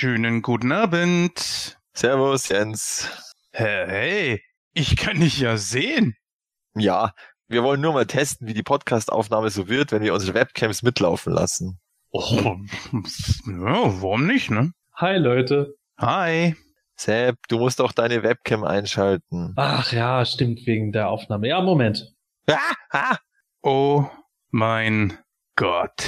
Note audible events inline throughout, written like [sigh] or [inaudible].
Schönen guten Abend. Servus, Jens. Hey, ich kann dich ja sehen. Ja, wir wollen nur mal testen, wie die Podcast-Aufnahme so wird, wenn wir unsere Webcams mitlaufen lassen. Oh, ja, warum nicht, ne? Hi Leute. Hi. Sepp, du musst auch deine Webcam einschalten. Ach ja, stimmt wegen der Aufnahme. Ja, Moment. Ah, ah. Oh mein Gott.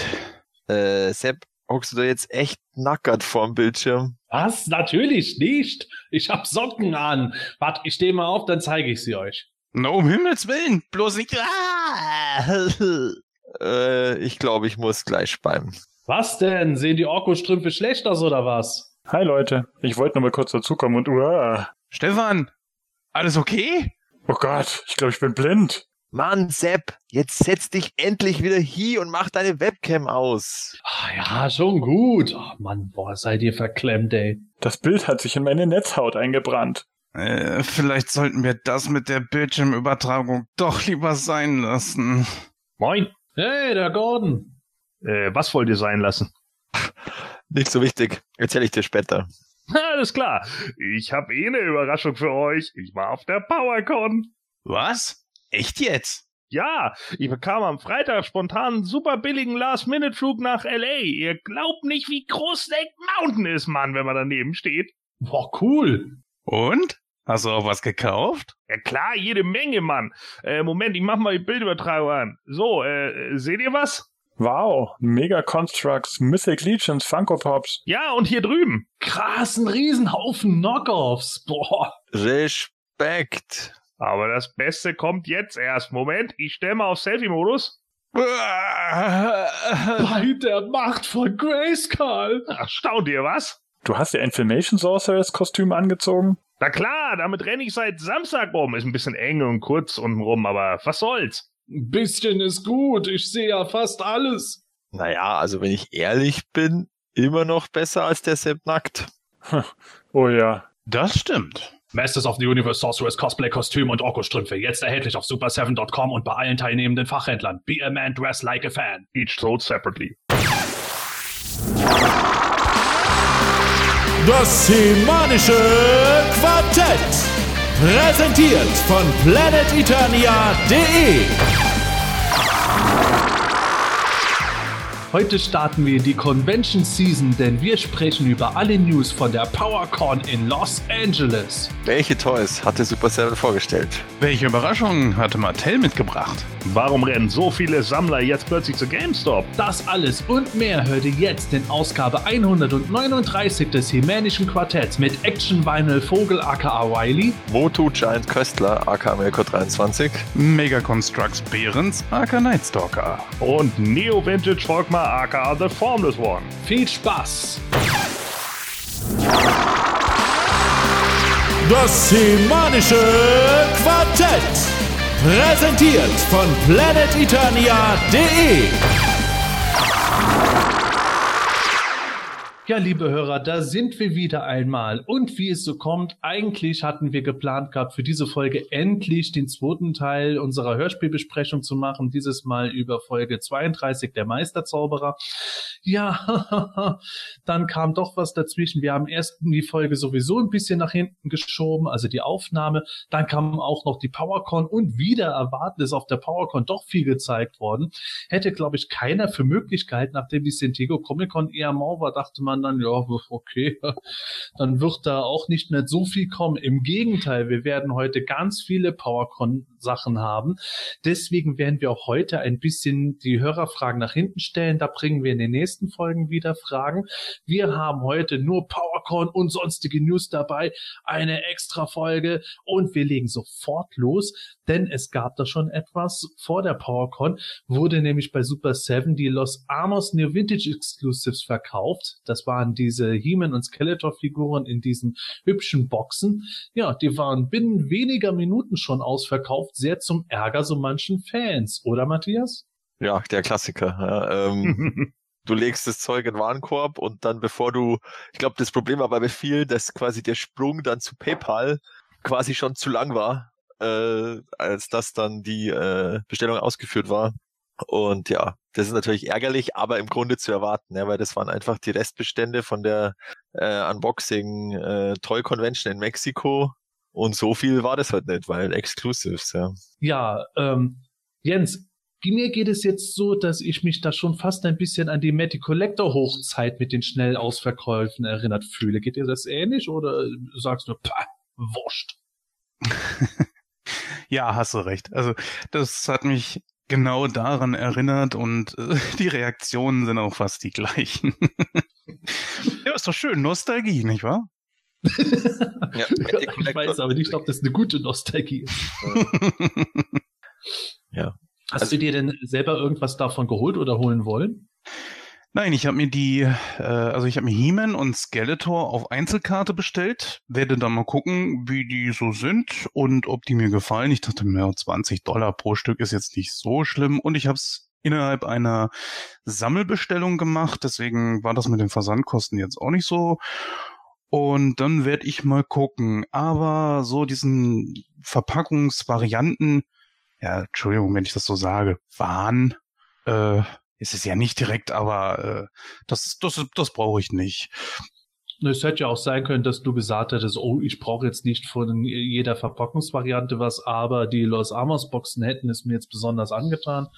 Äh, Sepp, hockst du da jetzt echt nackert vorm Bildschirm? Was? Natürlich nicht. Ich hab Socken an. Wart, ich stehe mal auf, dann zeige ich sie euch. No, um Himmels Willen, bloß nicht. Ah! [laughs] Äh, ich glaube, ich muss gleich speimen. Was denn? Sehen die Orko-Strümpfe schlecht aus oder was? Hi Leute, ich wollte nur mal kurz dazukommen und uah. Stefan, alles okay? Oh Gott, ich glaube, ich bin blind. Mann, Sepp, jetzt setz dich endlich wieder hier und mach deine Webcam aus. Ach ja, schon gut. Oh Mann, boah, seid ihr verklemmt, ey. Das Bild hat sich in meine Netzhaut eingebrannt. Äh, vielleicht sollten wir das mit der Bildschirmübertragung doch lieber sein lassen. Moin. Hey, der Gordon. Äh, was wollt ihr sein lassen? Nicht so wichtig, erzähle ich dir später. [laughs] Alles klar. Ich habe eh eine Überraschung für euch. Ich war auf der PowerCon. Was? Echt jetzt? Ja, ich bekam am Freitag spontan einen super billigen Last-Minute-Flug nach L.A. Ihr glaubt nicht, wie groß Snake Mountain ist, Mann, wenn man daneben steht. Boah, cool. Und? Hast du auch was gekauft? Ja klar, jede Menge, Mann. Äh, Moment, ich mach mal die Bildübertragung an. So, äh, seht ihr was? Wow, Mega Constructs, Mythic Legions, Funko Pops. Ja, und hier drüben. Krass, ein Riesenhaufen Knockoffs. Boah. Respekt. Aber das Beste kommt jetzt erst. Moment, ich stelle mal auf Selfie-Modus. Bei der Macht von Grayskull. Ach, staunt ihr was? Du hast dir ein Filmation Sorceress Kostüm angezogen? Na klar, damit renne ich seit Samstag rum. Ist ein bisschen eng und kurz untenrum, aber was soll's? Ein bisschen ist gut. Ich sehe ja fast alles. Naja, also wenn ich ehrlich bin, immer noch besser als der Sepp nackt. Oh ja. Das stimmt. Masters of the Universe Sorceress Cosplay Kostüm und Orko-Strümpfe jetzt erhältlich auf super7.com und bei allen teilnehmenden Fachhändlern. Be a man, dress like a fan. Each sold separately. Das semanische Quartett. Präsentiert von planeteternia.de. Heute starten wir die Convention Season, denn wir sprechen über alle News von der PowerCon in Los Angeles. Welche Toys hatte Super 7 vorgestellt? Welche Überraschung hatte Mattel mitgebracht? Warum rennen so viele Sammler jetzt plötzlich zu GameStop? Das alles und mehr hört ihr jetzt in Ausgabe 139 des Hemänischen Quartetts mit Action Vinyl Vogel aka Wiley, Motu Giant Köstler, aka Melko 23. Mega Constructs Behrens, aka Nightstalker. Und Neo Vintage Volkmar aka The Formless One. Viel Spaß! Das semanische Quartett. Präsentiert von planeteternia.de. Ja, liebe Hörer, da sind wir wieder einmal. Und wie es so kommt, eigentlich hatten wir geplant gehabt, für diese Folge endlich den zweiten Teil unserer Hörspielbesprechung zu machen. Dieses Mal über Folge 32 der Meisterzauberer. Ja, [laughs] dann kam doch was dazwischen. Wir haben erst die Folge sowieso ein bisschen nach hinten geschoben, also die Aufnahme. Dann kam auch noch die PowerCon und wieder erwarten ist auf der PowerCon doch viel gezeigt worden. Hätte, glaube ich, keiner für möglich gehalten, nachdem die Santiago Comic Con eher mau war, dachte man dann, ja, okay, [laughs] dann wird da auch nicht mehr so viel kommen. Im Gegenteil, wir werden heute ganz viele PowerCon-Sachen haben. Deswegen werden wir auch heute ein bisschen die Hörerfragen nach hinten stellen. Da bringen wir in den nächsten Folgen wieder Fragen. Wir haben heute nur PowerCon und sonstige News dabei, eine extra Folge und wir legen sofort los, denn es gab da schon etwas vor der PowerCon, wurde nämlich bei Super 7 die Los Amos New Vintage Exclusives verkauft. Das waren diese He-Man und Skeletor-Figuren in diesen hübschen Boxen. Ja, die waren binnen weniger Minuten schon ausverkauft, sehr zum Ärger so manchen Fans, oder Matthias? Ja, der Klassiker. Ja, ähm, [laughs] du legst das Zeug in Warenkorb und dann bevor du, ich glaube, das Problem war bei vielen, dass quasi der Sprung dann zu PayPal quasi schon zu lang war, äh, als dass dann die äh, Bestellung ausgeführt war. Und ja, das ist natürlich ärgerlich, aber im Grunde zu erwarten, ja, weil das waren einfach die Restbestände von der äh, Unboxing äh, Toy Convention in Mexiko. Und so viel war das halt nicht, weil Exclusives, ja. Ja, ähm, Jens, mir geht es jetzt so, dass ich mich da schon fast ein bisschen an die Matty Collector Hochzeit mit den Schnellausverkäufen erinnert fühle. Geht dir das ähnlich oder sagst du, pah, wurscht? [laughs] ja, hast du recht. Also das hat mich genau daran erinnert und äh, [laughs] die Reaktionen sind auch fast die gleichen. [laughs] ja, ist doch schön, Nostalgie, nicht wahr? Ja, [laughs] ich weiß aber nicht, ob das eine gute Nostalgie ist. [laughs] ja. Hast also, du dir denn selber irgendwas davon geholt oder holen wollen? Nein, ich habe mir die, äh, also ich habe mir He-Man und Skeletor auf Einzelkarte bestellt, werde dann mal gucken, wie die so sind und ob die mir gefallen. Ich dachte mir, 20 Dollar pro Stück ist jetzt nicht so schlimm und ich habe es innerhalb einer Sammelbestellung gemacht, deswegen war das mit den Versandkosten jetzt auch nicht so. Und dann werde ich mal gucken. Aber so diesen Verpackungsvarianten, ja, Entschuldigung, wenn ich das so sage, waren, äh, ist es ja nicht direkt, aber äh, das, das, das brauche ich nicht. Es hätte ja auch sein können, dass du gesagt hättest, oh, ich brauche jetzt nicht von jeder Verpackungsvariante was, aber die Los Amos Boxen hätten es mir jetzt besonders angetan.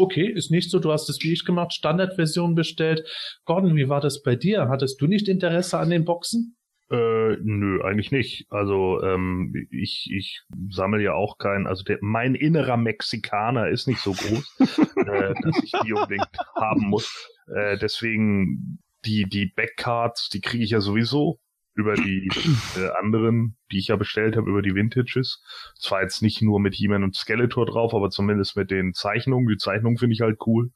Okay, ist nicht so, du hast es wie ich gemacht, Standardversion bestellt. Gordon, wie war das bei dir? Hattest du nicht Interesse an den Boxen? Äh, nö, eigentlich nicht. Also ähm, ich, ich sammle ja auch keinen, also der, mein innerer Mexikaner ist nicht so groß, [laughs] äh, dass ich die unbedingt haben muss. Äh, deswegen die, die Backcards, die kriege ich ja sowieso über die äh, anderen, die ich ja bestellt habe, über die Vintages. Zwar jetzt nicht nur mit He-Man und Skeletor drauf, aber zumindest mit den Zeichnungen. Die Zeichnungen finde ich halt cool.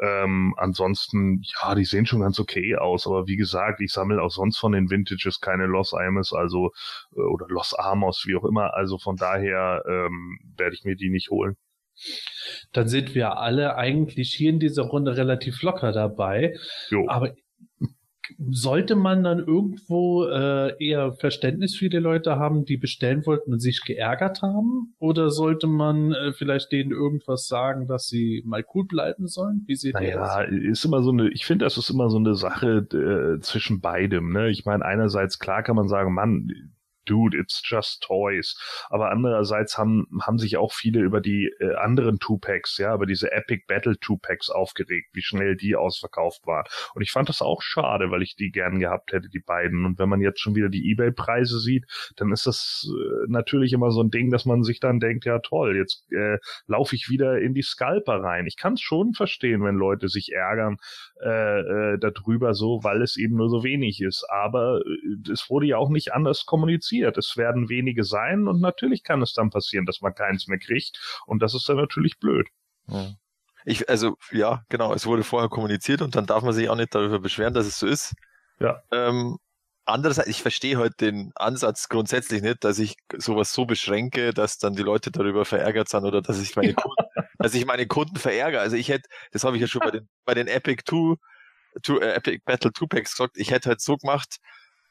Ähm, ansonsten, ja, die sehen schon ganz okay aus, aber wie gesagt, ich sammle auch sonst von den Vintages keine Los Imus, also äh, oder Los Amos, wie auch immer. Also von daher ähm, werde ich mir die nicht holen. Dann sind wir alle eigentlich hier in dieser Runde relativ locker dabei. Jo. Aber sollte man dann irgendwo äh, eher Verständnis für die Leute haben, die bestellen wollten und sich geärgert haben? Oder sollte man äh, vielleicht denen irgendwas sagen, dass sie mal cool bleiben sollen? Wie sieht naja, das? ist immer so eine, ich finde, das ist immer so eine Sache äh, zwischen beidem. Ne? Ich meine, einerseits klar kann man sagen, Mann, dude, it's just toys. Aber andererseits haben, haben sich auch viele über die äh, anderen Two-Packs, ja, über diese Epic Battle Two-Packs aufgeregt, wie schnell die ausverkauft waren. Und ich fand das auch schade, weil ich die gern gehabt hätte, die beiden. Und wenn man jetzt schon wieder die Ebay-Preise sieht, dann ist das äh, natürlich immer so ein Ding, dass man sich dann denkt, ja toll, jetzt äh, laufe ich wieder in die Scalper rein. Ich kann es schon verstehen, wenn Leute sich ärgern äh, äh, darüber so, weil es eben nur so wenig ist. Aber äh, es wurde ja auch nicht anders kommuniziert passiert. Es werden wenige sein und natürlich kann es dann passieren, dass man keins mehr kriegt und das ist dann natürlich blöd. Ja. Ich, also, ja, genau, es wurde vorher kommuniziert und dann darf man sich auch nicht darüber beschweren, dass es so ist. Ja. Ähm, andererseits, ich verstehe heute den Ansatz grundsätzlich nicht, dass ich sowas so beschränke, dass dann die Leute darüber verärgert sind oder dass ich meine ja. Kunden, dass ich meine Kunden verärgere. Also ich hätte, das habe ich ja schon bei den, bei den Epic 2, two, äh, Epic Battle 2 Packs gesagt, ich hätte halt so gemacht,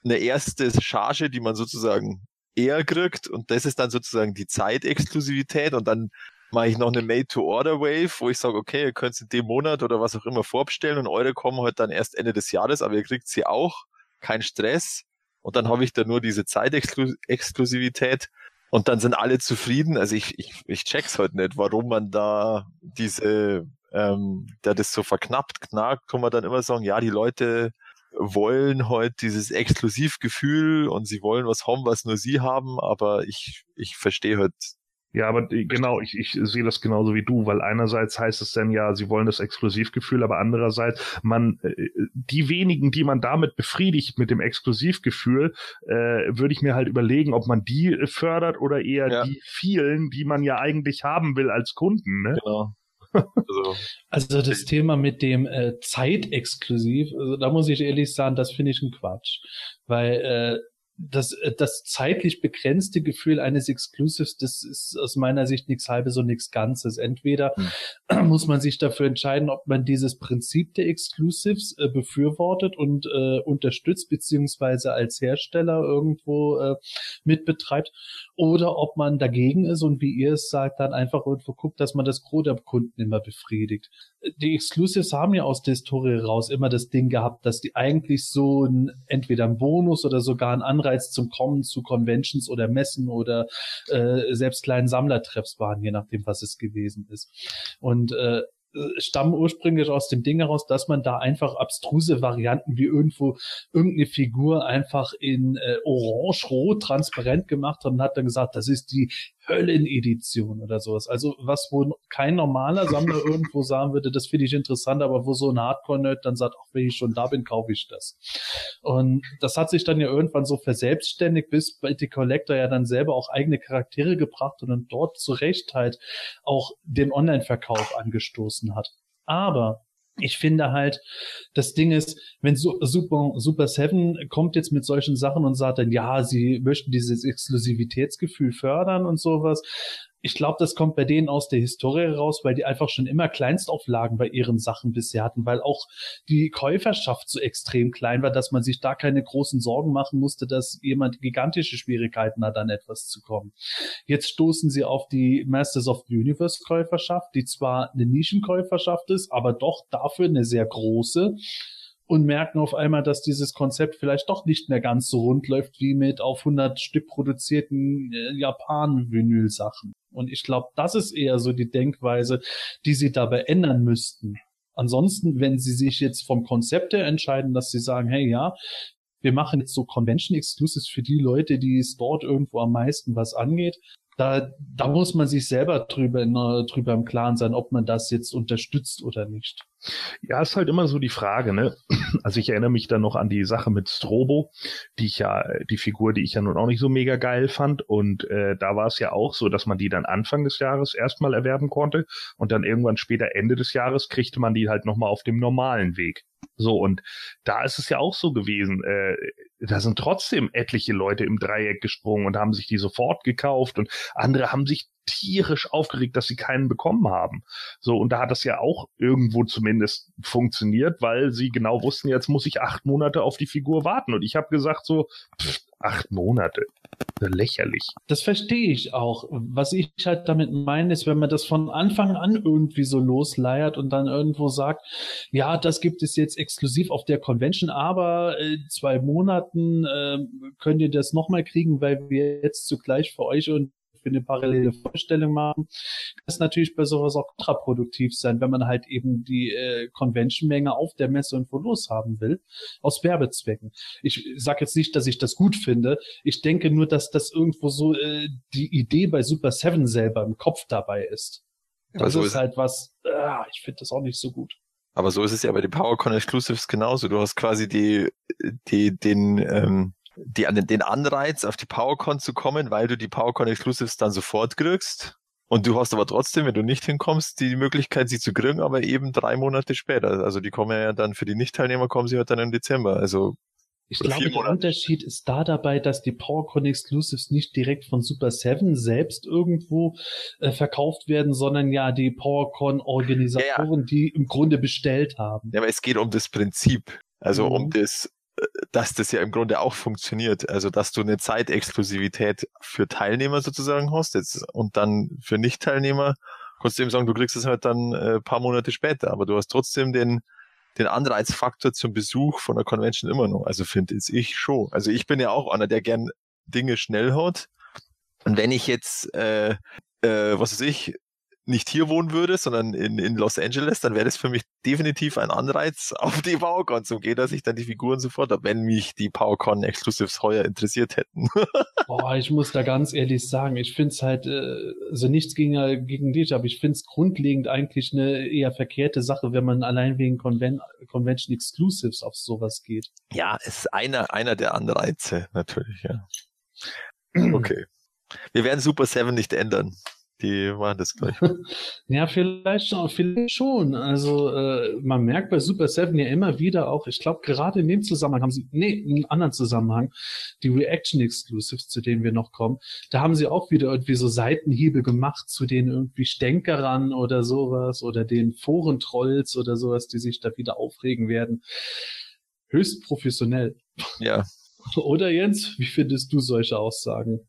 eine erste Charge, die man sozusagen eher kriegt und das ist dann sozusagen die Zeitexklusivität und dann mache ich noch eine Made-to-Order-Wave, wo ich sage, okay, ihr könnt es in dem Monat oder was auch immer vorbestellen und eure kommen halt dann erst Ende des Jahres, aber ihr kriegt sie auch, kein Stress und dann habe ich da nur diese Zeitexklusivität und dann sind alle zufrieden. Also ich, ich, ich check's halt nicht, warum man da diese, ähm, da das so verknappt, knackt, kann man dann immer sagen, ja, die Leute wollen heute dieses Exklusivgefühl und sie wollen was haben, was nur sie haben, aber ich, ich verstehe halt ja, aber genau, ich, ich sehe das genauso wie du, weil einerseits heißt es dann ja, sie wollen das Exklusivgefühl, aber andererseits, man, äh, die wenigen, die man damit befriedigt mit dem Exklusivgefühl, äh, würde ich mir halt überlegen, ob man die fördert oder eher ja. die vielen, die man ja eigentlich haben will als Kunden. Ne? Genau. Also, also das Thema mit dem äh, Zeitexklusiv, also da muss ich ehrlich sagen, das finde ich ein Quatsch. Weil äh, das, äh, das zeitlich begrenzte Gefühl eines Exclusives, das ist aus meiner Sicht nichts halbes und nichts Ganzes. Entweder hm. [clears throat] muss man sich dafür entscheiden, ob man dieses Prinzip der Exclusives äh, befürwortet und äh, unterstützt, beziehungsweise als Hersteller irgendwo äh, mitbetreibt, oder ob man dagegen ist und wie ihr es sagt, dann einfach irgendwo guckt, dass man das Gros der Kunden immer befriedigt. Die Exclusives haben ja aus der Historie raus immer das Ding gehabt, dass die eigentlich so ein, entweder ein Bonus oder sogar ein Anreiz zum Kommen zu Conventions oder Messen oder äh, selbst kleinen Sammlertreffs waren, je nachdem, was es gewesen ist. Und äh, stammen ursprünglich aus dem Ding heraus, dass man da einfach abstruse Varianten wie irgendwo irgendeine Figur einfach in äh, orange, rot, transparent gemacht hat und hat dann gesagt, das ist die Höllenedition oder sowas. Also was, wo kein normaler Sammler [laughs] irgendwo sagen würde, das finde ich interessant, aber wo so ein Hardcore-Nerd dann sagt, auch wenn ich schon da bin, kaufe ich das. Und das hat sich dann ja irgendwann so verselbstständigt, bis die Collector ja dann selber auch eigene Charaktere gebracht und dann dort zu Recht halt auch den Online-Verkauf angestoßen hat. Aber ich finde halt, das Ding ist, wenn Super, Super Seven kommt jetzt mit solchen Sachen und sagt dann, ja, sie möchten dieses Exklusivitätsgefühl fördern und sowas, ich glaube, das kommt bei denen aus der Historie raus, weil die einfach schon immer Kleinstauflagen bei ihren Sachen bisher hatten, weil auch die Käuferschaft so extrem klein war, dass man sich da keine großen Sorgen machen musste, dass jemand gigantische Schwierigkeiten hat, an etwas zu kommen. Jetzt stoßen sie auf die Masters of the Universe Käuferschaft, die zwar eine Nischenkäuferschaft ist, aber doch dafür eine sehr große und merken auf einmal, dass dieses Konzept vielleicht doch nicht mehr ganz so rund läuft wie mit auf 100 Stück produzierten äh, Japan-Vinyl-Sachen. Und ich glaube, das ist eher so die Denkweise, die sie dabei ändern müssten. Ansonsten, wenn sie sich jetzt vom Konzept her entscheiden, dass sie sagen, hey, ja, wir machen jetzt so Convention Exclusives für die Leute, die es dort irgendwo am meisten was angeht, da, da muss man sich selber drüber, drüber im Klaren sein, ob man das jetzt unterstützt oder nicht. Ja, ist halt immer so die Frage, ne? [clears throat] Also ich erinnere mich dann noch an die Sache mit Strobo, die ich ja, die Figur, die ich ja nun auch nicht so mega geil fand. Und äh, da war es ja auch so, dass man die dann Anfang des Jahres erstmal erwerben konnte und dann irgendwann später Ende des Jahres kriegte man die halt nochmal auf dem normalen Weg. So, und da ist es ja auch so gewesen, äh, da sind trotzdem etliche Leute im Dreieck gesprungen und haben sich die sofort gekauft und andere haben sich tierisch aufgeregt, dass sie keinen bekommen haben. So, und da hat das ja auch irgendwo zumindest funktioniert, weil sie genau wussten, jetzt muss ich acht Monate auf die Figur warten. Und ich habe gesagt so, pff, acht Monate. Lächerlich. Das verstehe ich auch. Was ich halt damit meine, ist, wenn man das von Anfang an irgendwie so losleiert und dann irgendwo sagt, ja, das gibt es jetzt exklusiv auf der Convention, aber in zwei Monaten äh, könnt ihr das nochmal kriegen, weil wir jetzt zugleich für euch und für eine parallele Vorstellung machen. Das natürlich bei sowas auch kontraproduktiv sein, wenn man halt eben die äh, Convention-Menge auf der Messe und wo los haben will, aus Werbezwecken. Ich sage jetzt nicht, dass ich das gut finde. Ich denke nur, dass das irgendwo so äh, die Idee bei Super Seven selber im Kopf dabei ist. Das so ist, ist halt was, äh, ich finde das auch nicht so gut. Aber so ist es ja bei den PowerCon Exclusives genauso. Du hast quasi die, die, den, ähm, die, den Anreiz, auf die PowerCon zu kommen, weil du die PowerCon Exclusives dann sofort kriegst. Und du hast aber trotzdem, wenn du nicht hinkommst, die Möglichkeit, sie zu kriegen, aber eben drei Monate später. Also die kommen ja dann für die Nicht-Teilnehmer kommen sie halt dann im Dezember. Also ich glaube, der Unterschied ist da dabei, dass die PowerCon Exclusives nicht direkt von Super 7 selbst irgendwo äh, verkauft werden, sondern ja die PowerCon Organisatoren, ja, ja. die im Grunde bestellt haben. Ja, aber es geht um das Prinzip. Also mhm. um das dass das ja im Grunde auch funktioniert. Also, dass du eine Zeitexklusivität für Teilnehmer sozusagen hast jetzt, und dann für Nicht-Teilnehmer kannst du eben sagen, du kriegst es halt dann äh, paar Monate später, aber du hast trotzdem den, den Anreizfaktor zum Besuch von der Convention immer noch. Also finde ich schon. Also ich bin ja auch einer, der gern Dinge schnell hat. Und wenn ich jetzt, äh, äh, was weiß ich, nicht hier wohnen würde, sondern in, in Los Angeles, dann wäre das für mich definitiv ein Anreiz, [laughs] auf die PowerCon zu gehen, dass ich dann die Figuren sofort habe, wenn mich die PowerCon Exclusives heuer interessiert hätten. [laughs] Boah, ich muss da ganz ehrlich sagen, ich finde es halt, äh, also nichts gegen, gegen dich, aber ich finde es grundlegend eigentlich eine eher verkehrte Sache, wenn man allein wegen Conven Convention Exclusives auf sowas geht. Ja, es ist einer, einer der Anreize, natürlich, ja. [clears throat] Okay. Wir werden Super 7 nicht ändern. Die machen das gleich. [laughs] ja, vielleicht schon, vielleicht schon. Also äh, man merkt bei Super Seven ja immer wieder auch, ich glaube gerade in dem Zusammenhang haben sie, nee, in einem anderen Zusammenhang, die Reaction Exclusives, zu denen wir noch kommen, da haben sie auch wieder irgendwie so Seitenhiebe gemacht zu den irgendwie Stänkerern oder sowas oder den Forentrolls oder sowas, die sich da wieder aufregen werden. Höchst professionell. Ja. [laughs] Oder Jens, wie findest du solche Aussagen?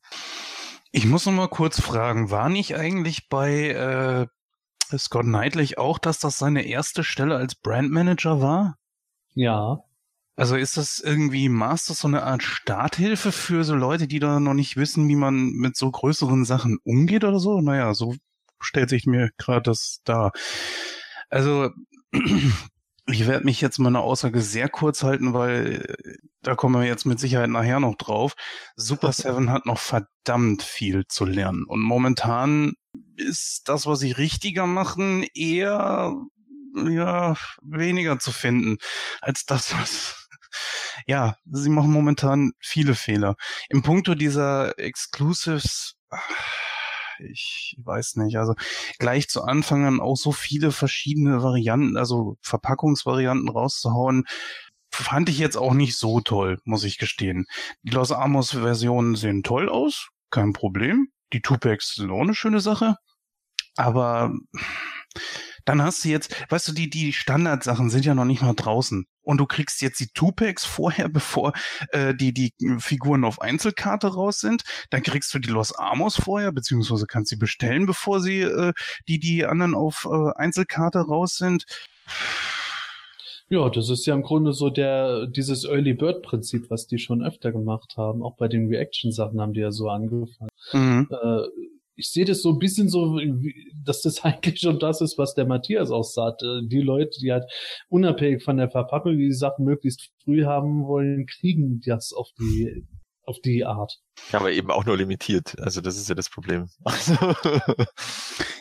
Ich muss noch mal kurz fragen, war nicht eigentlich bei äh, Scott Knightley auch, dass das seine erste Stelle als Brandmanager war? Ja. Also ist das irgendwie Master so eine Art Starthilfe für so Leute, die da noch nicht wissen, wie man mit so größeren Sachen umgeht oder so? Naja, so stellt sich mir gerade das dar. Also [clears throat] ich werde mich jetzt meine Aussage sehr kurz halten, weil da kommen wir jetzt mit Sicherheit nachher noch drauf. Super [laughs] Seven hat noch verdammt viel zu lernen. Und momentan ist das, was sie richtiger machen, eher ja weniger zu finden als das, was [laughs] ja, sie machen momentan viele Fehler. Im Punkto dieser Exclusives ich weiß nicht. Also gleich zu Anfang an auch so viele verschiedene Varianten, also Verpackungsvarianten rauszuhauen, fand ich jetzt auch nicht so toll, muss ich gestehen. Die Los Amos Versionen sehen toll aus, kein Problem. Die Tupacs sind auch eine schöne Sache. Aber dann hast du jetzt, weißt du, die, die Standardsachen sind ja noch nicht mal draußen. Und du kriegst jetzt die Two-Packs vorher, [laughs] bevor äh, die, die Figuren auf Einzelkarte raus sind. Dann kriegst du die Los Amos vorher, beziehungsweise kannst sie bestellen, bevor sie äh, die, die anderen auf äh, Einzelkarte raus sind. Ja, das ist ja im Grunde so der, dieses Early Bird Prinzip, was die schon öfter gemacht haben. Auch bei den Reaction Sachen haben die ja so angefangen. Mhm. Äh, ich sehe das so ein bisschen so, dass das [laughs] eigentlich schon das ist, was der Matthias auch sagt. Äh, die Leute, die halt unabhängig von der Verpackung die Sachen möglichst früh haben wollen, kriegen das auf die auf die Art. Ja, aber eben auch nur limitiert. Also das ist ja das Problem. [laughs]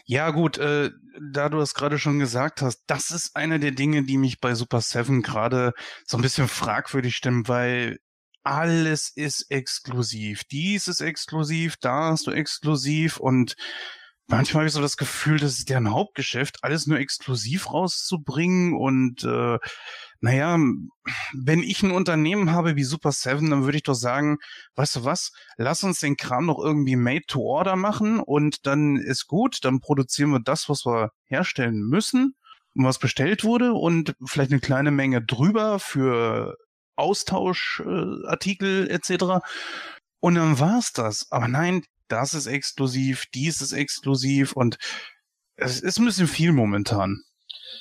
ja gut, äh, da du das gerade schon gesagt hast, das ist eine der Dinge, die mich bei Super Seven gerade so ein bisschen fragwürdig stimmen, weil alles ist exklusiv. Dies ist exklusiv, da hast du exklusiv und manchmal habe ich so das Gefühl, das ist deren Hauptgeschäft, alles nur exklusiv rauszubringen und äh, naja, wenn ich ein Unternehmen habe wie Super Seven, dann würde ich doch sagen, weißt du was, lass uns den Kram noch irgendwie made to order machen und dann ist gut, dann produzieren wir das, was wir herstellen müssen was bestellt wurde und vielleicht eine kleine Menge drüber für Austauschartikel äh, etc. Und dann war's das. Aber nein, das ist exklusiv, dies ist exklusiv und es ist ein bisschen viel momentan.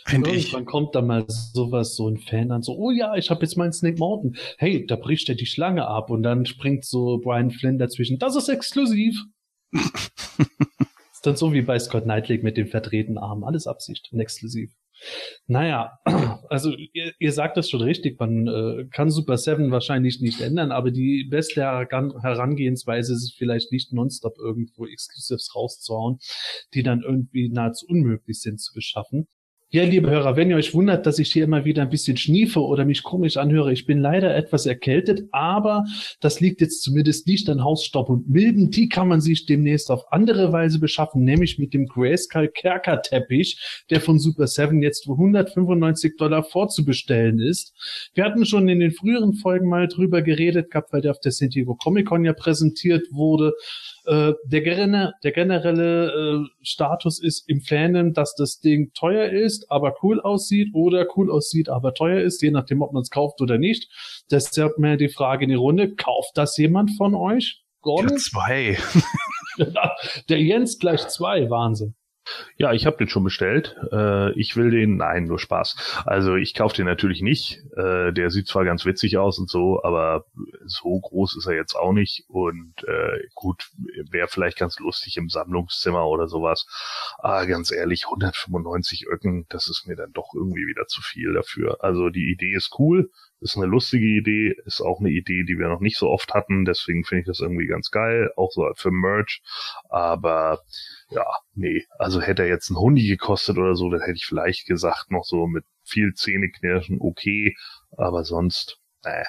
Finde ich. Irgendwann kommt da mal sowas, so ein Fan dann so, oh ja, ich habe jetzt meinen Snake Mountain. Hey, da bricht er die Schlange ab und dann springt so Brian Flynn dazwischen. Das ist exklusiv. [laughs] ist dann so wie bei Scott Knightley mit dem verdrehten Arm. Alles Absicht und exklusiv. Naja, [clears throat] also ihr, ihr sagt das schon richtig, man äh, kann Super Seven wahrscheinlich nicht ändern, aber die beste Herangehensweise ist vielleicht nicht nonstop irgendwo Exclusives rauszuhauen, die dann irgendwie nahezu unmöglich sind zu beschaffen. Ja, liebe Hörer, wenn ihr euch wundert, dass ich hier immer wieder ein bisschen schniefe oder mich komisch anhöre, ich bin leider etwas erkältet, aber das liegt jetzt zumindest nicht an Hausstaub und Milben. Die kann man sich demnächst auf andere Weise beschaffen, nämlich mit dem Grayscale Kerker Teppich, der von Super 7 jetzt für 195 Dollar vorzubestellen ist. Wir hatten schon in den früheren Folgen mal drüber geredet gehabt, weil der auf der San Diego Comic Con ja präsentiert wurde. Äh, der, generelle, der generelle äh, Status ist im Fandom, dass das Ding teuer ist, aber cool aussieht oder cool aussieht, aber teuer ist, je nachdem, ob man es kauft oder nicht. Deshalb mir die Frage in die Runde, kauft das jemand von euch? Gordon? Ja, zwei. [laughs] der Jens gleich zwei, Wahnsinn. Ja, ich habe den schon bestellt. Äh, ich will den, nein, nur Spaß. Also ich kaufe den natürlich nicht. Äh, der sieht zwar ganz witzig aus und so, aber so groß ist er jetzt auch nicht. Und äh, gut, wäre vielleicht ganz lustig im Sammlungszimmer oder sowas. Aber ganz ehrlich, 195 Öcken, das ist mir dann doch irgendwie wieder zu viel dafür. Also die Idee ist cool, ist eine lustige Idee, ist auch eine Idee, die wir noch nicht so oft hatten. Deswegen finde ich das irgendwie ganz geil, auch so für Merch. Aber ja, nee, also hätte er jetzt ein Hundi gekostet oder so, dann hätte ich vielleicht gesagt, noch so mit viel Zähneknirschen okay, aber sonst, äh.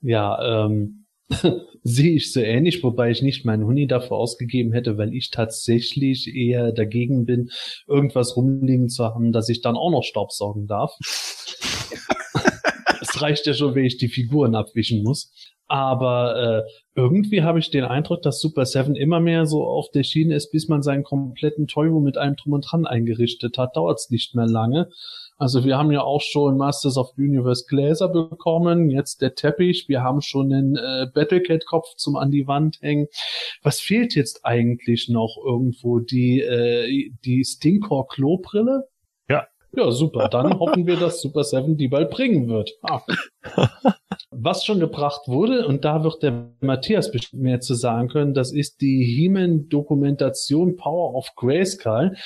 Ja, ähm, [laughs] Sehe ich so ähnlich, wobei ich nicht meinen Huni dafür ausgegeben hätte, weil ich tatsächlich eher dagegen bin, irgendwas rumliegen zu haben, dass ich dann auch noch Staubsaugen darf. [laughs] Es reicht ja schon, wenn ich die Figuren abwischen muss. Aber äh, irgendwie habe ich den Eindruck, dass Super Seven immer mehr so auf der Schiene ist, bis man seinen kompletten Toyo mit allem Drum und Dran eingerichtet hat, dauert es nicht mehr lange. Also wir haben ja auch schon Masters of Universe Gläser bekommen, jetzt der Teppich, wir haben schon den äh, Battlecat-Kopf zum an die Wand hängen. Was fehlt jetzt eigentlich noch irgendwo? Die, äh, die Stinkor Klobrille? Ja. Super. Dann hoffen wir, dass Super Seven die bald bringen wird. Ah. [laughs] Was schon gebracht wurde, und da wird der Matthias bestimmt mehr zu sagen können, das ist die He-Man-Dokumentation Power of Grayskull,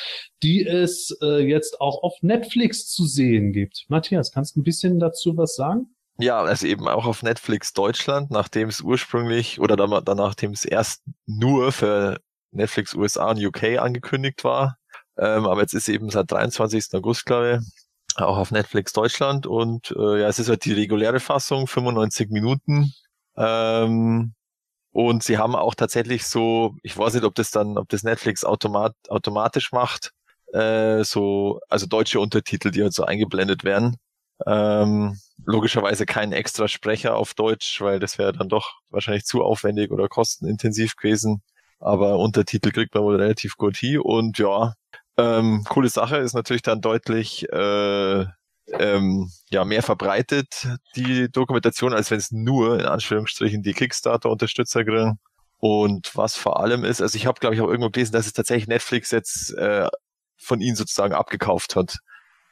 die es äh, jetzt auch auf Netflix zu sehen gibt. Matthias, kannst du ein bisschen dazu was sagen? Ja, also eben auch auf Netflix Deutschland, nachdem es ursprünglich oder dann nachdem es erst nur für Netflix USA und UK angekündigt war. Ähm, aber jetzt ist eben seit 23. August, glaube ich, auch auf Netflix Deutschland und äh, ja, es ist halt die reguläre Fassung, 95 Minuten. Ähm, und sie haben auch tatsächlich so, ich weiß nicht, ob das dann, ob das Netflix automat, automatisch macht, äh, so, also deutsche Untertitel, die halt so eingeblendet werden. Ähm, logischerweise kein extra Sprecher auf Deutsch, weil das wäre dann doch wahrscheinlich zu aufwendig oder kostenintensiv gewesen. Aber Untertitel kriegt man wohl relativ gut hin und ja, ähm, coole Sache ist natürlich dann deutlich äh, ähm, ja, mehr verbreitet, die Dokumentation, als wenn es nur in Anführungsstrichen die Kickstarter-Unterstützer kriegen. Und was vor allem ist, also ich habe, glaube ich, auch irgendwo gelesen, dass es tatsächlich Netflix jetzt äh, von ihnen sozusagen abgekauft hat,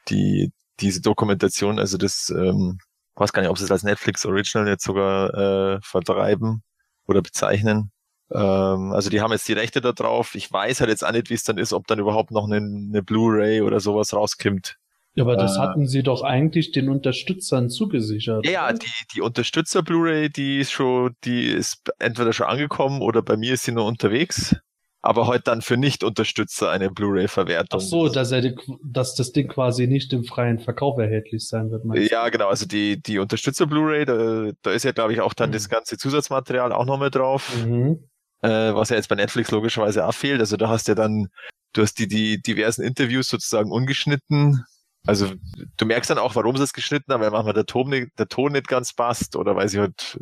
die diese Dokumentation, also das, ähm, weiß gar nicht, ob sie es als Netflix Original jetzt sogar äh, vertreiben oder bezeichnen. Ähm, also die haben jetzt die Rechte da drauf. Ich weiß halt jetzt auch nicht, wie es dann ist, ob dann überhaupt noch eine, eine Blu-ray oder sowas rauskommt. Ja, aber das Äh. hatten sie doch eigentlich den Unterstützern zugesichert. Ja, ja, die, die Unterstützer Blu-ray, die ist schon, die ist entweder schon angekommen oder bei mir ist sie nur unterwegs. Aber heute dann für Nicht-Unterstützer eine Blu-ray-Verwertung. Ach so, dass, er, dass das Ding quasi nicht im freien Verkauf erhältlich sein wird. meinst du? Ja, genau. Also die, die Unterstützer Blu-ray, da, da ist ja, glaube ich, auch dann Mhm. das ganze Zusatzmaterial auch noch mit drauf. Mhm. Äh, was ja jetzt bei Netflix logischerweise auch fehlt. Also da hast du ja dann, du hast die, die diversen Interviews sozusagen ungeschnitten. Also du merkst dann auch, warum sie es geschnitten haben, weil manchmal der Ton nicht, der Ton nicht ganz passt oder weil sie halt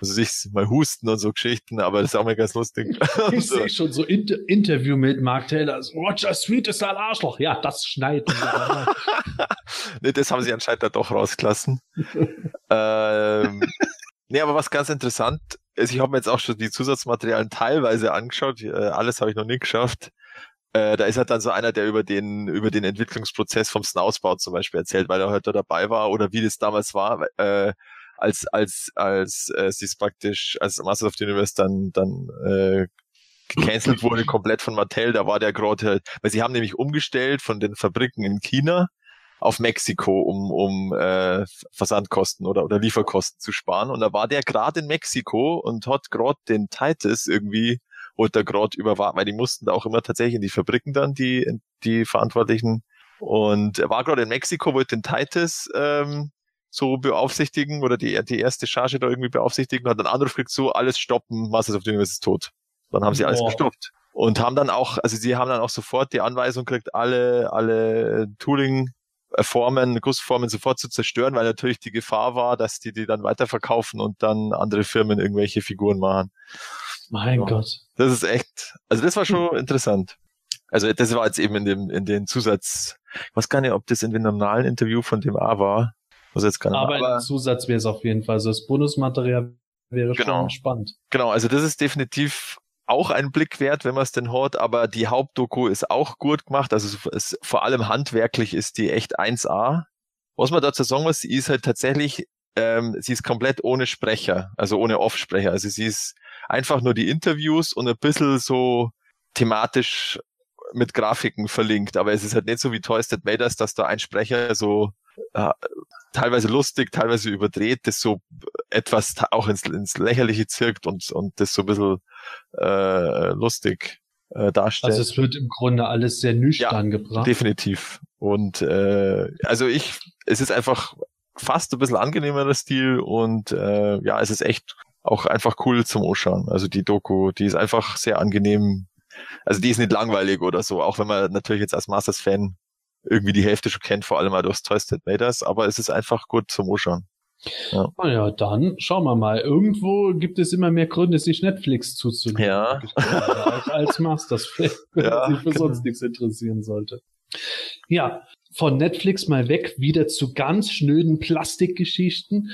also sich mal husten und so Geschichten, aber das ist auch mal ganz lustig. [laughs] Ich sehe schon so Inter Interview mit Mark Taylor. Roger Sweet ist ein Arschloch. Ja, das schneiden wir. [laughs] nee, das haben sie anscheinend da doch rausgelassen. [laughs] ähm, nee, aber was ganz interessant ich habe mir jetzt auch schon die Zusatzmaterialien teilweise angeschaut, äh, alles habe ich noch nicht geschafft. Äh, da ist halt dann so einer, der über den, über den Entwicklungsprozess vom Snausbau zum Beispiel erzählt, weil er heute dabei war oder wie das damals war, äh, als, als, als äh, sie es praktisch, als Masters of the Universe dann, dann äh, gecancelt wurde, komplett von Mattel, da war der gerade, weil sie haben nämlich umgestellt von den Fabriken in China auf Mexiko, um, um äh, Versandkosten oder, oder Lieferkosten zu sparen. Und da war der gerade in Mexiko und hat gerade den Titus irgendwie, wollte er gerade überwachen, weil die mussten da auch immer tatsächlich in die Fabriken dann, die, die Verantwortlichen. Und er war gerade in Mexiko, wollte den Titus ähm, so beaufsichtigen oder die, die erste Charge da irgendwie beaufsichtigen, hat einen Anruf gekriegt, so alles stoppen, Masters of the Universe ist tot. Dann haben sie alles Boah. gestoppt. Und haben dann auch, also sie haben dann auch sofort die Anweisung gekriegt, alle, alle Tooling Formen, Gussformen sofort zu zerstören, weil natürlich die Gefahr war, dass die die dann weiterverkaufen und dann andere Firmen irgendwelche Figuren machen. mein Ja. Gott. Das ist echt, also das war schon interessant. Also das war jetzt eben in dem, in den Zusatz, ich weiß gar nicht, ob das in dem normalen Interview von dem A war. Muss jetzt gar nicht Aber, aber ein Zusatz wäre es auf jeden Fall. Also das Bonusmaterial wäre Genau. schon spannend. Genau, also das ist definitiv auch ein Blick wert, wenn man es denn hört, aber die Hauptdoku ist auch gut gemacht. Also es vor allem handwerklich ist die echt 1A. Was man dazu sagen muss, sie ist halt tatsächlich, ähm, sie ist komplett ohne Sprecher, also ohne Off-Sprecher. Also sie ist einfach nur die Interviews und ein bisschen so thematisch mit Grafiken verlinkt, aber es ist halt nicht so wie Toys That Made dass da ein Sprecher so äh, teilweise lustig, teilweise überdreht, das so etwas auch ins, ins Lächerliche zirkt und, und das so ein bisschen äh, lustig äh, darstellt. Also es wird im Grunde alles sehr nüchtern gebracht. Definitiv. Und äh, also ich, es ist einfach fast ein bisschen angenehmerer Stil und äh, ja, es ist echt auch einfach cool zum Anschauen. Also die Doku, die ist einfach sehr angenehm. Also die ist nicht langweilig oder so, auch wenn man natürlich jetzt als Masters-Fan irgendwie die Hälfte schon kennt, vor allem mal durchs Twisted Matters, aber es ist einfach gut zum Anschauen. Ja. Naja, dann schauen wir mal. Irgendwo gibt es immer mehr Gründe, sich Netflix zuzulegen. Ja. [laughs] Als, als Masters, wenn ja, sich für genau. sonst nichts interessieren sollte. Ja, von Netflix mal weg, wieder zu ganz schnöden Plastikgeschichten.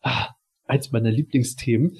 Ah, eins meiner Lieblingsthemen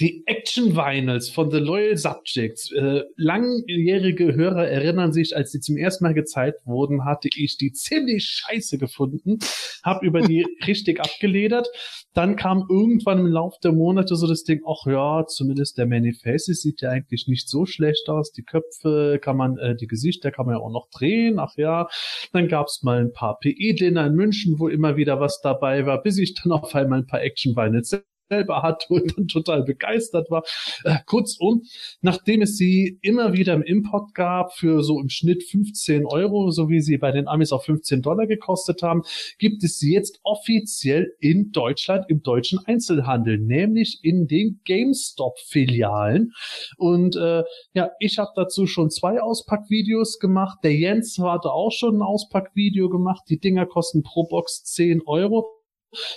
die Action Vinyls von The Loyal Subjects. Äh, langjährige Hörer erinnern sich, als sie zum ersten Mal gezeigt wurden, hatte ich die ziemlich scheiße gefunden, habe über die [laughs] richtig abgeledert. Dann kam irgendwann im Laufe der Monate so das Ding, ach ja, zumindest der Manifest sieht ja eigentlich nicht so schlecht aus. Die Köpfe kann man, äh, die Gesichter kann man ja auch noch drehen, ach ja. Dann gab's mal ein paar PE-Dinner in München, wo immer wieder was dabei war, bis ich dann auf einmal ein paar Action Vinyls selber hatte [laughs] und dann total begeistert war. Äh, kurzum, nachdem es sie immer wieder im Import gab für so im Schnitt 15 Euro, so wie sie bei den Amis auch 15 Dollar gekostet haben, gibt es sie jetzt offiziell in Deutschland im deutschen Einzelhandel, nämlich in den GameStop-Filialen. Und äh, ja, ich habe dazu schon zwei Auspackvideos gemacht. Der Jens hatte auch schon ein Auspackvideo gemacht. Die Dinger kosten pro Box 10 Euro.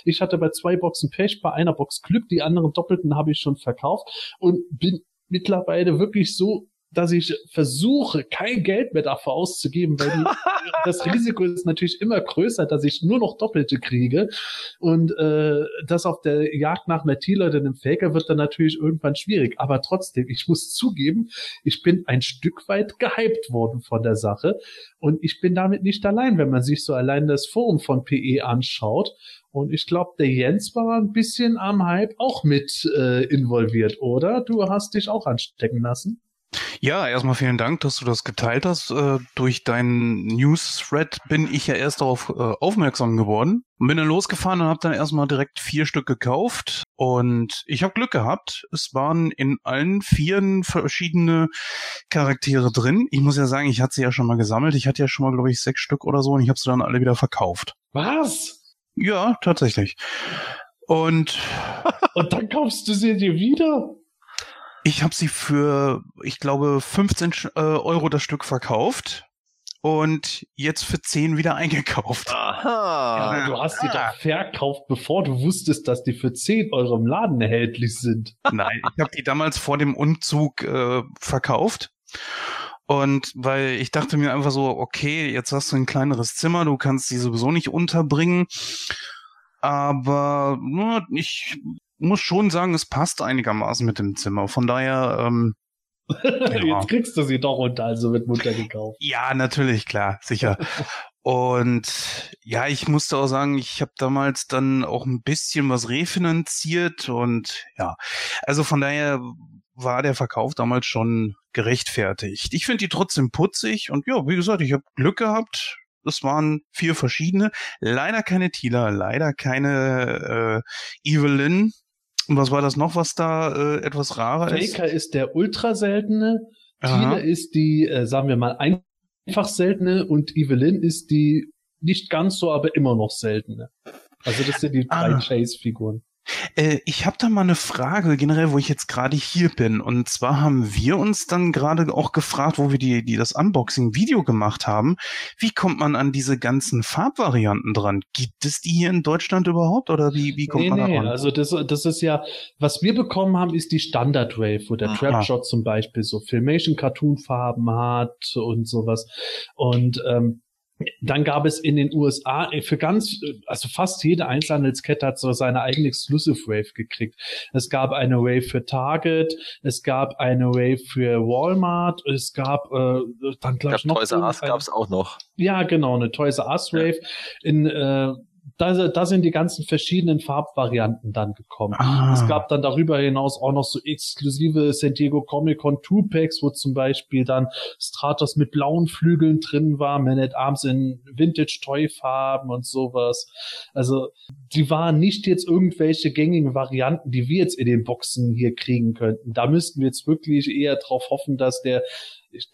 Ich hatte bei zwei Boxen Pech, bei einer Box Glück, die anderen doppelten habe ich schon verkauft und bin mittlerweile wirklich so dass ich versuche, kein Geld mehr dafür auszugeben, weil die, [laughs] das Risiko ist natürlich immer größer, dass ich nur noch Doppelte kriege. Und äh, das auf der Jagd nach einer T-Leute einem Faker wird dann natürlich irgendwann schwierig. Aber trotzdem, ich muss zugeben, ich bin ein Stück weit gehypt worden von der Sache. Und ich bin damit nicht allein, wenn man sich so allein das Forum von PE anschaut. Und ich glaube, der Jens war ein bisschen am Hype auch mit äh, involviert, oder? Du hast dich auch anstecken lassen. Ja, erstmal vielen Dank, dass du das geteilt hast. Äh, durch deinen News-Thread bin ich ja erst darauf äh, aufmerksam geworden. Bin dann losgefahren und habe dann erstmal direkt vier Stück gekauft. Und ich habe Glück gehabt. Es waren in allen vieren verschiedene Charaktere drin. Ich muss ja sagen, ich hatte sie ja schon mal gesammelt. Ich hatte ja schon mal, glaube ich, sechs Stück oder so und ich habe sie dann alle wieder verkauft. Was? Ja, tatsächlich. Und und dann kaufst du sie dir wieder? Ich habe sie für, ich glaube, 15 äh, Euro das Stück verkauft und jetzt für 10 wieder eingekauft. Aha. Ja, du hast sie doch verkauft, bevor du wusstest, dass die für 10 Euro im Laden erhältlich sind. Nein, ich habe die damals vor dem Umzug äh, verkauft. Und weil ich dachte mir einfach so, okay, jetzt hast du ein kleineres Zimmer, du kannst die sowieso nicht unterbringen. Aber nur, ich muss schon sagen, es passt einigermaßen mit dem Zimmer. Von daher, ähm, [laughs] ja. Jetzt kriegst du sie doch unter, also mit Mutter gekauft. Ja, natürlich, klar, sicher. [laughs] und ja, ich musste auch sagen, ich habe damals dann auch ein bisschen was refinanziert und ja, also von daher war der Verkauf damals schon gerechtfertigt. Ich finde die trotzdem putzig und ja, wie gesagt, ich habe Glück gehabt. Es waren vier verschiedene. Leider keine Tila, leider keine äh, Evelyn. Und was war das noch, was da äh, etwas rarer Faker ist? Faker ist der ultra seltene. Tila ist die, äh, sagen wir mal, einfach seltene und Evelyn ist die nicht ganz so, aber immer noch seltene. Also das sind die drei ah. Chase-Figuren. Äh, ich habe da mal eine Frage generell, wo ich jetzt gerade hier bin. Und zwar haben wir uns dann gerade auch gefragt, wo wir die, die das Unboxing-Video gemacht haben, wie kommt man an diese ganzen Farbvarianten dran? Gibt es die hier in Deutschland überhaupt oder wie, wie kommt nee, man nee, da ran? Also das, das ist ja, was wir bekommen haben, ist die Standard Wave, wo der Trapshot zum Beispiel so Filmation Cartoon Farben hat und sowas. Und ähm, dann gab es in den USA äh, für ganz, äh, also fast jede Einzelhandelskette hat so seine eigene Exclusive Wave gekriegt. Es gab eine Wave für Target, es gab eine Wave für Walmart, es gab äh, dann glaube ich noch Toys R Us gab es auch noch. Ja, genau, eine Toys R Us Wave ja. in äh, da, da sind die ganzen verschiedenen Farbvarianten dann gekommen. Ah. Es gab dann darüber hinaus auch noch so exklusive San Diego Comic Con Two Packs, wo zum Beispiel dann Stratos mit blauen Flügeln drin war, Man at Arms in Vintage Toy Farben und sowas. Also die waren nicht jetzt irgendwelche gängigen Varianten, die wir jetzt in den Boxen hier kriegen könnten. Da müssten wir jetzt wirklich eher darauf hoffen, dass der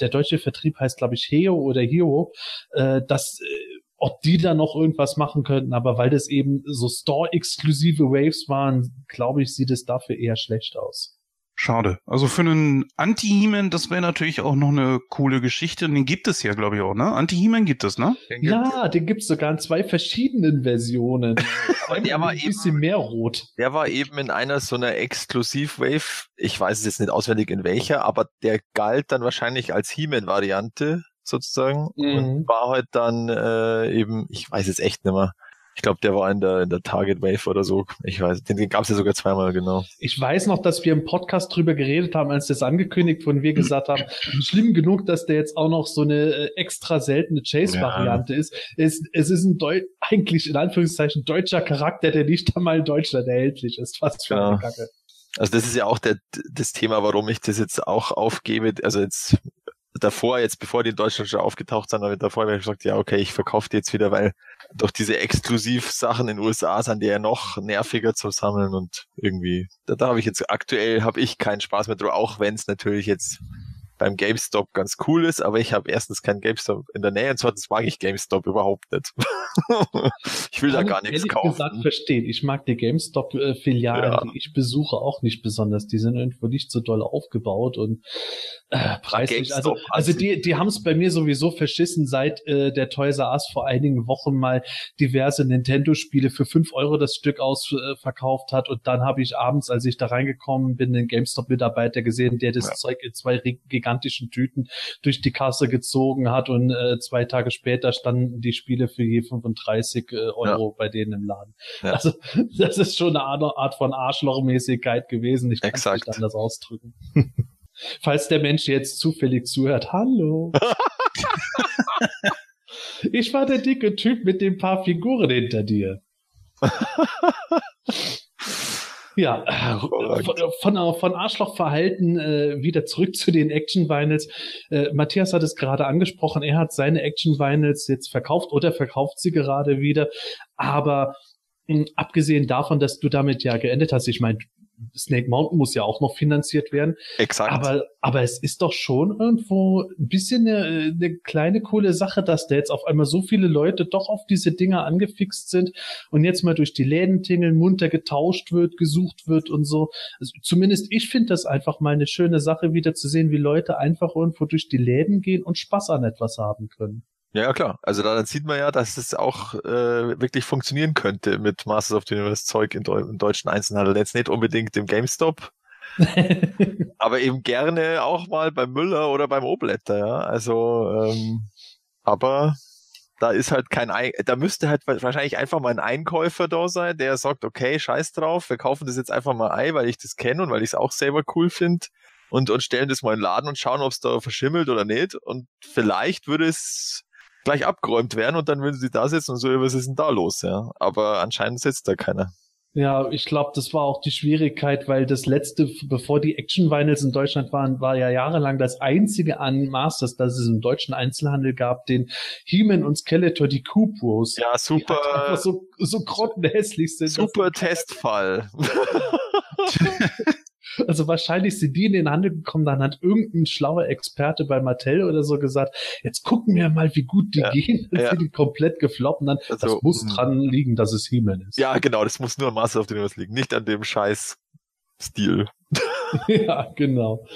der deutsche Vertrieb heißt, glaube ich, Heo oder Hero, äh, dass äh, ob die da noch irgendwas machen könnten, aber weil das eben so Store-exklusive Waves waren, glaube ich, sieht es dafür eher schlecht aus. Schade. Also für einen Anti-He-Man, das wäre natürlich auch noch eine coole Geschichte. Den gibt es ja, glaube ich, auch, ne? Anti-He-Man gibt es, ne? Den gibt- Ja, den gibt's sogar in zwei verschiedenen Versionen. [laughs] Aber der war ein bisschen mehr rot. Der war eben in einer so einer Exklusiv-Wave, ich weiß es jetzt nicht auswendig in welcher, aber der galt dann wahrscheinlich als He-Man-Variante sozusagen Mhm. und war halt dann äh, eben, ich weiß jetzt echt nicht mehr. Ich glaube, der war in der, in der Target Wave oder so. Ich weiß, den, gab es ja sogar zweimal, genau. Ich weiß noch, dass wir im Podcast drüber geredet haben, als das angekündigt wurde und wir gesagt haben, schlimm genug, dass der jetzt auch noch so eine äh, extra seltene Chase-Variante ist. Es, es ist ein Deu eigentlich in Anführungszeichen deutscher Charakter, der nicht einmal in Deutschland erhältlich ist. Was für eine Ja. Kacke. Also das ist ja auch der, das Thema, warum ich das jetzt auch aufgebe. Also jetzt davor, jetzt bevor die in Deutschland schon aufgetaucht sind, habe ich davor ich gesagt, ja, okay, ich verkaufe die jetzt wieder, weil doch diese Exklusivsachen in den USA sind die ja noch nerviger zu sammeln und irgendwie, da, da habe ich jetzt aktuell habe ich keinen Spaß mehr drüber, auch wenn es natürlich jetzt beim GameStop ganz cool ist, aber ich habe erstens keinen GameStop in der Nähe und zweitens mag ich GameStop überhaupt nicht. [laughs] ich will da Kann gar ich nichts kaufen. gesagt verstehen. Ich mag die GameStop-Filialen, Ja. die ich besuche, auch nicht besonders. Die sind irgendwo nicht so doll aufgebaut und äh, preislich. Also, also die, die haben es bei mir sowieso verschissen, seit äh, der Toys R Us vor einigen Wochen mal diverse Nintendo-Spiele für fünf Euro das Stück ausverkauft äh, hat. Und dann habe ich abends, als ich da reingekommen bin, den GameStop-Mitarbeiter gesehen, der das Ja. Zeug in zwei ri- gigantischen Tüten durch die Kasse gezogen hat und äh, zwei Tage später standen die Spiele für je 35 äh, Euro bei denen im Laden. Ja. Also [laughs] das ist schon eine Art, von Arschlochmäßigkeit gewesen. Ich kann es nicht anders ausdrücken. [laughs] Falls der Mensch jetzt zufällig zuhört, hallo. [laughs] ich war der dicke Typ mit den paar Figuren hinter dir. Ja, von, von, von Arschlochverhalten äh, wieder zurück zu den Action Vinyls. Äh, Matthias hat es gerade angesprochen, er hat seine Action Vinyls jetzt verkauft oder verkauft sie gerade wieder. Aber mh, abgesehen davon, dass du damit ja geendet hast, ich meine, Snake Mountain muss ja auch noch finanziert werden. Exakt. Aber, aber es ist doch schon irgendwo ein bisschen eine, eine kleine coole Sache, dass da jetzt auf einmal so viele Leute doch auf diese Dinger angefixt sind und jetzt mal durch die Läden tingeln, munter getauscht wird, gesucht wird und so. Also zumindest ich finde das einfach mal eine schöne Sache, wieder zu sehen, wie Leute einfach irgendwo durch die Läden gehen und Spaß an etwas haben können. Ja, ja, klar. Also da, dann sieht man ja, dass es auch äh, wirklich funktionieren könnte mit Masters of the Universe Zeug in im deutschen Einzelhandel. Jetzt nicht unbedingt im GameStop, [laughs] aber eben gerne auch mal beim Müller oder beim Obletter, ja. Also, ähm, aber da ist halt kein, Ei da müsste halt wahrscheinlich einfach mal ein Einkäufer da sein, der sagt, okay, scheiß drauf, wir kaufen das jetzt einfach mal ein, weil ich das kenne und weil ich es auch selber cool finde und, und stellen das mal in den Laden und schauen, ob es da verschimmelt oder nicht. Und vielleicht würde es gleich abgeräumt werden und dann würden sie da sitzen und so, was ist denn da los, ja. Aber anscheinend sitzt da keiner. Ja, ich glaube, das war auch die Schwierigkeit, weil das letzte, bevor die Action Vinyls in Deutschland waren, war ja jahrelang das einzige an Masters, das es im deutschen Einzelhandel gab, den He-Man und Skeletor, die Coop Bros. Ja, die halt super, einfach so, so grottenhässlich sind. super Testfall. [laughs] [laughs] Also wahrscheinlich sind die in den Handel gekommen, dann hat irgendein schlauer Experte bei Mattel oder so gesagt, jetzt gucken wir mal, wie gut die Ja, gehen. Dann ja. sind die komplett gefloppt und dann, Also, das muss mm. dran liegen, dass es He-Man ist. ja, genau, das muss nur an Master of the Universe liegen, nicht an dem scheiß Stil. [laughs] ja, genau.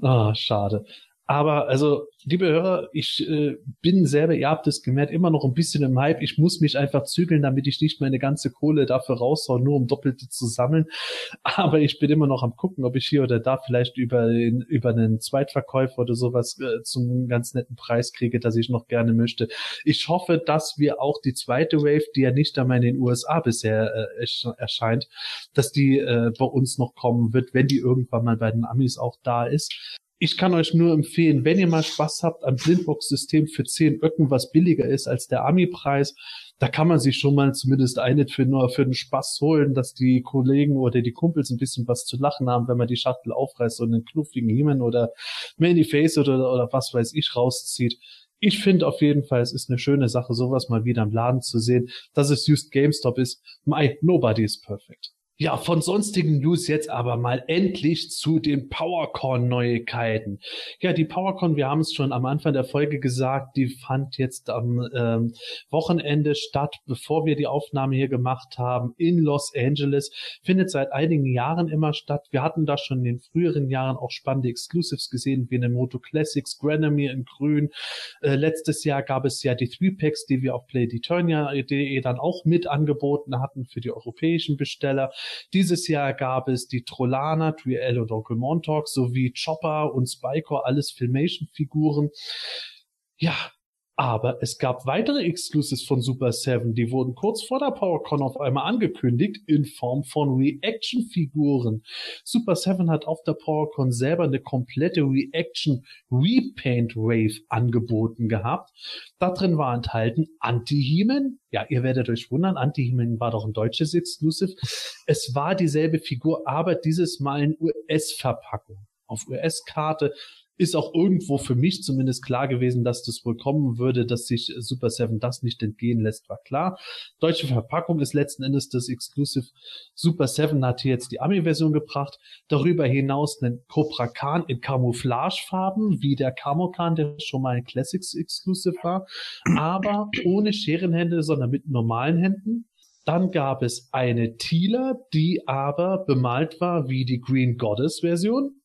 Ah, schade. Aber also, liebe Hörer, ich äh, bin selber, ihr habt es gemerkt, immer noch ein bisschen im Hype. Ich muss mich einfach zügeln, damit ich nicht meine ganze Kohle dafür raushaue, nur um Doppelte zu sammeln. [laughs] Aber ich bin immer noch am gucken, ob ich hier oder da vielleicht über, den, über einen Zweitverkäufer oder sowas äh, zum ganz netten Preis kriege, dass ich noch gerne möchte. Ich hoffe, dass wir auch die zweite Wave, die ja nicht einmal in den USA bisher äh, ersch- erscheint, dass die äh, bei uns noch kommen wird, wenn die irgendwann mal bei den Amis auch da ist. Ich kann euch nur empfehlen, wenn ihr mal Spaß habt am Blindbox-System für 10 Öcken, was billiger ist als der Ami-Preis, da kann man sich schon mal zumindest eine für nur für den Spaß holen, dass die Kollegen oder die Kumpels ein bisschen was zu lachen haben, wenn man die Schachtel aufreißt und einen knuffigen Heeman oder Many-Face oder, oder was weiß ich rauszieht. Ich finde auf jeden Fall, es ist eine schöne Sache, sowas mal wieder im Laden zu sehen, dass es just GameStop ist. My, nobody is perfect. Ja, von sonstigen News jetzt aber mal endlich zu den PowerCon-Neuigkeiten. Ja, die PowerCon, wir haben es schon am Anfang der Folge gesagt, die fand jetzt am ähm, Wochenende statt, bevor wir die Aufnahme hier gemacht haben, in Los Angeles. Findet seit einigen Jahren immer statt. Wir hatten da schon in den früheren Jahren auch spannende Exclusives gesehen, wie eine Moto Classics, Granamy in Grün. Äh, letztes Jahr gab es ja die Three Packs, die wir auf PlayDeturnia.de dann auch mit angeboten hatten für die europäischen Besteller. Dieses Jahr gab es die Trollana, Triel und Onkel Montauk sowie Chopper und Spycore, alles Filmation-Figuren. Ja, aber es gab weitere Exclusives von Super 7, die wurden kurz vor der PowerCon auf einmal angekündigt in Form von Reaction-Figuren. Super 7 hat auf der PowerCon selber eine komplette Reaction Repaint Wave angeboten gehabt. Da drin war enthalten Anti-Heman. Ja, ihr werdet euch wundern, Anti-Heman war doch ein deutsches Exclusive. Es war dieselbe Figur, aber dieses Mal in US-Verpackung. Auf US-Karte ist auch irgendwo für mich zumindest klar gewesen, dass das wohl kommen würde, dass sich Super 7 das nicht entgehen lässt, war klar. Deutsche Verpackung ist letzten Endes das Exclusive. Super 7 hat hier jetzt die Ami-Version gebracht. Darüber hinaus einen Cobra Khan in Camouflagefarben, wie der Camo Khan, der schon mal ein Classics Exclusive war, aber ohne Scherenhände, sondern mit normalen Händen. Dann gab es eine Tila, die aber bemalt war wie die Green Goddess Version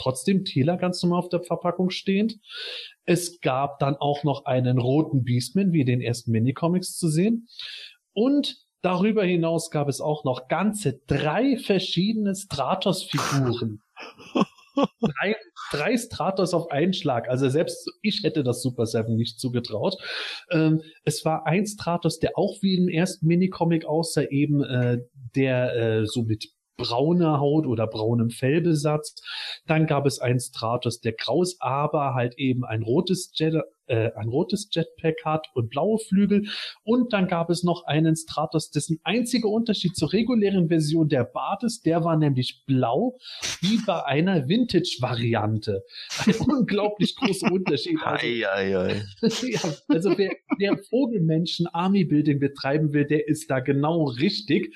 trotzdem Tela ganz normal auf der Verpackung stehend. Es gab dann auch noch einen roten Beastman, wie den ersten Minicomics zu sehen. Und darüber hinaus gab es auch noch ganze drei verschiedene Stratos-Figuren. [laughs] drei, drei Stratos auf einen Schlag. Also selbst ich hätte das Super Seven nicht zugetraut. Ähm, es war ein Stratos, der auch wie im ersten Minicomic aussah, eben äh, der äh, so mit brauner Haut oder braunem Fellbesatz. Dann gab es einen Stratos, der graus, aber halt eben ein rotes Jet, äh, ein rotes Jetpack hat und blaue Flügel. Und dann gab es noch einen Stratos, dessen einziger Unterschied zur regulären Version der Bart ist, der war nämlich blau, wie bei einer Vintage-Variante. Ein [laughs] unglaublich großer Unterschied. Also, Ei, ei, ei. [laughs] ja, also wer, wer Vogelmenschen Army Building betreiben will, der ist da genau richtig.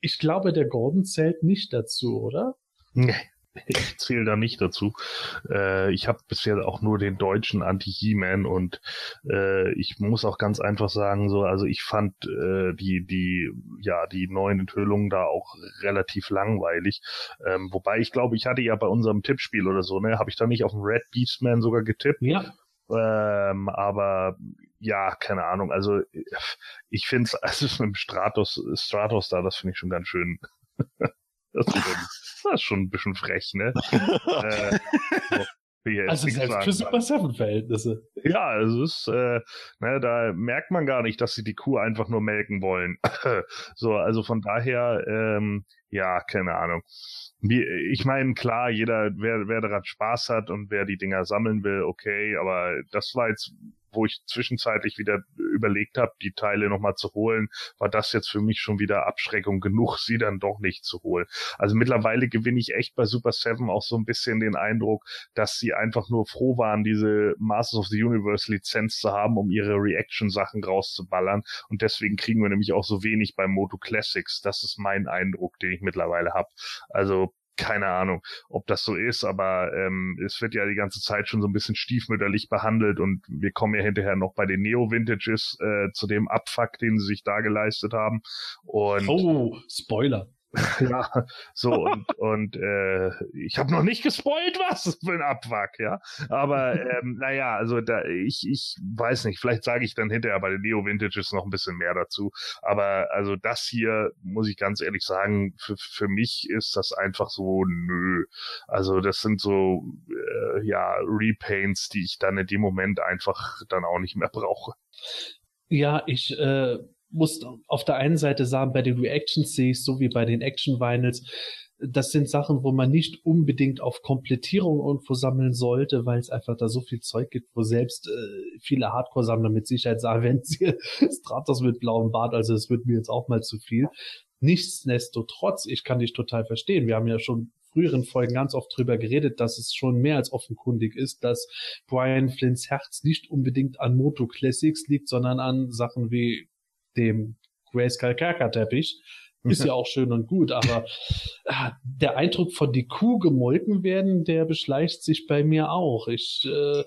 Ich glaube, der Gordon zählt nicht dazu, oder? Nee, ich zähle da nicht dazu. Äh, ich habe bisher auch nur den deutschen Anti-He-Man und äh, ich muss auch ganz einfach sagen, so, also ich fand äh, die, die, ja, die neuen Enthüllungen da auch relativ langweilig. Ähm, wobei ich glaube, ich hatte ja bei unserem Tippspiel oder so, ne, habe ich da nicht auf den Red Beastman sogar getippt. Ja. Ähm, aber ja, keine Ahnung. Also ich finde es, [laughs] also mit dem Stratos, Stratos da, das finde ich schon ganz schön. das, ist schon, das ist schon ein bisschen frech, ne? [laughs] äh, so, jetzt Also selbst für Super Seven Verhältnisse. Ja, es ist, äh, ne, da merkt man gar nicht, dass sie die Kuh einfach nur melken wollen. [laughs] so, also von daher, ähm, ja, keine Ahnung. Wie, ich meine, klar, jeder, wer, wer daran Spaß hat und wer die Dinger sammeln will, okay, aber das war jetzt, wo ich zwischenzeitlich wieder überlegt habe, die Teile nochmal zu holen, war das jetzt für mich schon wieder Abschreckung genug, sie dann doch nicht zu holen. Also mittlerweile gewinne ich echt bei Super Seven auch so ein bisschen den Eindruck, dass sie einfach nur froh waren, diese Masters of the Universe Lizenz zu haben, um ihre Reaction-Sachen rauszuballern. Und deswegen kriegen wir nämlich auch so wenig bei Moto Classics. Das ist mein Eindruck, den ich mittlerweile habe. Also keine Ahnung, ob das so ist, aber ähm, es wird ja die ganze Zeit schon so ein bisschen stiefmütterlich behandelt und wir kommen ja hinterher noch bei den Neo-Vintages äh, zu dem Abfuck, den sie sich da geleistet haben. Und Oh, Spoiler. [laughs] ja, so und [laughs] und äh, ich habe noch nicht gespoilt, was [laughs] für ein Abfuck, ja. Aber ähm, naja, also da ich ich weiß nicht, vielleicht sage ich dann hinterher bei den Neo Vintages noch ein bisschen mehr dazu. Aber also das hier muss ich ganz ehrlich sagen, für für mich ist das einfach so nö. Also das sind so äh, ja Repaints, die ich dann in dem Moment einfach dann auch nicht mehr brauche. Ja, ich äh, muss auf der einen Seite sagen, bei den Reactions sehe ich so wie bei den Action Vinyls, das sind Sachen, wo man nicht unbedingt auf Komplettierung irgendwo sammeln sollte, weil es einfach da so viel Zeug gibt, wo selbst äh, viele Hardcore-Sammler mit Sicherheit sagen, wenn [laughs] sie Stratos mit blauem Bart, also das wird mir jetzt auch mal zu viel. Nichtsdestotrotz, ich kann dich total verstehen. Wir haben ja schon früheren Folgen ganz oft drüber geredet, dass es schon mehr als offenkundig ist, dass Brian Flints Herz nicht unbedingt an Moto Classics liegt, sondern an Sachen wie dem Grayskull Kerkerteppich. Ist ja auch schön und gut, aber äh, der Eindruck von die Kuh gemolken werden, der beschleicht sich bei mir auch. Ich äh,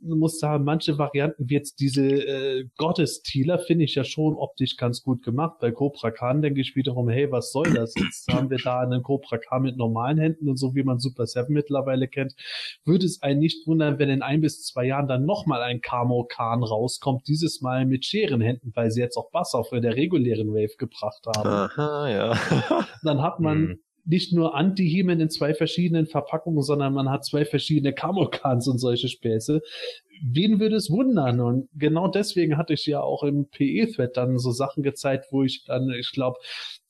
muss sagen, manche Varianten, wie jetzt diese äh, Gottestealer, finde ich ja schon optisch ganz gut gemacht. Bei Cobra Khan denke ich wiederum, hey, was soll das? Jetzt haben wir da einen Cobra Khan mit normalen Händen und so, wie man Super Seven mittlerweile kennt. Würde es einen nicht wundern, wenn in ein bis zwei Jahren dann nochmal ein Camo Khan rauskommt, dieses Mal mit Scherenhänden, weil sie jetzt auch Bass auf der regulären Wave gebracht haben. Aha, ja. [laughs] Dann hat man Mhm. nicht nur Anti-Hemen in zwei verschiedenen Verpackungen, sondern man hat zwei verschiedene Kamokans und solche Späße. Wen würde es wundern? Und genau deswegen hatte ich ja auch im PE-Thread dann so Sachen gezeigt, wo ich dann, ich glaube,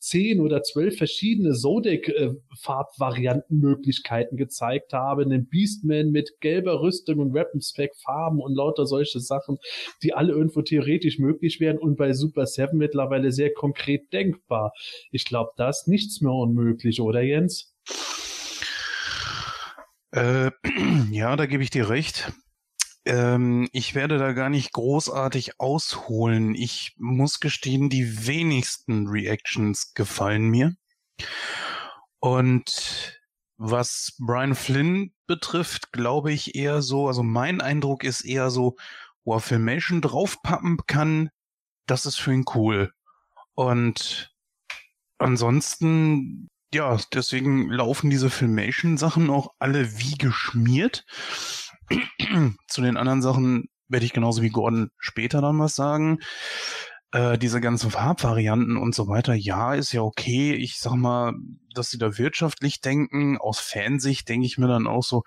zehn oder zwölf verschiedene Zodec-Farbvariantenmöglichkeiten gezeigt habe. Einen Beastman mit gelber Rüstung und Weapon-Spec, Farben und lauter solche Sachen, die alle irgendwo theoretisch möglich wären und bei Super 7 mittlerweile sehr konkret denkbar. Ich glaube, da ist nichts mehr unmöglich, oder Jens? Äh, [clears throat] ja, da gebe ich dir recht. Ähm, ich werde da gar nicht großartig ausholen. Ich muss gestehen, die wenigsten Reactions gefallen mir. Und was Brian Flynn betrifft, glaube ich eher so, also mein Eindruck ist eher so, wo er Filmation draufpappen kann, das ist für ihn cool. Und ansonsten ja, deswegen laufen diese Filmation-Sachen auch alle wie geschmiert. [clears throat] Zu den anderen Sachen werde ich genauso wie Gordon später dann was sagen. Äh, diese ganzen Farbvarianten und so weiter, ja, ist ja okay. Ich sag mal, dass sie da wirtschaftlich denken. Aus Fansicht denke ich mir dann auch so,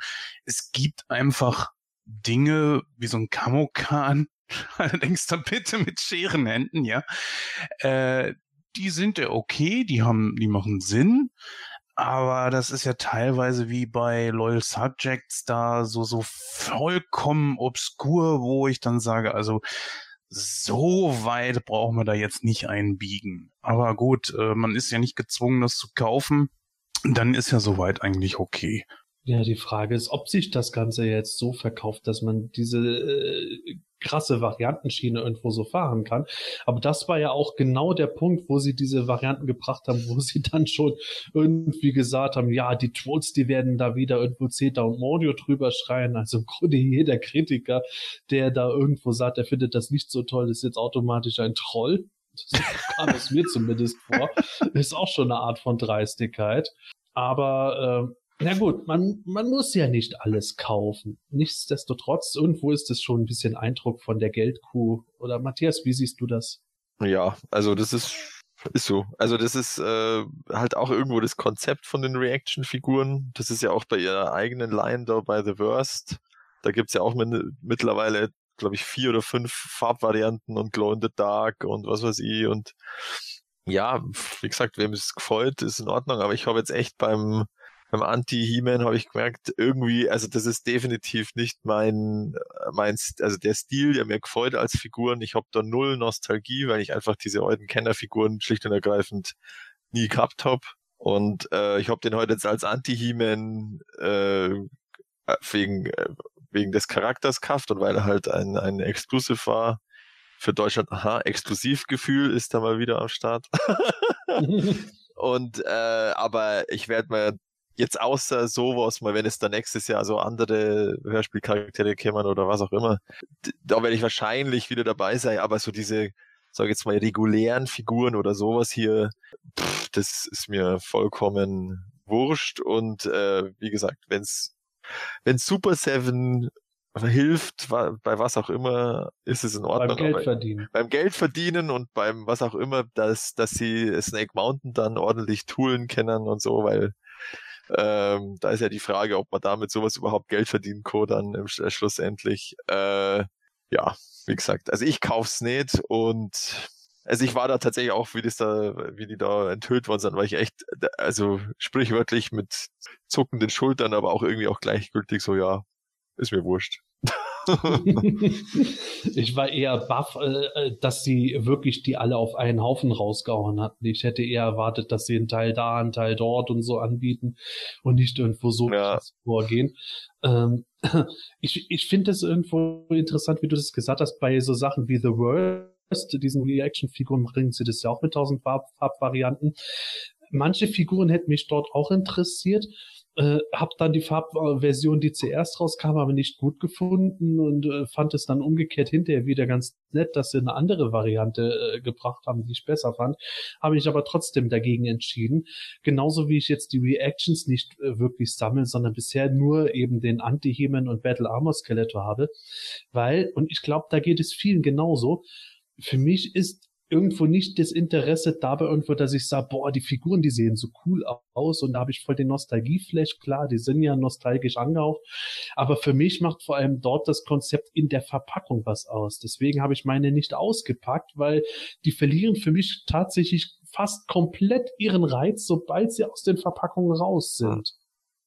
es gibt einfach Dinge wie so ein Kamokan. [laughs] Allerdings dann bitte mit Scherenhänden, ja. Äh, die sind ja okay, die haben, die machen Sinn. Aber das ist ja teilweise wie bei Loyal Subjects da so, so vollkommen obskur, wo ich dann sage, also so weit brauchen wir da jetzt nicht einbiegen. Aber gut, äh, man ist ja nicht gezwungen, das zu kaufen. Dann ist ja soweit eigentlich okay. Ja, die Frage ist, ob sich das Ganze jetzt so verkauft, dass man diese äh, krasse Variantenschiene irgendwo so fahren kann. Aber das war ja auch genau der Punkt, wo sie diese Varianten gebracht haben, [laughs] wo sie dann schon irgendwie gesagt haben, ja, die Trolls, die werden da wieder irgendwo Zeta und Mordio drüber schreien. Also im Grunde jeder Kritiker, der da irgendwo sagt, er findet das nicht so toll, ist jetzt automatisch ein Troll. So kam es mir zumindest vor. [laughs] Ist auch schon eine Art von Dreistigkeit. Aber äh, na gut, man, man muss ja nicht alles kaufen. Nichtsdestotrotz, irgendwo ist es schon ein bisschen Eindruck von der Geldkuh. Oder Matthias, wie siehst du das? Ja, also das ist, ist so. Also das ist äh, halt auch irgendwo das Konzept von den Reaction-Figuren. Das ist ja auch bei ihrer eigenen Line da bei The Worst. Da gibt's ja auch mit, mittlerweile, glaube ich, vier oder fünf Farbvarianten und Glow in the Dark und was weiß ich. Und ja, wie gesagt, wem es gefällt, ist in Ordnung. Aber ich habe jetzt echt beim beim Anti-He-Man habe ich gemerkt, irgendwie, also das ist definitiv nicht mein, mein, also der Stil, der mir gefällt als Figuren. Ich habe da null Nostalgie, weil ich einfach diese alten Kennerfiguren schlicht und ergreifend nie gehabt habe. Und äh, ich habe den heute jetzt als Anti-He-Man äh, wegen, äh, wegen des Charakters gehabt und weil er halt ein, ein Exclusive war für Deutschland. Aha, Exklusivgefühl ist da mal wieder am Start. [laughs] und äh, aber ich werde mir jetzt außer sowas, mal wenn es dann nächstes Jahr so andere Hörspielcharaktere kämen oder was auch immer, da werde ich wahrscheinlich wieder dabei sein, aber so diese, sag jetzt mal, regulären Figuren oder sowas hier, pff, das ist mir vollkommen wurscht und äh, wie gesagt, wenn's wenn Super Seven hilft, bei was auch immer, ist es in Ordnung. Beim Geld verdienen. Beim Geld verdienen und beim was auch immer, dass, dass sie Snake Mountain dann ordentlich toolen können und so, weil ähm, da ist ja die Frage, ob man damit sowas überhaupt Geld verdienen kann, dann im, äh, schlussendlich. Äh, ja, wie gesagt, also ich kauf's nicht und also ich war da tatsächlich auch, wie das da, wie die da enthüllt worden sind, war ich echt, also sprichwörtlich mit zuckenden Schultern, aber auch irgendwie auch gleichgültig so, ja, ist mir wurscht. [laughs] [laughs] ich war eher baff, äh, dass sie wirklich die alle auf einen Haufen rausgehauen hatten. Ich hätte eher erwartet, dass sie einen Teil da, einen Teil dort und so anbieten und nicht irgendwo so Ja. vorgehen. Ähm, [clears throat] ich ich finde es irgendwo interessant, wie du das gesagt hast, bei so Sachen wie The World First, diesen Reaction-Figuren, bringen sie das ja auch mit 1000 Farb Farbvarianten. Manche Figuren hätten mich dort auch interessiert. Äh, hab dann die Farbversion, die zuerst rauskam, aber nicht gut gefunden und äh, fand es dann umgekehrt hinterher wieder ganz nett, dass sie eine andere Variante äh, gebracht haben, die ich besser fand. Habe ich aber trotzdem dagegen entschieden. Genauso wie ich jetzt die Reactions nicht äh, wirklich sammle, sondern bisher nur eben den Anti-Heman und Battle Armor Skeletor habe. Weil, und ich glaube, da geht es vielen genauso, für mich ist irgendwo nicht das Interesse dabei irgendwo, dass ich sage, boah, die Figuren, die sehen so cool aus und da habe ich voll den Nostalgieflash, klar, die sind ja nostalgisch angehaucht, aber für mich macht vor allem dort das Konzept in der Verpackung was aus. Deswegen habe ich meine nicht ausgepackt, weil die verlieren für mich tatsächlich fast komplett ihren Reiz, sobald sie aus den Verpackungen raus sind.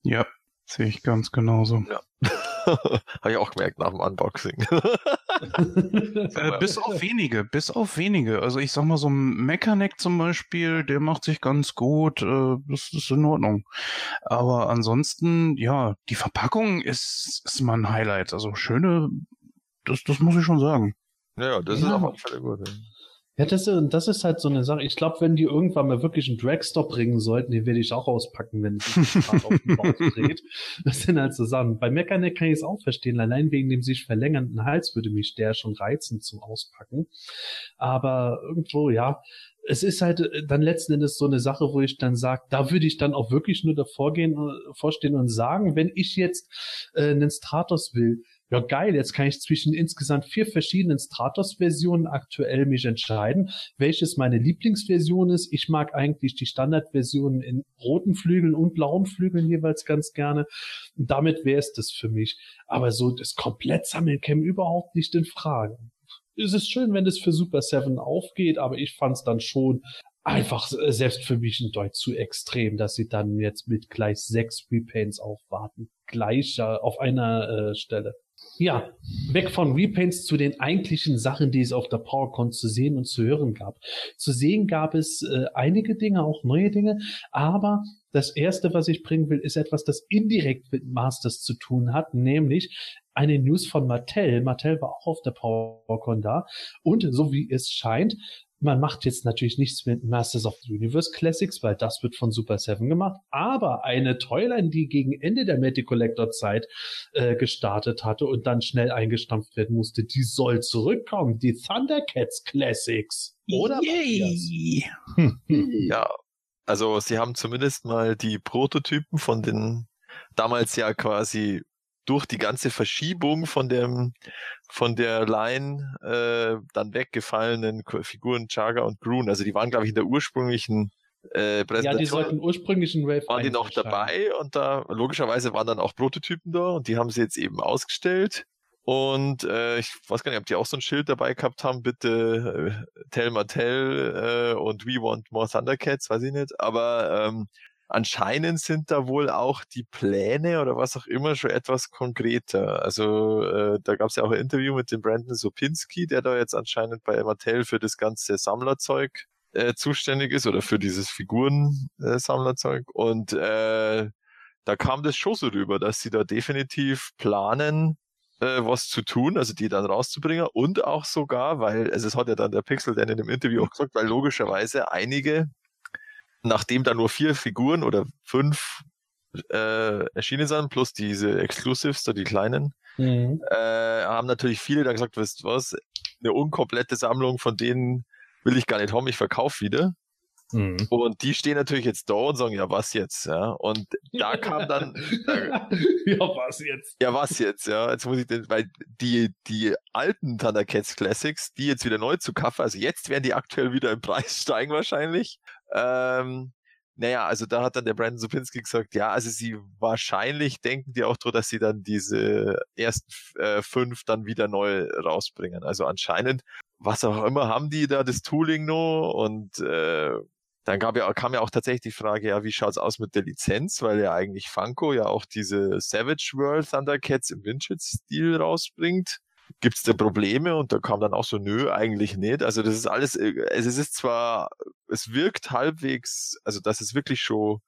Ja, sehe ich ganz genauso. Ja. [laughs] Habe ich auch gemerkt nach dem Unboxing. [laughs] äh, bis auf wenige, bis auf wenige. Also ich sag mal, so ein Mechaneck zum Beispiel, der macht sich ganz gut, äh, das ist in Ordnung. Aber ansonsten, ja, die Verpackung ist, ist mal ein Highlight. Also schöne, das, das muss ich schon sagen. Ja, das ja. ist auf jeden Fall gut. Ja. Das, das ist halt so eine Sache. Ich glaube, wenn die irgendwann mal wirklich einen Dragstop bringen sollten, den werde ich auch auspacken, wenn sich auf den Bauch [laughs] dreht. Das sind halt so Sachen. Bei Mechaneck kann ich es auch verstehen. Allein wegen dem sich verlängernden Hals würde mich der schon reizen zum Auspacken. Aber irgendwo, ja, es ist halt äh, dann letzten Endes so eine Sache, wo ich dann sage, da würde ich dann auch wirklich nur davor gehen, äh, vorstehen und sagen, wenn ich jetzt äh, einen Stratos will, ja geil, jetzt kann ich zwischen insgesamt vier verschiedenen Stratos-Versionen aktuell mich entscheiden, welches meine Lieblingsversion ist. Ich mag eigentlich die Standardversionen in roten Flügeln und blauen Flügeln jeweils ganz gerne. Und damit wäre es das für mich. Aber so das komplett sammeln käme überhaupt nicht in Frage. Es ist schön, wenn es für Super Seven aufgeht, aber ich fand es dann schon einfach äh, selbst für mich ein Deut zu extrem, dass sie dann jetzt mit gleich sechs Repaints aufwarten. Gleich auf einer äh, Stelle. Ja, weg von Repaints zu den eigentlichen Sachen, die es auf der PowerCon zu sehen und zu hören gab. Zu sehen gab es äh, einige Dinge, auch neue Dinge, aber das erste, was ich bringen will, ist etwas, das indirekt mit Masters zu tun hat, nämlich eine News von Mattel. Mattel war auch auf der PowerCon da und so wie es scheint, man macht jetzt natürlich nichts mit Masters of the Universe Classics, weil das wird von Super 7 gemacht. Aber eine Toyline, die gegen Ende der Matty Collector Zeit äh, gestartet hatte und dann schnell eingestampft werden musste, die soll zurückkommen. Die Thundercats Classics. Oder? Yay. ja, also sie haben zumindest mal die Prototypen von den damals ja quasi durch die ganze Verschiebung von dem von der Line äh, dann weggefallenen Figuren Chaga und Groon. Also die waren, glaube ich, in der ursprünglichen äh, Präsentation. Ja, die sollten ursprünglichen Wave waren die noch dabei und da logischerweise waren dann auch Prototypen da und die haben sie jetzt eben ausgestellt. Und äh, ich weiß gar nicht, ob die auch so ein Schild dabei gehabt haben, bitte äh, Tell Mattel äh, und We Want More Thundercats, weiß ich nicht. Aber ähm, anscheinend sind da wohl auch die Pläne oder was auch immer schon etwas konkreter. Also äh, da gab es ja auch ein Interview mit dem Brandon Sopinski, der da jetzt anscheinend bei Mattel für das ganze Sammlerzeug äh, zuständig ist oder für dieses Figuren-Sammlerzeug. Äh, Und äh, da kam das schon so rüber, dass sie da definitiv planen, äh, was zu tun, also die dann rauszubringen und auch sogar, weil, also es hat ja dann der Pixel dann in dem Interview auch gesagt, weil logischerweise einige nachdem da nur vier Figuren oder fünf äh, erschienen sind, plus diese Exclusives, so die kleinen, mhm. äh, haben natürlich viele dann gesagt, wisst was, eine unkomplette Sammlung von denen will ich gar nicht haben, ich verkaufe wieder. Mhm. Und die stehen natürlich jetzt da und sagen, ja, was jetzt? Ja, und da kam dann. [laughs] ja, was jetzt? Ja, was jetzt? Ja, jetzt muss ich denn, weil die, die alten Thundercats Classics, die jetzt wieder neu zu kaufen, also jetzt werden die aktuell wieder im Preis [laughs] steigen wahrscheinlich. Ähm, naja, also da hat dann der Brandon Supinski gesagt, ja, also sie wahrscheinlich denken die auch drüber, dass sie dann diese ersten äh, fünf dann wieder neu rausbringen. Also anscheinend, was auch immer, haben die da das Tooling noch und äh, dann gab ja, kam ja auch tatsächlich die Frage, ja, wie schaut's aus mit der Lizenz, weil ja eigentlich Funko ja auch diese Savage World Thundercats im Windschild-Stil rausbringt. Gibt's da Probleme? Und da kam dann auch so, nö, eigentlich nicht. Also das ist alles, äh, es ist zwar, es wirkt halbwegs, also dass es wirklich schon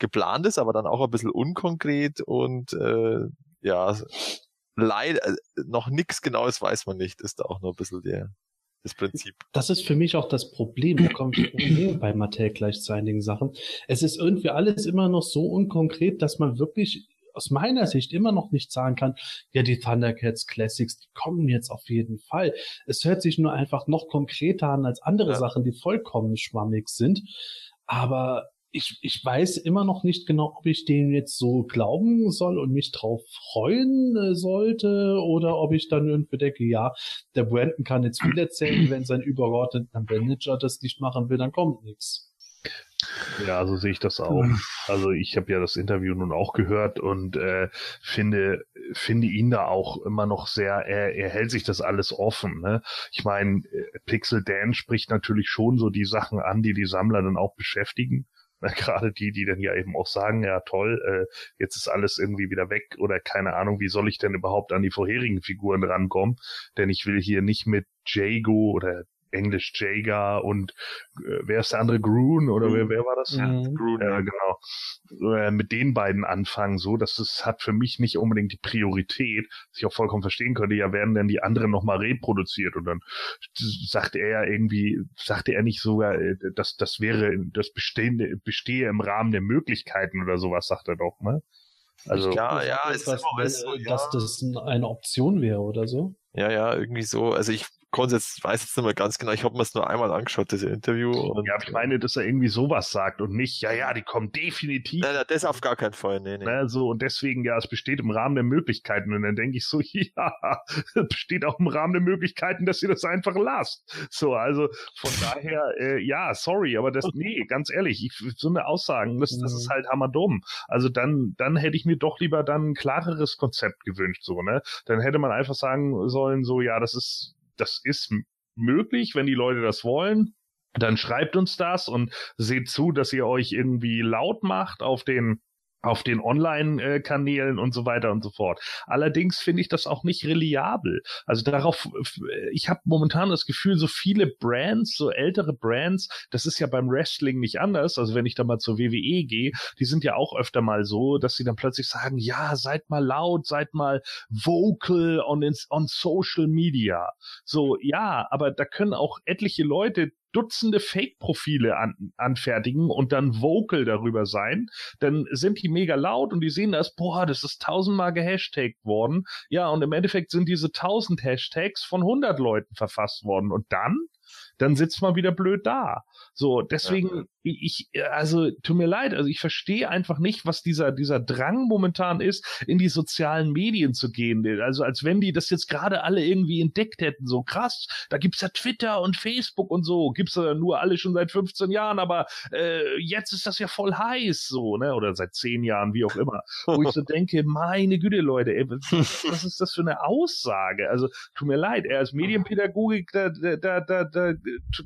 geplant ist, aber dann auch ein bisschen unkonkret und äh, ja, leider, äh, noch nichts Genaues weiß man nicht, ist da auch noch ein bisschen der, das Prinzip. Das ist für mich auch das Problem. Da kommt [clears throat] bei Mattel gleich zu einigen Sachen. Es ist irgendwie alles immer noch so unkonkret, dass man wirklich aus meiner Sicht immer noch nicht sagen kann, ja, die Thundercats Classics, die kommen jetzt auf jeden Fall. Es hört sich nur einfach noch konkreter an als andere ja. Sachen, die vollkommen schwammig sind. Aber ich, ich weiß immer noch nicht genau, ob ich dem jetzt so glauben soll und mich drauf freuen äh, sollte oder ob ich dann irgendwie denke, ja, der Brandon kann jetzt viel erzählen, wenn sein übergeordneter Manager das nicht machen will, dann kommt nichts. Ja, so sehe ich das auch. Also ich habe ja das Interview nun auch gehört und äh, finde finde ihn da auch immer noch sehr. Er, er hält sich das alles offen. Ne? Ich meine, äh, Pixel Dan spricht natürlich schon so die Sachen an, die die Sammler dann auch beschäftigen. [laughs] gerade die, die dann ja eben auch sagen, ja toll, äh, jetzt ist alles irgendwie wieder weg oder keine Ahnung, wie soll ich denn überhaupt an die vorherigen Figuren rankommen? Denn ich will hier nicht mit Jago oder Englisch Jager und äh, wer ist der andere Groon oder wer, wer war das? Ja, Groon. Ja, genau. Äh, mit den beiden anfangen, so, das ist, hat für mich nicht unbedingt die Priorität, was ich auch vollkommen verstehen könnte, ja, werden denn die anderen nochmal reproduziert und dann sagt er ja irgendwie, sagte er nicht sogar, äh, dass das wäre, das bestehende, bestehe im Rahmen der Möglichkeiten oder sowas, sagt er doch, ne? Also, ja, ja, es ist immer so, ja. dass das eine Option wäre oder so. Ja, ja, irgendwie so. Also ich konnte jetzt, weiß jetzt nicht mehr ganz genau, ich habe mir es nur einmal angeschaut, das Interview. Und, ja, ich meine, dass er irgendwie sowas sagt und nicht, ja, ja, die kommen definitiv. Nein, nein, das auf gar keinen Fall, nee, nee. Na, so, und deswegen, ja, es besteht im Rahmen der Möglichkeiten. Und dann denke ich so, [laughs] ja, es besteht auch im Rahmen der Möglichkeiten, dass ihr das einfach lasst. So, also von daher, äh, ja, sorry, aber das, nee, ganz ehrlich, ich, so eine Aussagen, das, das ist mhm. halt hammerdumm. Also dann, dann hätte ich mir doch lieber dann ein klareres Konzept gewünscht, so, ne? Dann hätte man einfach sagen sollen, so, ja, das ist das ist möglich, wenn die Leute das wollen. Dann schreibt uns das und seht zu, dass ihr euch irgendwie laut macht auf den auf den Online-Kanälen und so weiter und so fort. Allerdings finde ich das auch nicht reliabel. Also darauf, ich habe momentan das Gefühl, so viele Brands, so ältere Brands, das ist ja beim Wrestling nicht anders. Also wenn ich da mal zur WWE gehe, die sind ja auch öfter mal so, dass sie dann plötzlich sagen, ja, seid mal laut, seid mal vocal on, on Social Media. So, ja, aber da können auch etliche Leute Dutzende Fake-Profile an, anfertigen und dann vocal darüber sein, dann sind die mega laut und die sehen das, boah, das ist tausendmal gehashtagt worden. Ja, und im Endeffekt sind diese tausend Hashtags von hundert Leuten verfasst worden. Und dann dann sitzt man wieder blöd da. So, deswegen, ja. ich, also, tut mir leid, also ich verstehe einfach nicht, was dieser, dieser Drang momentan ist, in die sozialen Medien zu gehen. Also, als wenn die das jetzt gerade alle irgendwie entdeckt hätten, so krass, da gibt's ja Twitter und Facebook und so, gibt's ja nur alle schon seit 15 Jahren, aber äh, jetzt ist das ja voll heiß, so, ne, oder seit 10 Jahren, wie auch immer. Wo ich so [laughs] denke, meine Güte, Leute, ey, was, [laughs] was ist das für eine Aussage? Also, tut mir leid, er ist Medienpädagogik, da, da, da, da, da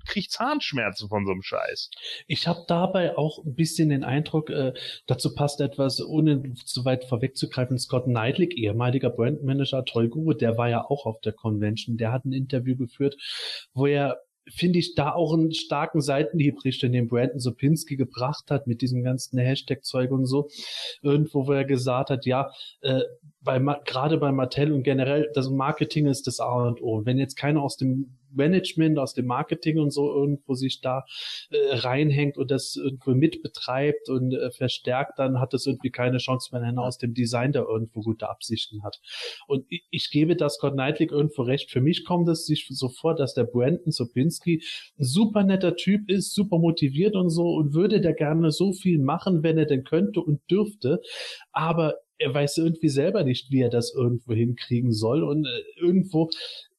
kriegt Zahnschmerzen von so einem Scheiß. Ich habe dabei auch ein bisschen den Eindruck, äh, dazu passt etwas, ohne zu weit vorwegzugreifen, Scott Knightley, ehemaliger Brandmanager Tollguru, der war ja auch auf der Convention, der hat ein Interview geführt, wo er finde ich, da auch einen starken Seitenhieb Richtung den Brandon Sopinski gebracht hat mit diesem ganzen Hashtag-Zeug und so. Irgendwo, wo er gesagt hat, ja, äh, bei, gerade bei Mattel und generell, das Marketing ist das A und O. Wenn jetzt keiner aus dem Management, aus dem Marketing und so irgendwo sich da äh, reinhängt und das irgendwo mitbetreibt und äh, verstärkt, dann hat das irgendwie keine Chance mehr, wenn er aus dem Design da irgendwo gute Absichten hat. Und ich, ich gebe das Scott Knightley irgendwo recht. Für mich kommt es sich so vor, dass der Brandon Sopinski ein super netter Typ ist, super motiviert und so und würde der gerne so viel machen, wenn er denn könnte und dürfte. Aber er weiß irgendwie selber nicht, wie er das irgendwo hinkriegen soll und äh, irgendwo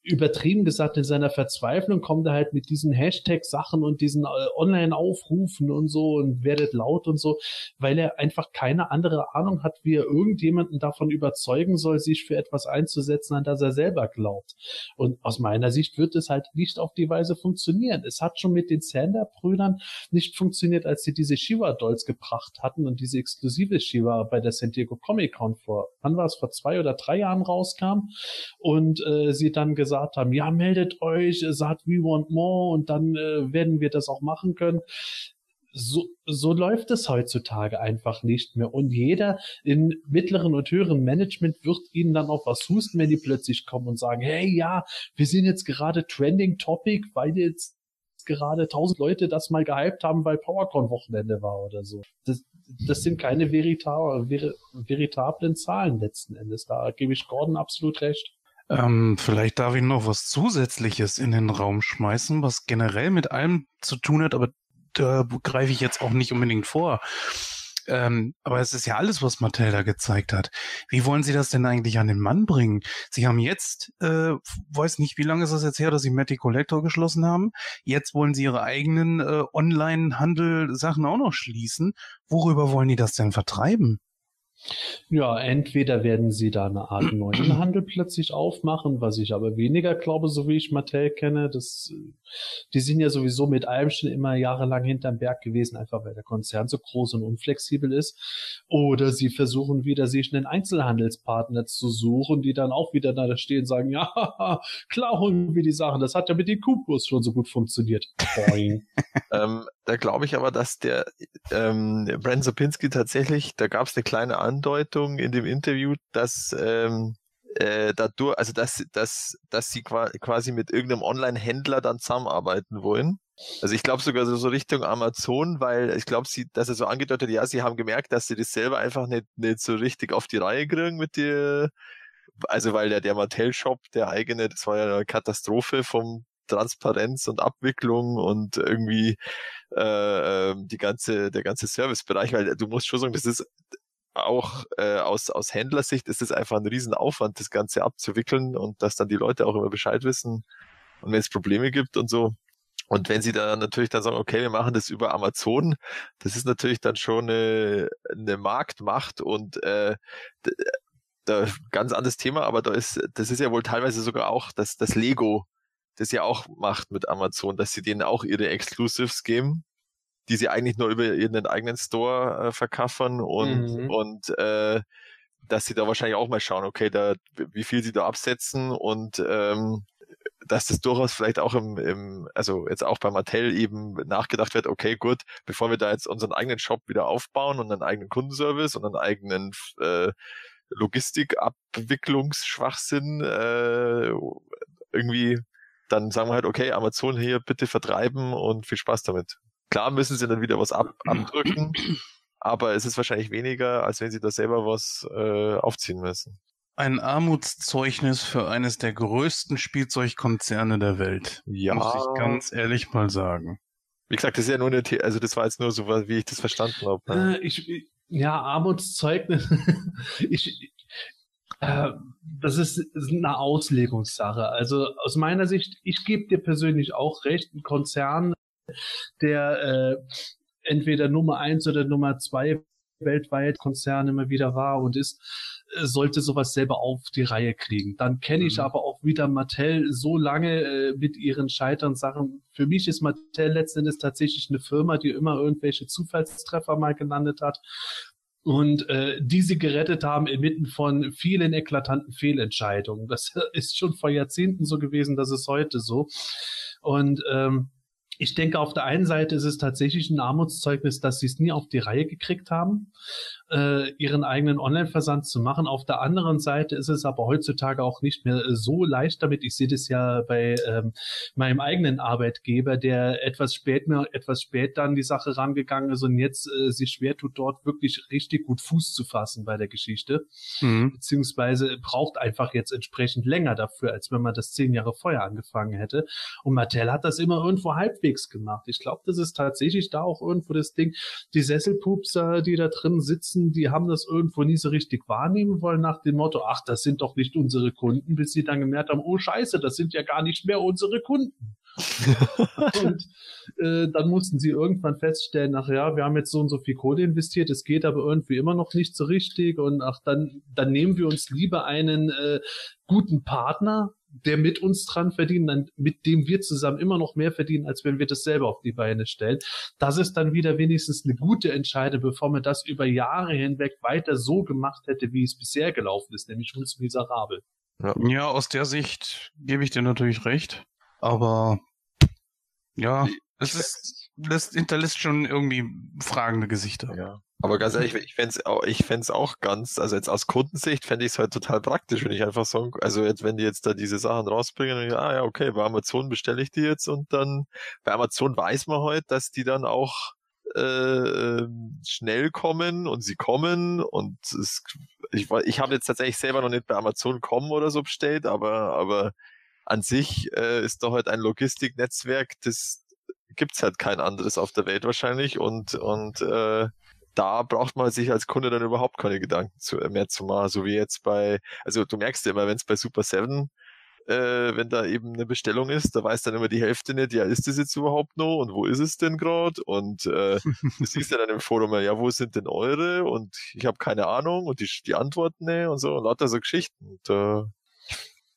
übertrieben gesagt, in seiner Verzweiflung kommt er halt mit diesen Hashtag-Sachen und diesen äh, Online-Aufrufen und so und werdet laut und so, weil er einfach keine andere Ahnung hat, wie er irgendjemanden davon überzeugen soll, sich für etwas einzusetzen, an das er selber glaubt. Und aus meiner Sicht wird es halt nicht auf die Weise funktionieren. Es hat schon mit den Sander-Brüdern nicht funktioniert, als sie diese Shiva-Dolls gebracht hatten und diese exklusive Shiva bei der San Diego Comic Con vor, wann war es, vor zwei oder drei Jahren rauskam und äh, sie dann gesagt gesagt haben, ja, meldet euch, sagt we want more und dann äh, werden wir das auch machen können. so, so läuft es heutzutage einfach nicht mehr. Und jeder in mittleren und höheren Management wird ihnen dann auch was husten, wenn die plötzlich kommen und sagen, hey, ja, wir sind jetzt gerade Trending Topic, weil jetzt gerade tausend Leute das mal gehypt haben, weil PowerCon-Wochenende war oder so. Das, das sind keine verita ver veritablen Zahlen letzten Endes. Da gebe ich Gordon absolut recht. Ähm, vielleicht darf ich noch was Zusätzliches in den Raum schmeißen, was generell mit allem zu tun hat, aber da greife ich jetzt auch nicht unbedingt vor. Ähm, aber es ist ja alles, was Mattel da gezeigt hat. Wie wollen Sie das denn eigentlich an den Mann bringen? Sie haben jetzt, äh, weiß nicht, wie lange ist das jetzt her, dass Sie Matty Collector geschlossen haben. Jetzt wollen Sie Ihre eigenen äh, Online-Handel-Sachen auch noch schließen. Worüber wollen die das denn vertreiben? Ja, entweder werden sie da eine Art [clears throat] neuen Handel plötzlich aufmachen, was ich aber weniger glaube, so wie ich Mattel kenne. Das, die sind ja sowieso mit allem schon immer jahrelang hinterm Berg gewesen, einfach weil der Konzern so groß und unflexibel ist. Oder sie versuchen wieder, sich einen Einzelhandelspartner zu suchen, die dann auch wieder da stehen und sagen, ja, klar holen wir die Sachen. Das hat ja mit den Kubus schon so gut funktioniert. [laughs] ähm, da glaube ich aber, dass der ähm, Brand Sapinski tatsächlich, da gab es eine kleine Andeutung in dem Interview, dass ähm, äh, dadurch, also dass, dass, dass sie quasi mit irgendeinem Online-Händler dann zusammenarbeiten wollen. Also ich glaube sogar so, Richtung Amazon, weil ich glaube, sie, dass er so angedeutet, ja, sie haben gemerkt, dass sie das selber einfach nicht, nicht so richtig auf die Reihe kriegen mit dir. Also weil der, der Mattel-Shop, der eigene, das war ja eine Katastrophe vom Transparenz und Abwicklung und irgendwie äh, ähm, die ganze, der ganze Servicebereich, weil du musst schon sagen, das ist auch äh, aus, aus Händlersicht ist es einfach ein Riesenaufwand, das Ganze abzuwickeln und dass dann die Leute auch immer Bescheid wissen und wenn es Probleme gibt und so. Und wenn sie dann natürlich dann sagen, okay, wir machen das über Amazon, das ist natürlich dann schon eine, eine Marktmacht und äh, da ganz anderes Thema, aber da ist, das ist ja wohl teilweise sogar auch das, das Lego das ja auch macht mit Amazon, dass sie denen auch ihre Exclusives geben, die sie eigentlich nur über ihren eigenen Store äh, verkaffern und, mhm. und äh, dass sie da wahrscheinlich auch mal schauen, okay, da, wie viel sie da absetzen und ähm, dass das durchaus vielleicht auch im, im, also jetzt auch bei Mattel eben nachgedacht wird, okay, gut, bevor wir da jetzt unseren eigenen Shop wieder aufbauen und einen eigenen Kundenservice und einen eigenen äh, Logistikabwicklungsschwachsinn äh, irgendwie dann sagen wir halt, okay, Amazon hier bitte vertreiben und viel Spaß damit. Klar müssen sie dann wieder was ab [clears throat] abdrücken, aber es ist wahrscheinlich weniger, als wenn sie da selber was äh, aufziehen müssen. Ein Armutszeugnis für eines der größten Spielzeugkonzerne der Welt. Ja. Muss ich ganz ehrlich mal sagen. Wie gesagt, das ist ja nur eine, The also das war jetzt nur so, wie ich das verstanden habe. Ne? Äh, ich, ja, Armutszeugnis. [laughs] ich, äh, das ist, ist eine Auslegungssache. Also aus meiner Sicht, ich gebe dir persönlich auch recht, ein Konzern, der äh, entweder Nummer eins oder Nummer zwei weltweit Konzern immer wieder war und ist, äh, sollte sowas selber auf die Reihe kriegen. Dann kenne ich mhm. aber auch wieder Mattel so lange äh, mit ihren Scheitern Sachen. Für mich ist Mattel letztendlich tatsächlich eine Firma, die immer irgendwelche Zufallstreffer mal gelandet hat und äh, die sie gerettet haben inmitten von vielen eklatanten Fehlentscheidungen. Das [laughs] ist schon vor Jahrzehnten so gewesen, das ist heute so. Und ähm, ich denke, auf der einen Seite ist es tatsächlich ein Armutszeugnis, dass sie es nie auf die Reihe gekriegt haben, äh, ihren eigenen Online-Versand zu machen. Auf der anderen Seite ist es aber heutzutage auch nicht mehr so leicht damit. Ich sehe das ja bei ähm, meinem eigenen Arbeitgeber, der etwas spät mir, etwas spät dann die Sache rangegangen ist und jetzt äh, sich schwer tut, dort wirklich richtig gut Fuß zu fassen bei der Geschichte. Mhm. Beziehungsweise braucht einfach jetzt entsprechend länger dafür, als wenn man das zehn Jahre vorher angefangen hätte. Und Mattel hat das immer irgendwo halbwegs halbwegs gemacht. Ich glaube, das ist tatsächlich da auch irgendwo das Ding. Die Sesselpupser, die da drin sitzen, die haben das irgendwo nie so richtig wahrnehmen wollen nach dem Motto, ach, das sind doch nicht unsere Kunden, bis sie dann gemerkt haben, oh scheiße, das sind ja gar nicht mehr unsere Kunden. [laughs] und äh, dann mussten sie irgendwann feststellen, ach ja, wir haben jetzt so und so viel Kohle investiert, es geht aber irgendwie immer noch nicht so richtig und ach, dann, dann nehmen wir uns lieber einen äh, guten Partner, der mit uns dran verdient, dann, mit dem wir zusammen immer noch mehr verdienen, als wenn wir das selber auf die Beine stellen. Das ist dann wieder wenigstens eine gute Entscheidung, bevor man das über Jahre hinweg weiter so gemacht hätte, wie es bisher gelaufen ist, nämlich uns miserabel. Ja. ja, aus der Sicht gebe ich dir natürlich recht. Aber ja, es ist lässt, hinterlässt schon irgendwie fragende Gesichter. Ja. Aber ganz ehrlich, ich fände auch, ich fänd's auch ganz, also jetzt aus Kundensicht fände ich es halt total praktisch, wenn ich einfach so, also jetzt, wenn die jetzt da diese Sachen rausbringen, ich, ah ja, okay, bei Amazon bestelle ich die jetzt und dann, bei Amazon weiß man halt, dass die dann auch äh, ähm, schnell kommen und sie kommen und es, ich, ich habe jetzt tatsächlich selber noch nicht bei Amazon kommen oder so bestellt, aber, aber an sich äh, ist doch halt ein Logistiknetzwerk, das gibt's halt kein anderes auf der Welt wahrscheinlich und, und äh, da braucht man sich als Kunde dann überhaupt keine Gedanken zu, äh, mehr zu machen. So wie jetzt bei, also du merkst ja immer, wenn es bei Super 7, äh, wenn da eben eine Bestellung ist, da weiß dann immer die Hälfte nicht, ja, ist das jetzt überhaupt noch und wo ist es denn gerade? Und äh, [laughs] du siehst ja dann im Forum, ja, wo sind denn eure? Und ich habe keine Ahnung und die, die Antworten ne und so und lauter so Geschichten. Und, äh,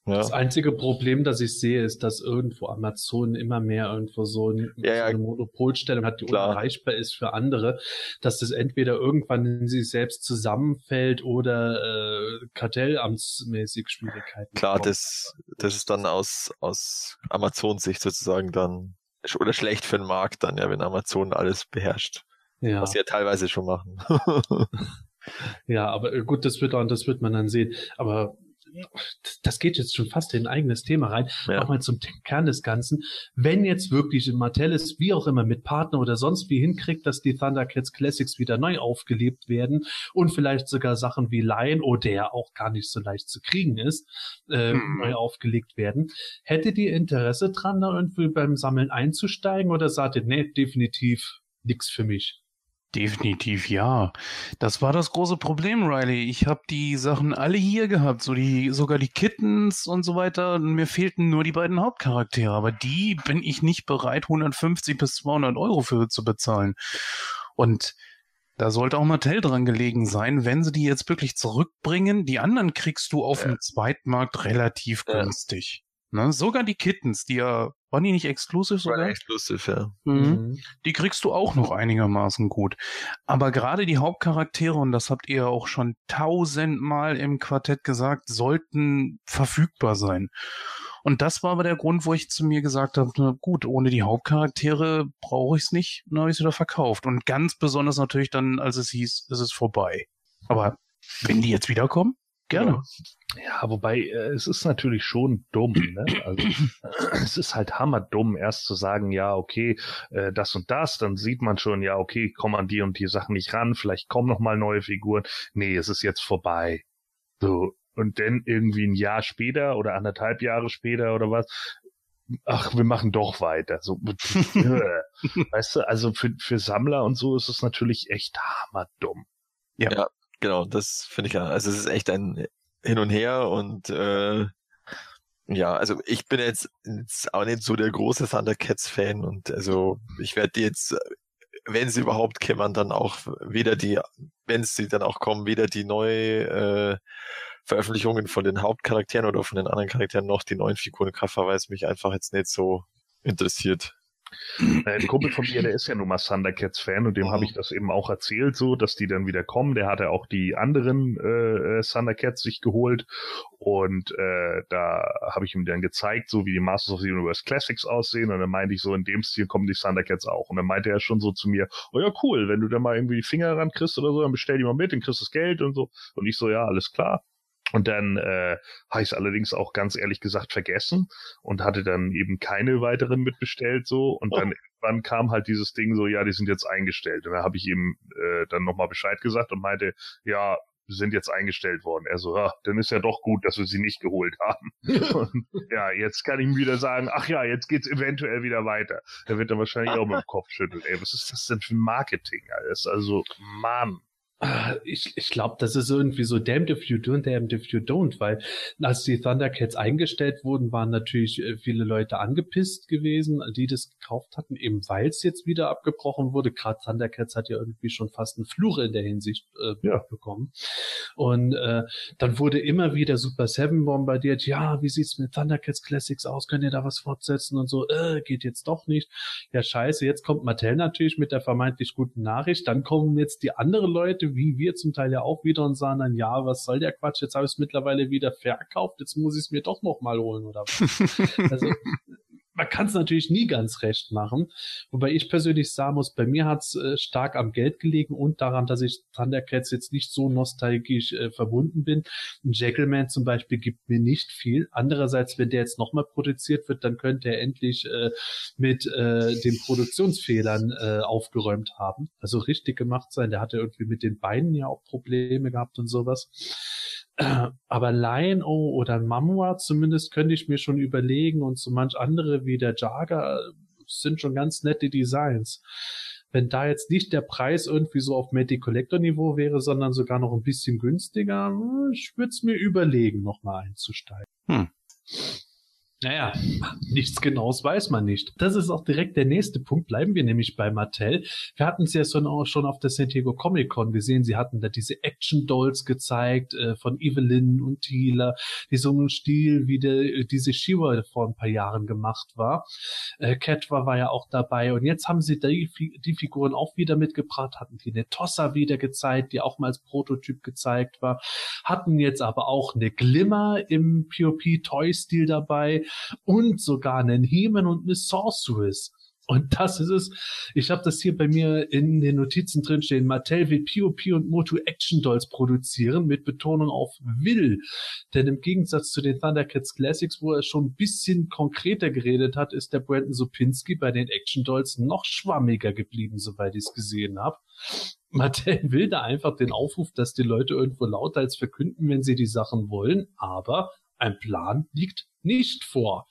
ja. Das einzige Problem, das ich sehe, ist, dass irgendwo Amazon immer mehr irgendwo so, ein, ja, ja. so eine Monopolstellung hat, die Klar. unerreichbar ist für andere, dass das entweder irgendwann in sich selbst zusammenfällt oder äh, kartellamtsmäßig Schwierigkeiten. Klar, das, das ist dann aus, aus Amazons Sicht sozusagen dann oder schlecht für den Markt dann, ja, wenn Amazon alles beherrscht. Ja. Was sie ja teilweise schon machen. [laughs] ja, aber äh, gut, das wird auch, das wird man dann sehen. Aber das geht jetzt schon fast in ein eigenes Thema rein, ja. auch mal zum Kern des Ganzen. Wenn jetzt wirklich Martellus, wie auch immer, mit Partner oder sonst wie hinkriegt, dass die Thundercats Classics wieder neu aufgelebt werden und vielleicht sogar Sachen wie Lion, oder der auch gar nicht so leicht zu kriegen ist, äh, hm. neu aufgelegt werden, hättet ihr Interesse dran, da irgendwie beim Sammeln einzusteigen oder sagt ihr, nee, definitiv nix für mich? Definitiv ja. Das war das große Problem, Riley. Ich habe die Sachen alle hier gehabt, so die sogar die Kittens und so weiter. Mir fehlten nur die beiden Hauptcharaktere, aber die bin ich nicht bereit, 150 bis 200 Euro für zu bezahlen. Und da sollte auch Mattel dran gelegen sein, wenn sie die jetzt wirklich zurückbringen. Die anderen kriegst du auf ja. dem Zweitmarkt relativ ja. günstig. Ne? Sogar die Kittens, die ja, waren die nicht exklusiv sogar? War exklusiv, ja. Mhm. mhm. Die kriegst du auch noch einigermaßen gut. Aber gerade die Hauptcharaktere, und das habt ihr auch schon tausendmal im Quartett gesagt, sollten verfügbar sein. Und das war aber der Grund, wo ich zu mir gesagt habe, na gut, ohne die Hauptcharaktere brauche ich es nicht, dann habe ich es wieder verkauft. Und ganz besonders natürlich dann, als es hieß, es ist vorbei. Aber wenn die jetzt wiederkommen, Gerne. Ja, wobei äh, es ist natürlich schon dumm. Ne? Also, [clears throat] es ist halt hammerdumm, erst zu sagen, ja, okay, äh, das und das, dann sieht man schon, ja, okay, kommen an die und die Sachen nicht ran, vielleicht kommen noch mal neue Figuren. Nee, es ist jetzt vorbei. So und dann irgendwie ein Jahr später oder anderthalb Jahre später oder was, ach, wir machen doch weiter. So, [laughs] weißt du, also für, für Sammler und so ist es natürlich echt hammerdumm. Ja. ja. Genau, das finde ich ja. Also es ist echt ein Hin und Her und äh, ja, also ich bin jetzt, jetzt auch nicht so der große Thundercats-Fan und also ich werde die jetzt, wenn sie überhaupt kämmern, dann auch weder die, wenn sie dann auch kommen, weder die neue äh, Veröffentlichungen von den Hauptcharakteren oder von den anderen Charakteren noch die neuen Figurencover, weil es mich einfach jetzt nicht so interessiert. Ein Kumpel von mir, der ist ja nun mal Thundercats-Fan und dem oh. habe ich das eben auch erzählt, so, dass die dann wieder kommen. Der hatte auch die anderen äh, äh, Thundercats sich geholt und äh, da habe ich ihm dann gezeigt, so wie die Masters of the Universe Classics aussehen und dann meinte ich so, in dem Stil kommen die Thundercats auch. Und dann meinte er schon so zu mir, oh ja, cool, wenn du da mal irgendwie die Finger ran kriegst oder so, dann bestell die mal mit, dann kriegst du das Geld und so. Und ich so, ja, alles klar. Und dann äh, habe ich es allerdings auch ganz ehrlich gesagt vergessen und hatte dann eben keine weiteren mitbestellt so. Und dann oh. irgendwann kam halt dieses Ding so, ja, die sind jetzt eingestellt. Und da habe ich ihm äh, dann nochmal Bescheid gesagt und meinte, ja, sind jetzt eingestellt worden. Er so, ja, dann ist ja doch gut, dass wir sie nicht geholt haben. [laughs] und, ja, jetzt kann ich ihm wieder sagen, ach ja, jetzt geht's eventuell wieder weiter. Er wird dann wahrscheinlich auch mit dem Kopf schütteln. Ey, was ist das denn für Marketing alles? Also, Mann. Ich, ich glaube, das ist irgendwie so damned if you do and damned if you don't, weil als die Thundercats eingestellt wurden, waren natürlich äh, viele Leute angepisst gewesen, die das gekauft hatten, eben weil es jetzt wieder abgebrochen wurde. Gerade Thundercats hat ja irgendwie schon fast einen Fluch in der Hinsicht äh, ja. bekommen. Und äh, dann wurde immer wieder Super Seven bombardiert. Ja, wie sieht's mit Thundercats Classics aus? Könnt ihr da was fortsetzen und so? Äh, geht jetzt doch nicht. Ja, scheiße. Jetzt kommt Mattel natürlich mit der vermeintlich guten Nachricht. Dann kommen jetzt die anderen Leute wie wir zum Teil ja auch wieder und sagen dann, ja, was soll der Quatsch, jetzt habe ich es mittlerweile wieder verkauft, jetzt muss ich es mir doch noch mal holen oder was. [laughs] also man kann es natürlich nie ganz recht machen. Wobei ich persönlich sagen muss, bei mir hat es äh, stark am Geld gelegen und daran, dass ich Thundercats jetzt nicht so nostalgisch äh, verbunden bin. Ein Jackalman zum Beispiel gibt mir nicht viel. Andererseits, wenn der jetzt nochmal produziert wird, dann könnte er endlich äh, mit äh, den Produktionsfehlern äh, aufgeräumt haben. Also richtig gemacht sein. Der hatte irgendwie mit den Beinen ja auch Probleme gehabt und sowas. Aber Lion-O oder Mamua zumindest könnte ich mir schon überlegen und so manch andere wie der Jaga sind schon ganz nette Designs. Wenn da jetzt nicht der Preis irgendwie so auf Matty Collector Niveau wäre, sondern sogar noch ein bisschen günstiger, ich würde es mir überlegen, nochmal einzusteigen. Hm. Naja, [laughs] nichts Genaues weiß man nicht. Das ist auch direkt der nächste Punkt. Bleiben wir nämlich bei Mattel. Wir hatten es ja schon auf der San Diego Comic Con gesehen. Sie hatten da diese Action Dolls gezeigt äh, von Evelyn und Thieler, die so einen Stil wie der, diese Shiva vor ein paar Jahren gemacht war. Äh, Catwa war ja auch dabei. Und jetzt haben sie die, die Figuren auch wieder mitgebracht, hatten die eine Tossa wieder gezeigt, die auch mal als Prototyp gezeigt war, hatten jetzt aber auch eine Glimmer im POP Toy Stil dabei und sogar einen Heman und eine Sorceress. Und das ist es. Ich habe das hier bei mir in den Notizen drin stehen. Mattel will POP und Moto Action Dolls produzieren mit Betonung auf will. Denn im Gegensatz zu den Thundercats Classics, wo er schon ein bisschen konkreter geredet hat, ist der Brandon Sopinski bei den Action Dolls noch schwammiger geblieben, soweit ich es gesehen habe. Mattel will da einfach den Aufruf, dass die Leute irgendwo lauter als verkünden, wenn sie die Sachen wollen, aber ein Plan liegt nicht vor.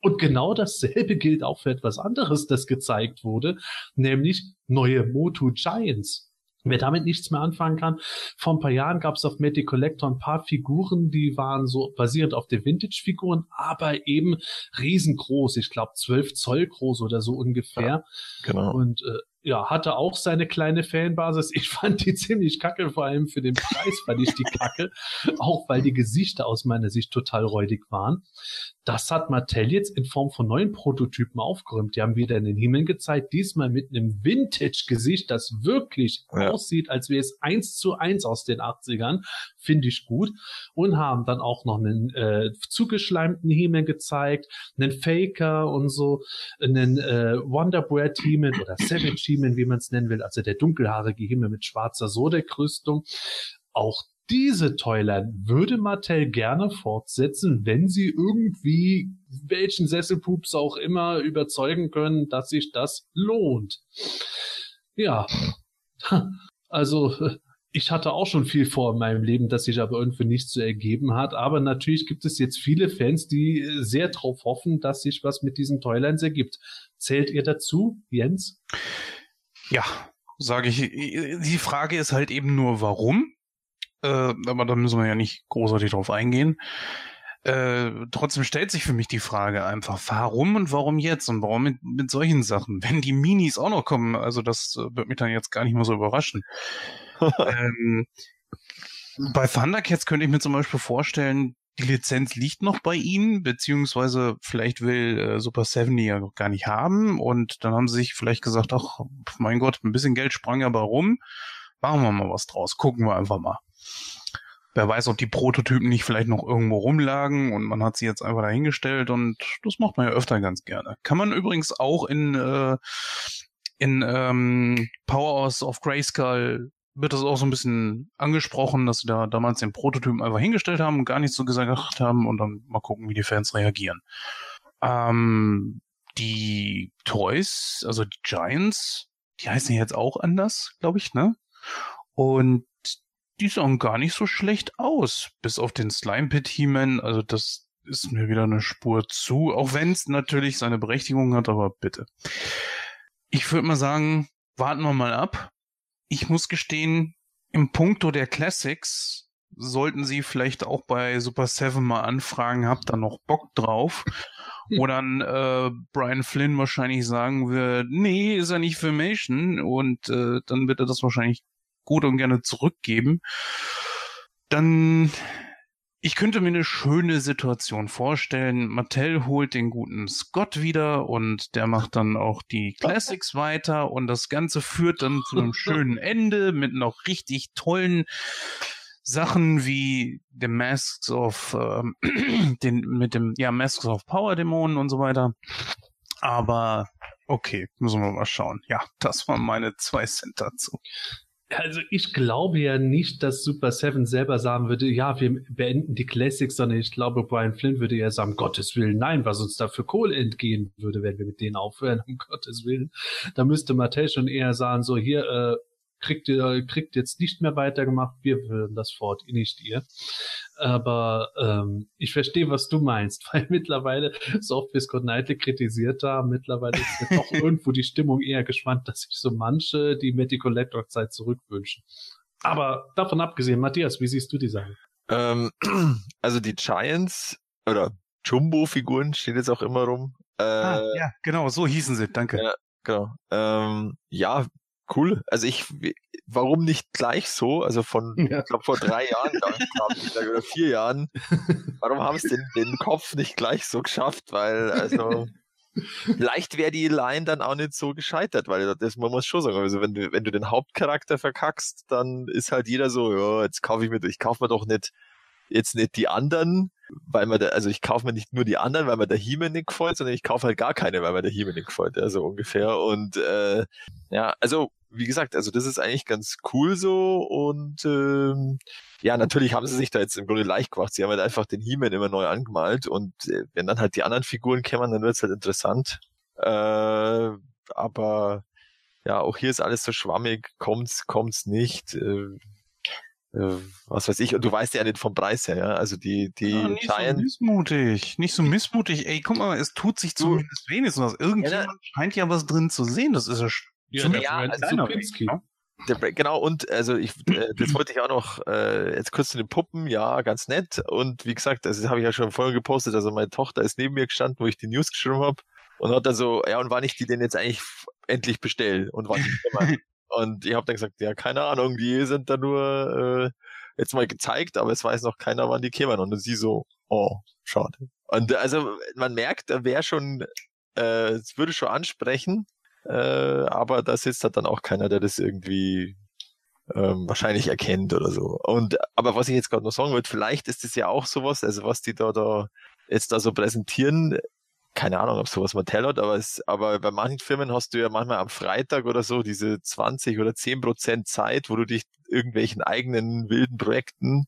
Und genau dasselbe gilt auch für etwas anderes, das gezeigt wurde, nämlich neue Motu Giants. Wer damit nichts mehr anfangen kann, vor ein paar Jahren gab es auf Matty Collector ein paar Figuren, die waren so basierend auf den Vintage-Figuren, aber eben riesengroß. Ich glaube, zwölf Zoll groß oder so ungefähr. Ja, genau. Und äh, ja, hatte auch seine kleine Fanbasis. Ich fand die ziemlich kacke, vor allem für den Preis fand ich die kacke, auch weil die Gesichter aus meiner Sicht total räudig waren. Das hat Mattel jetzt in Form von neuen Prototypen aufgeräumt. Die haben wieder in den Himmel gezeigt, diesmal mit einem Vintage-Gesicht, das wirklich ja. aussieht, als wäre es eins zu eins aus den 80ern. Finde ich gut. Und haben dann auch noch einen äh, zugeschleimten Himmel gezeigt, einen Faker und so, einen äh, Wonderbread Himmel oder Savage Himmel, wie man es nennen will, also der dunkelhaarige Himmel mit schwarzer Sodek-Rüstung. Auch diese Toyline würde Mattel gerne fortsetzen, wenn sie irgendwie welchen Sesselpups auch immer überzeugen können, dass sich das lohnt. Ja, also ich hatte auch schon viel vor in meinem Leben, das sich aber irgendwie nicht so ergeben hat. Aber natürlich gibt es jetzt viele Fans, die sehr darauf hoffen, dass sich was mit diesen Toylines ergibt. Zählt ihr dazu, Jens? Ja, sage ich. Die Frage ist halt eben nur, warum? Äh, aber da müssen wir ja nicht großartig drauf eingehen. Äh, trotzdem stellt sich für mich die Frage einfach, warum und warum jetzt und warum mit, mit solchen Sachen? [laughs] Wenn die Minis auch noch kommen, also das äh, wird mich dann jetzt gar nicht mehr so überraschen. [laughs] ähm, bei Thundercats könnte ich mir zum Beispiel vorstellen, die Lizenz liegt noch bei ihnen, beziehungsweise vielleicht will äh, Super 7 die ja noch gar nicht haben und dann haben sie sich vielleicht gesagt, ach mein Gott, ein bisschen Geld sprang aber rum, machen wir mal was draus, gucken wir einfach mal. Wer weiß, ob die Prototypen nicht vielleicht noch irgendwo rumlagen und man hat sie jetzt einfach dahingestellt und das macht man ja öfter ganz gerne. Kann man übrigens auch in, äh, in ähm, Powers of Grayskull wird das auch so ein bisschen angesprochen, dass sie da damals den Prototypen einfach hingestellt haben und gar nichts so gesagt haben und dann mal gucken, wie die Fans reagieren. Ähm, die Toys, also die Giants, die heißen jetzt auch anders, glaube ich, ne? Und die sahen gar nicht so schlecht aus, bis auf den Slime Pit He-Man. Also das ist mir wieder eine Spur zu, auch wenn es natürlich seine Berechtigung hat, aber bitte. Ich würde mal sagen, warten wir mal ab. Ich muss gestehen, im Punkto der Classics sollten Sie vielleicht auch bei Super Seven mal anfragen, habt da noch Bock drauf? Wo dann äh, Brian Flynn wahrscheinlich sagen wird, nee, ist er nicht Filmation und äh, dann wird er das wahrscheinlich gut und gerne zurückgeben, dann ich könnte mir eine schöne Situation vorstellen. Mattel holt den guten Scott wieder und der macht dann auch die [laughs] Classics weiter und das Ganze führt dann zu einem schönen [laughs] Ende mit noch richtig tollen Sachen wie The Masks of ähm, [clears throat] den mit dem ja Masks of Power Dämonen und so weiter. Aber okay, müssen wir mal schauen. Ja, das waren meine zwei Cent dazu. Also ich glaube ja nicht, dass Super Seven selber sagen würde, ja, wir beenden die Classics, sondern ich glaube, Brian Flynn würde ja sagen, Gottes Willen, nein, was uns da für Kohle entgehen würde, wenn wir mit denen aufhören, um Gottes Willen. Da müsste Mattel schon eher sagen, so hier, äh, kriegt ihr, kriegt jetzt nicht mehr weitergemacht, wir führen das fort, nicht ihr. Aber ähm, ich verstehe, was du meinst, [laughs] weil mittlerweile, so oft wie Scott Knightley kritisiert haben, mittlerweile ist jetzt doch [laughs] irgendwo die Stimmung eher gespannt, dass sich so manche die Matty Collector Zeit zurückwünschen. Aber davon abgesehen, Matthias, wie siehst du die Sache? Ähm, [clears throat] also die Giants oder Jumbo-Figuren steht jetzt auch immer rum. Äh, ah, ja, genau, so hießen sie, danke. Ja, genau. Ähm, ja, cool. Also ich, warum nicht gleich so? Also von, ja. ich glaube vor drei Jahren, [laughs] ich, oder vier Jahren. Warum haben es den, den Kopf nicht gleich so geschafft? Weil, also, [laughs] vielleicht wäre die Line dann auch nicht so gescheitert, weil das, man muss schon sagen, also wenn du, wenn du den Hauptcharakter verkackst, dann ist halt jeder so, ja, jetzt kaufe ich mir, ich kaufe mir doch nicht jetzt nicht die anderen, weil man da, also ich kaufe mir nicht nur die anderen, weil mir der He-Man nicht gefällt, sondern ich kaufe halt gar keine, weil mir der He-Man nicht gefällt, ja, so ungefähr. Und äh, ja, also wie gesagt, also das ist eigentlich ganz cool so und ähm, ja, natürlich haben sie sich da jetzt im Grunde leicht gemacht. Sie haben halt einfach den He-Man immer neu angemalt und äh, wenn dann halt die anderen Figuren kämen, dann wird's halt interessant. Äh, aber ja, auch hier ist alles so schwammig, kommt's, kommt's nicht. Äh, was weiß ich, und du weißt ja nicht vom Preis her, ja. Also die, die ja, nicht Giant... so missmutig, nicht so missmutig. Ey, guck mal, es tut sich zumindest wenigstens was. Irgendjemand ja, scheint ja was drin zu sehen. Das ist ja, ja, ja also der, genau, und also ich, äh, das wollte ich auch noch, äh, jetzt kurz zu den Puppen, ja, ganz nett. Und wie gesagt, also das habe ich ja schon vorhin gepostet, also meine Tochter ist neben mir gestanden, wo ich die News geschrieben habe und hat dann so, ja, und wann ich die denn jetzt eigentlich endlich bestelle und wann ich immer. Und ich habe dann gesagt, ja, keine Ahnung, die sind da nur äh, jetzt mal gezeigt, aber es weiß noch keiner, wann die kämen. Und sie so, oh, schade. Und also man merkt, da wäre schon, äh, es würde schon ansprechen, äh, aber da sitzt halt dann auch keiner, der das irgendwie ähm, wahrscheinlich erkennt oder so. Und aber was ich jetzt gerade noch sagen wollte, vielleicht ist es ja auch sowas, also was die da da jetzt da so präsentieren, keine Ahnung, ob sowas Mattel hat, aber, es, aber bei manchen Firmen hast du ja manchmal am Freitag oder so diese 20 oder 10 Prozent Zeit, wo du dich irgendwelchen eigenen wilden Projekten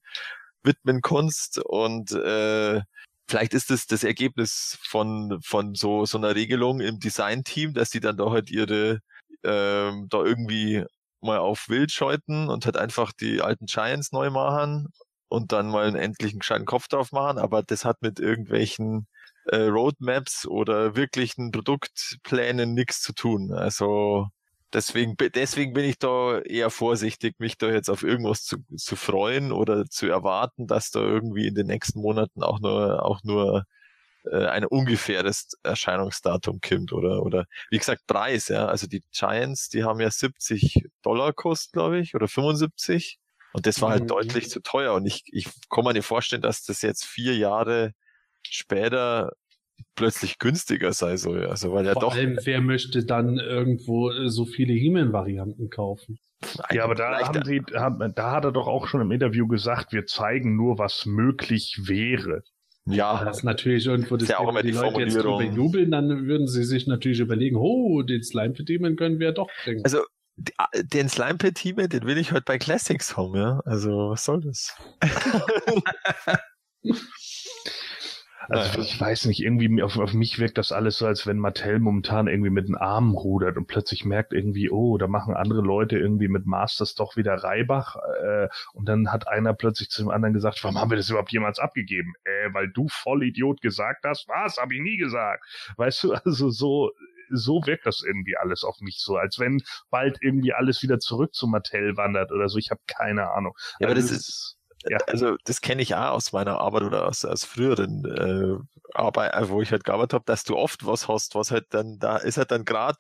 widmen kannst. Und äh, vielleicht ist es das, das Ergebnis von, von so, so einer Regelung im Design-Team, dass die dann da halt ihre ähm, da irgendwie mal auf Wild scheuten und halt einfach die alten Giants neu machen und dann mal einen endlichen gescheiten Kopf drauf machen, aber das hat mit irgendwelchen äh, Roadmaps oder wirklichen Produktplänen nichts zu tun. Also deswegen, deswegen bin ich da eher vorsichtig, mich da jetzt auf irgendwas zu, zu freuen oder zu erwarten, dass da irgendwie in den nächsten Monaten auch nur, auch nur äh, ein ungefähres Erscheinungsdatum kommt oder, oder wie gesagt, Preis, ja. Also die Giants, die haben ja 70 Dollar kostet, glaube ich, oder 75. Und das war halt mhm. deutlich zu teuer. Und ich, ich kann mir nicht vorstellen, dass das jetzt vier Jahre später plötzlich günstiger sei soll. Also weil ja Vor doch. allem, wer möchte dann irgendwo äh, so viele He-Man-Varianten kaufen? Ja, aber da haben sie, da hat er doch auch schon im Interview gesagt, wir zeigen nur, was möglich wäre. Ja, das ist natürlich irgendwo das ja auch immer die, die Leute jetzt drüber jubeln, dann würden sie sich natürlich überlegen, oh, den Slime Pit Demon können wir doch bringen. Also den Slime Pit Demon, den will ich heute bei Classics haben, ja. Also was soll das? [laughs] [laughs] Also ich weiß nicht, irgendwie auf, auf mich wirkt das alles so, als wenn Mattel momentan irgendwie mit den Armen rudert und plötzlich merkt irgendwie, oh, da machen andere Leute irgendwie mit Masters doch wieder Reibach. Äh, und dann hat einer plötzlich zu dem anderen gesagt, warum haben wir das überhaupt jemals abgegeben? Äh, weil du Vollidiot gesagt hast, was? Hab ich nie gesagt. Weißt du, [laughs] also so so wirkt das irgendwie alles auf mich so, als wenn bald irgendwie alles wieder zurück zu Mattel wandert oder so. Ich habe keine Ahnung. Ja, aber also das ist ja. Also das kenne ich auch aus meiner Arbeit oder aus, aus früheren äh, Arbeit, äh, wo ich halt gearbeitet habe, dass du oft was hast, was halt dann, da ist halt dann gerade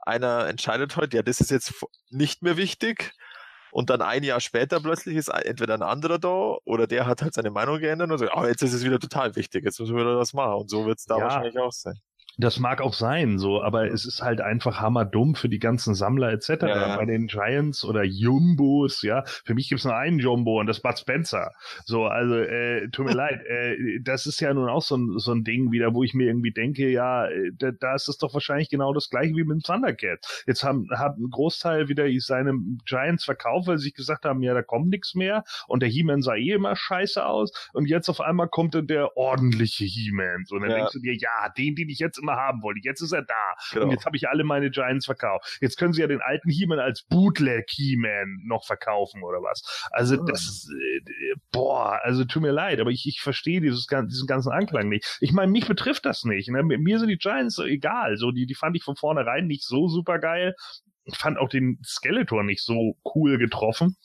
einer entscheidet halt, ja, das ist jetzt nicht mehr wichtig. Und dann ein Jahr später plötzlich ist entweder ein anderer da oder der hat halt seine Meinung geändert und sagt, oh, jetzt ist es wieder total wichtig, jetzt müssen wir wieder das machen. Und so wird es da ja. wahrscheinlich auch sein. Das mag auch sein, so, aber es ist halt einfach hammerdumm für die ganzen Sammler etc. Ja. Bei den Giants oder Jumbos, ja. Für mich gibt's nur einen Jumbo und das ist Bud Spencer. So, also, äh, tut mir [laughs] leid, äh, das ist ja nun auch so ein, so ein Ding wieder, wo ich mir irgendwie denke, ja, äh, da, da ist es doch wahrscheinlich genau das gleiche wie mit dem Thundercat. Jetzt haben, haben ein Großteil wieder seine Giants verkauft, weil sie sich gesagt haben, ja, da kommt nichts mehr und der He-Man sah eh immer scheiße aus und jetzt auf einmal kommt dann der ordentliche He-Man. So, und dann Ja. denkst du dir, ja, den, den ich jetzt immer haben wollte, jetzt ist er da. Genau. Und jetzt habe ich alle meine Giants verkauft. Jetzt können sie ja den alten He-Man als Bootleg He-Man noch verkaufen oder was. Also das ist, äh, boah, also tut mir leid, aber ich, ich verstehe dieses, diesen ganzen Anklang nicht. Ich meine, mich betrifft das nicht. Ne? Mir mir sind die Giants so egal. So, die, die fand ich von vornherein nicht so super geil. Ich fand auch den Skeletor nicht so cool getroffen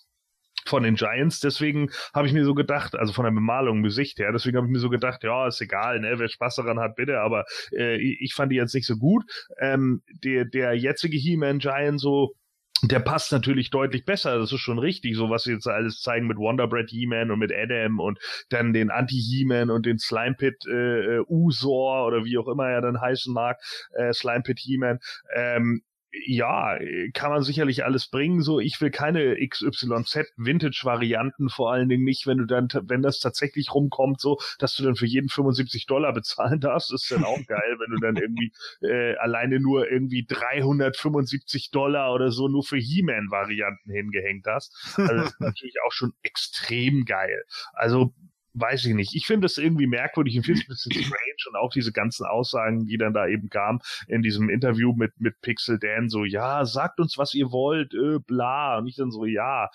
von den Giants, deswegen habe ich mir so gedacht, also von der Bemalung Gesicht her, deswegen habe ich mir so gedacht, ja, ist egal, ne, wer Spaß daran hat, bitte, aber äh, ich fand die jetzt nicht so gut. Ähm, der, der jetzige He-Man Giant so, der passt natürlich deutlich besser, das ist schon richtig, so was sie jetzt alles zeigen mit Wonderbread He-Man und mit Adam und dann den Anti-He-Man und den Slime Pit äh, äh, Usor oder wie auch immer er dann heißen mag, äh, Slime Pit He-Man. Ähm, ja, kann man sicherlich alles bringen. So, ich will keine XYZ Vintage-Varianten, vor allen Dingen nicht, wenn du dann, wenn das tatsächlich rumkommt, so, dass du dann für jeden 75 Dollar bezahlen darfst, ist dann auch geil, wenn du dann irgendwie äh, alleine nur irgendwie 375 Dollar oder so nur für He-Man-Varianten hingehängt hast. Also das ist natürlich auch schon extrem geil. Also weiß ich nicht. Ich finde das irgendwie merkwürdig und finde es ein bisschen strange und auch diese ganzen Aussagen, die dann da eben kamen in diesem Interview mit, mit Pixel Dan, so, ja, sagt uns, was ihr wollt, äh, bla. Und ich dann so, ja,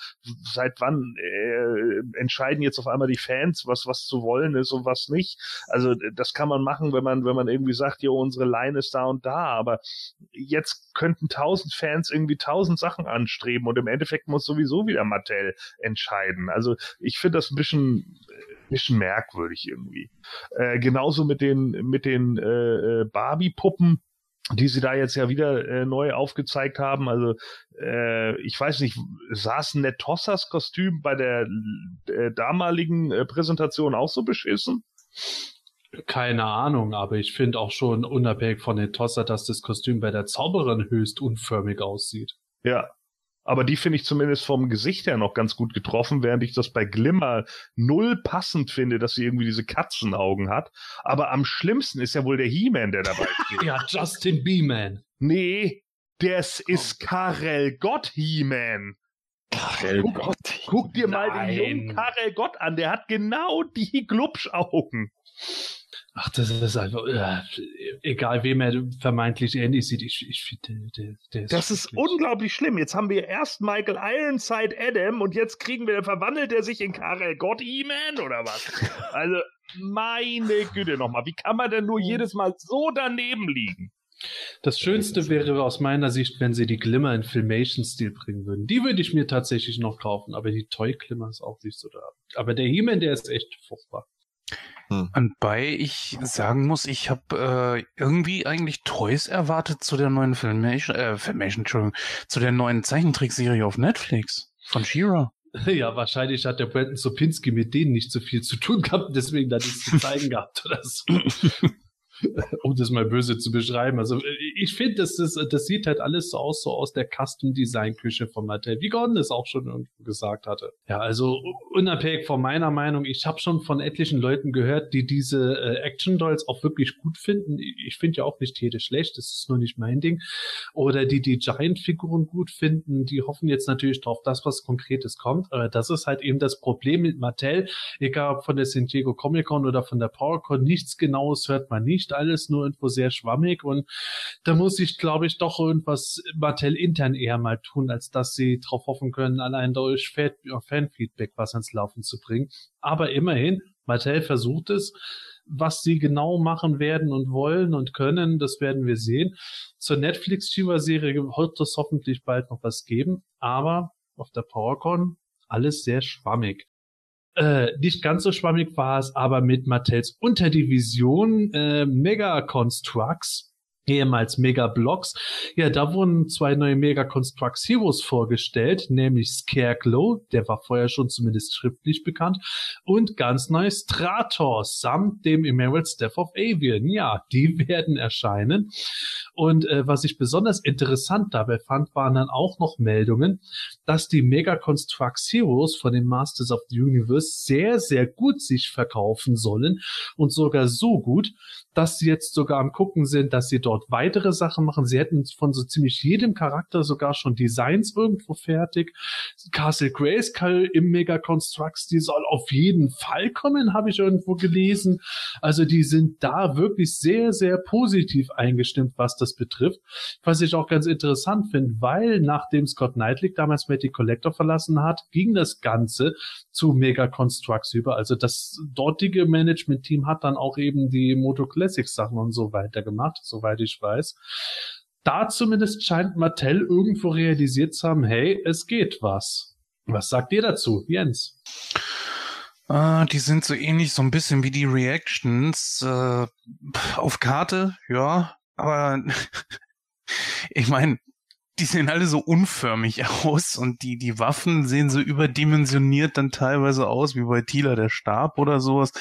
seit wann äh, entscheiden jetzt auf einmal die Fans, was, was zu wollen ist und was nicht? Also das kann man machen, wenn man, wenn man irgendwie sagt, ja, unsere Line ist da und da, aber jetzt könnten tausend Fans irgendwie tausend Sachen anstreben und im Endeffekt muss sowieso wieder Mattel entscheiden. Also ich finde das ein bisschen, bisschen merkwürdig irgendwie. Äh, genauso mit den, mit den äh, äh, Barbie-Puppen die sie da jetzt ja wieder äh, neu aufgezeigt haben. Also äh, ich weiß nicht, saß Netossas Kostüm bei der äh, damaligen äh, Präsentation auch so beschissen? Keine Ahnung, aber ich finde auch schon unabhängig von den Tosser, dass das Kostüm bei der Zauberin höchst unförmig aussieht. Ja. Aber die finde ich zumindest vom Gesicht her noch ganz gut getroffen, während ich das bei Glimmer null passend finde, dass sie irgendwie diese Katzenaugen hat. Aber am schlimmsten ist ja wohl der He-Man, der dabei [laughs] steht. Ja, Justin Beeman. nee, das ist Karel Gott He-Man. Karel Guck- Gott. Guck dir mal den Nein. jungen Karel Gott an, der hat genau die Glubschaugen. Ach, das ist einfach, äh, egal wem er vermeintlich ähnlich sieht, ich, ich finde, der, der, ist Das ist unglaublich schlimm. Jetzt haben wir erst Michael Ironside Adam und jetzt kriegen wir, verwandelt er sich in Karel Gott He-Man oder was? [laughs] Also, meine Güte nochmal. Wie kann man denn nur jedes Mal so daneben liegen? Das Schönste wäre aus meiner Sicht, wenn sie die Glimmer in Filmation-Stil bringen würden. Die würde ich mir tatsächlich noch kaufen, aber die Toy Glimmer ist auch nicht so da. Aber der He-Man, der ist echt furchtbar. Anbei ich sagen muss, ich habe äh, irgendwie eigentlich Toys erwartet zu der neuen Filmation, äh, Filmation, Entschuldigung, zu der neuen Zeichentrickserie auf Netflix von She-Ra. [laughs] Ja, wahrscheinlich hat der Brandon Sopinski mit denen nicht so viel zu tun gehabt, deswegen da nichts zu zeigen gehabt oder so. [laughs] [laughs] um das mal böse zu beschreiben. Also ich finde, das, das, das sieht halt alles so aus, so aus der Custom-Design-Küche von Mattel, wie Gordon es auch schon gesagt hatte. Ja, also unabhängig von meiner Meinung, ich habe schon von etlichen Leuten gehört, die diese äh, Action-Dolls auch wirklich gut finden. Ich finde ja auch nicht jede schlecht, das ist nur nicht mein Ding. Oder die die Giant-Figuren gut finden, die hoffen jetzt natürlich drauf, dass was Konkretes kommt. Aber das ist halt eben das Problem mit Mattel, egal ob von der San Diego Comic Con oder von der PowerCon, nichts Genaues hört man nicht, alles nur irgendwo sehr schwammig und da muss ich, glaube ich, doch irgendwas Mattel intern eher mal tun, als dass sie darauf hoffen können, allein durch Fan- Fanfeedback was ans Laufen zu bringen. Aber immerhin, Mattel versucht es. Was sie genau machen werden und wollen und können, das werden wir sehen. Zur Netflix-Shiva-Serie wird es hoffentlich bald noch was geben, aber auf der PowerCon alles sehr schwammig. Äh, nicht ganz so schwammig war es aber mit Mattels Unterdivision äh, Mega Constructs. Ehemals Mega Blocks. Ja, da wurden zwei neue Mega Constructs Heroes vorgestellt, nämlich Scareglow, der war vorher schon zumindest schriftlich bekannt, und ganz neu Strator samt dem Emerald Staff of Avian. Ja, die [laughs] werden erscheinen. Und äh, was ich besonders interessant dabei fand, waren dann auch noch Meldungen, dass die Mega Constructs Heroes von den Masters of the Universe sehr, sehr gut sich verkaufen sollen und sogar so gut, dass sie jetzt sogar am gucken sind, dass sie dort weitere Sachen machen. Sie hätten von so ziemlich jedem Charakter sogar schon Designs irgendwo fertig. Castle Grayskull im Mega Constructs, die soll auf jeden Fall kommen, habe ich irgendwo gelesen. Also die sind da wirklich sehr, sehr positiv eingestimmt, was das betrifft. Was ich auch ganz interessant finde, weil nachdem Scott Knightley damals Matty Collector verlassen hat, ging das Ganze zu Mega Constructs über. Also das dortige Management-Team hat dann auch eben die Moto Classics Sachen und so weiter gemacht, soweit ich weiß. Da zumindest scheint Mattel irgendwo realisiert zu haben, hey, es geht was. Was sagt ihr dazu, Jens? Ah, die sind so ähnlich, so ein bisschen wie die Reactions äh, auf Karte, ja. Aber [laughs] ich meine, die sehen alle so unförmig [laughs] aus und die, die Waffen sehen so überdimensioniert dann teilweise aus, wie bei Thieler der Stab oder sowas.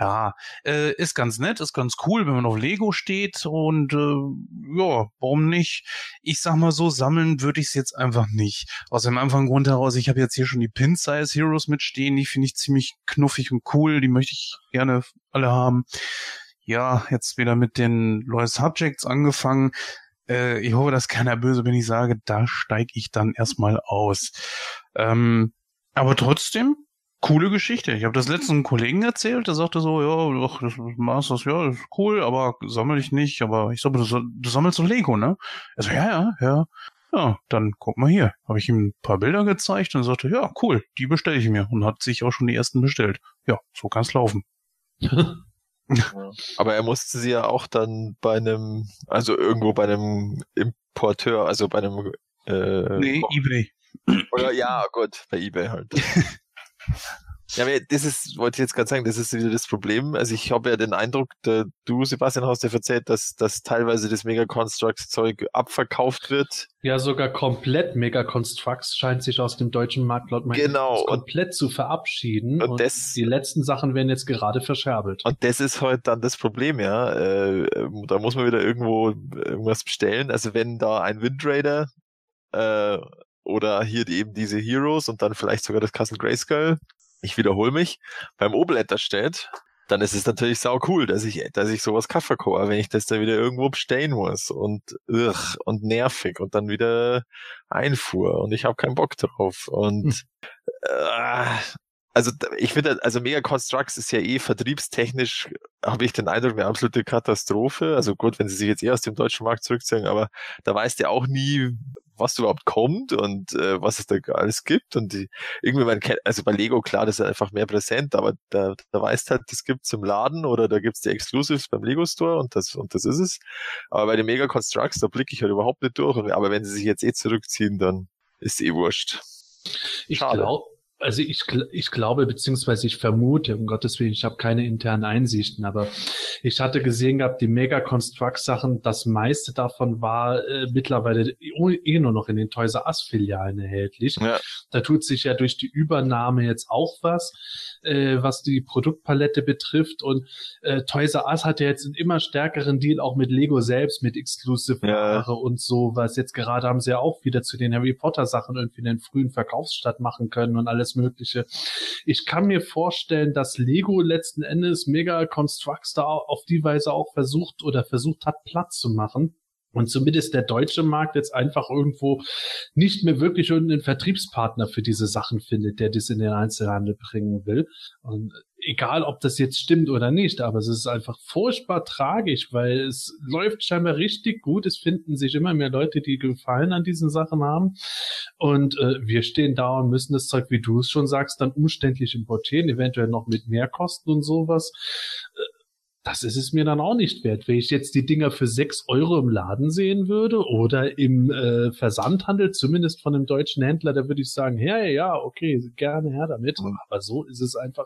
Ja, äh, ist ganz nett, ist ganz cool, wenn man auf Lego steht und äh, ja, warum nicht? Ich sag mal so, sammeln würde ich es jetzt einfach nicht. Aus dem einfachen Grund heraus, ich habe jetzt hier schon die Pin-Size Heroes mitstehen, die finde ich ziemlich knuffig und cool, die möchte ich gerne alle haben. Ja, jetzt wieder mit den Lois Subjects angefangen. Äh, ich hoffe, dass keiner böse, wenn ich sage, da steige ich dann erstmal aus. Ähm, aber trotzdem, coole Geschichte. Ich habe das letzten einem Kollegen erzählt, der sagte so, ja, doch, das Masters, ja, das ist cool, aber sammel ich nicht. Aber ich so, du, du sammelst so Lego, ne? Er so, ja, ja, ja. Ja, dann guck mal hier. Habe ich ihm ein paar Bilder gezeigt und sagte, ja, cool, die bestelle ich mir. Und hat sich auch schon die ersten bestellt. Ja, so kann's laufen. [laughs] Aber er musste sie ja auch dann bei einem, also irgendwo bei einem Importeur, also bei einem äh, Nee, eBay. Oder ja, gut, bei eBay halt. [laughs] Ja, aber das ist, wollte ich jetzt gerade sagen, das ist wieder das Problem. Also ich habe ja den Eindruck, der, du, Sebastian, hast ja erzählt, dass, dass teilweise das Mega Constructs Zeug abverkauft wird. Ja, sogar komplett Mega Constructs scheint sich aus dem deutschen Markt laut meinem Genau. komplett zu verabschieden. Und Und, das- die letzten Sachen werden jetzt gerade verscherbelt. Und das ist halt dann das Problem, ja. Äh, da muss man wieder irgendwo irgendwas bestellen. Also wenn da ein Windraider äh, oder hier die, eben diese Heroes und dann vielleicht sogar das Castle Grayskull, ich wiederhole mich, beim Obletter steht, dann ist es natürlich sau cool, dass ich, dass ich sowas aber wenn ich das dann wieder irgendwo bestellen muss und ugh, und nervig und dann wieder Einfuhr und ich habe keinen Bock drauf und äh, also ich finde, also Mega Constructs ist ja eh vertriebstechnisch, habe ich den Eindruck, eine absolute Katastrophe. Also gut, wenn sie sich jetzt eher aus dem deutschen Markt zurückziehen, aber da weißt du ja auch nie, was überhaupt kommt und äh, was es da alles gibt. Und die, irgendwie, man kennt, also bei Lego, klar, das ist einfach mehr präsent, aber da, da weißt halt, das gibt's im Laden oder da gibt's die Exclusives beim Lego Store und das, und das ist es. Aber bei den Mega Constructs, da blicke ich halt überhaupt nicht durch. Und- Aber wenn sie sich jetzt eh zurückziehen, dann ist eh wurscht. Ich Schade. glaube, also ich, ich glaube, beziehungsweise ich vermute, um Gottes Willen, ich habe keine internen Einsichten, aber ich hatte gesehen gehabt, die Mega Construct Sachen, das meiste davon war äh, mittlerweile eh nur noch in den Toys R Us Filialen erhältlich. Ja. Da tut sich ja durch die Übernahme jetzt auch was, äh, was die Produktpalette betrifft und äh, Toys R Us hat ja jetzt einen immer stärkeren Deal auch mit Lego selbst, mit Exclusive Ja. Ware und so, was jetzt gerade haben sie ja auch wieder zu den Harry Potter Sachen irgendwie einen frühen Verkaufsstart machen können und alles mögliche. Ich kann mir vorstellen, dass Lego letzten Endes Mega Constructs da auf die Weise auch versucht oder versucht hat, Platz zu machen. Und zumindest der deutsche Markt jetzt einfach irgendwo nicht mehr wirklich irgendeinen Vertriebspartner für diese Sachen findet, der das in den Einzelhandel bringen will. Und egal, ob das jetzt stimmt oder nicht, aber es ist einfach furchtbar tragisch, weil es läuft scheinbar richtig gut. Es finden sich immer mehr Leute, die Gefallen an diesen Sachen haben. Und äh, wir stehen da und müssen das Zeug, wie du es schon sagst, dann umständlich importieren, eventuell noch mit Mehrkosten und sowas. Äh, Das ist es mir dann auch nicht wert. Wenn ich jetzt die Dinger für sechs Euro im Laden sehen würde oder im äh, Versandhandel, zumindest von einem deutschen Händler, da würde ich sagen, ja, ja, okay, gerne her damit. Aber so ist es einfach,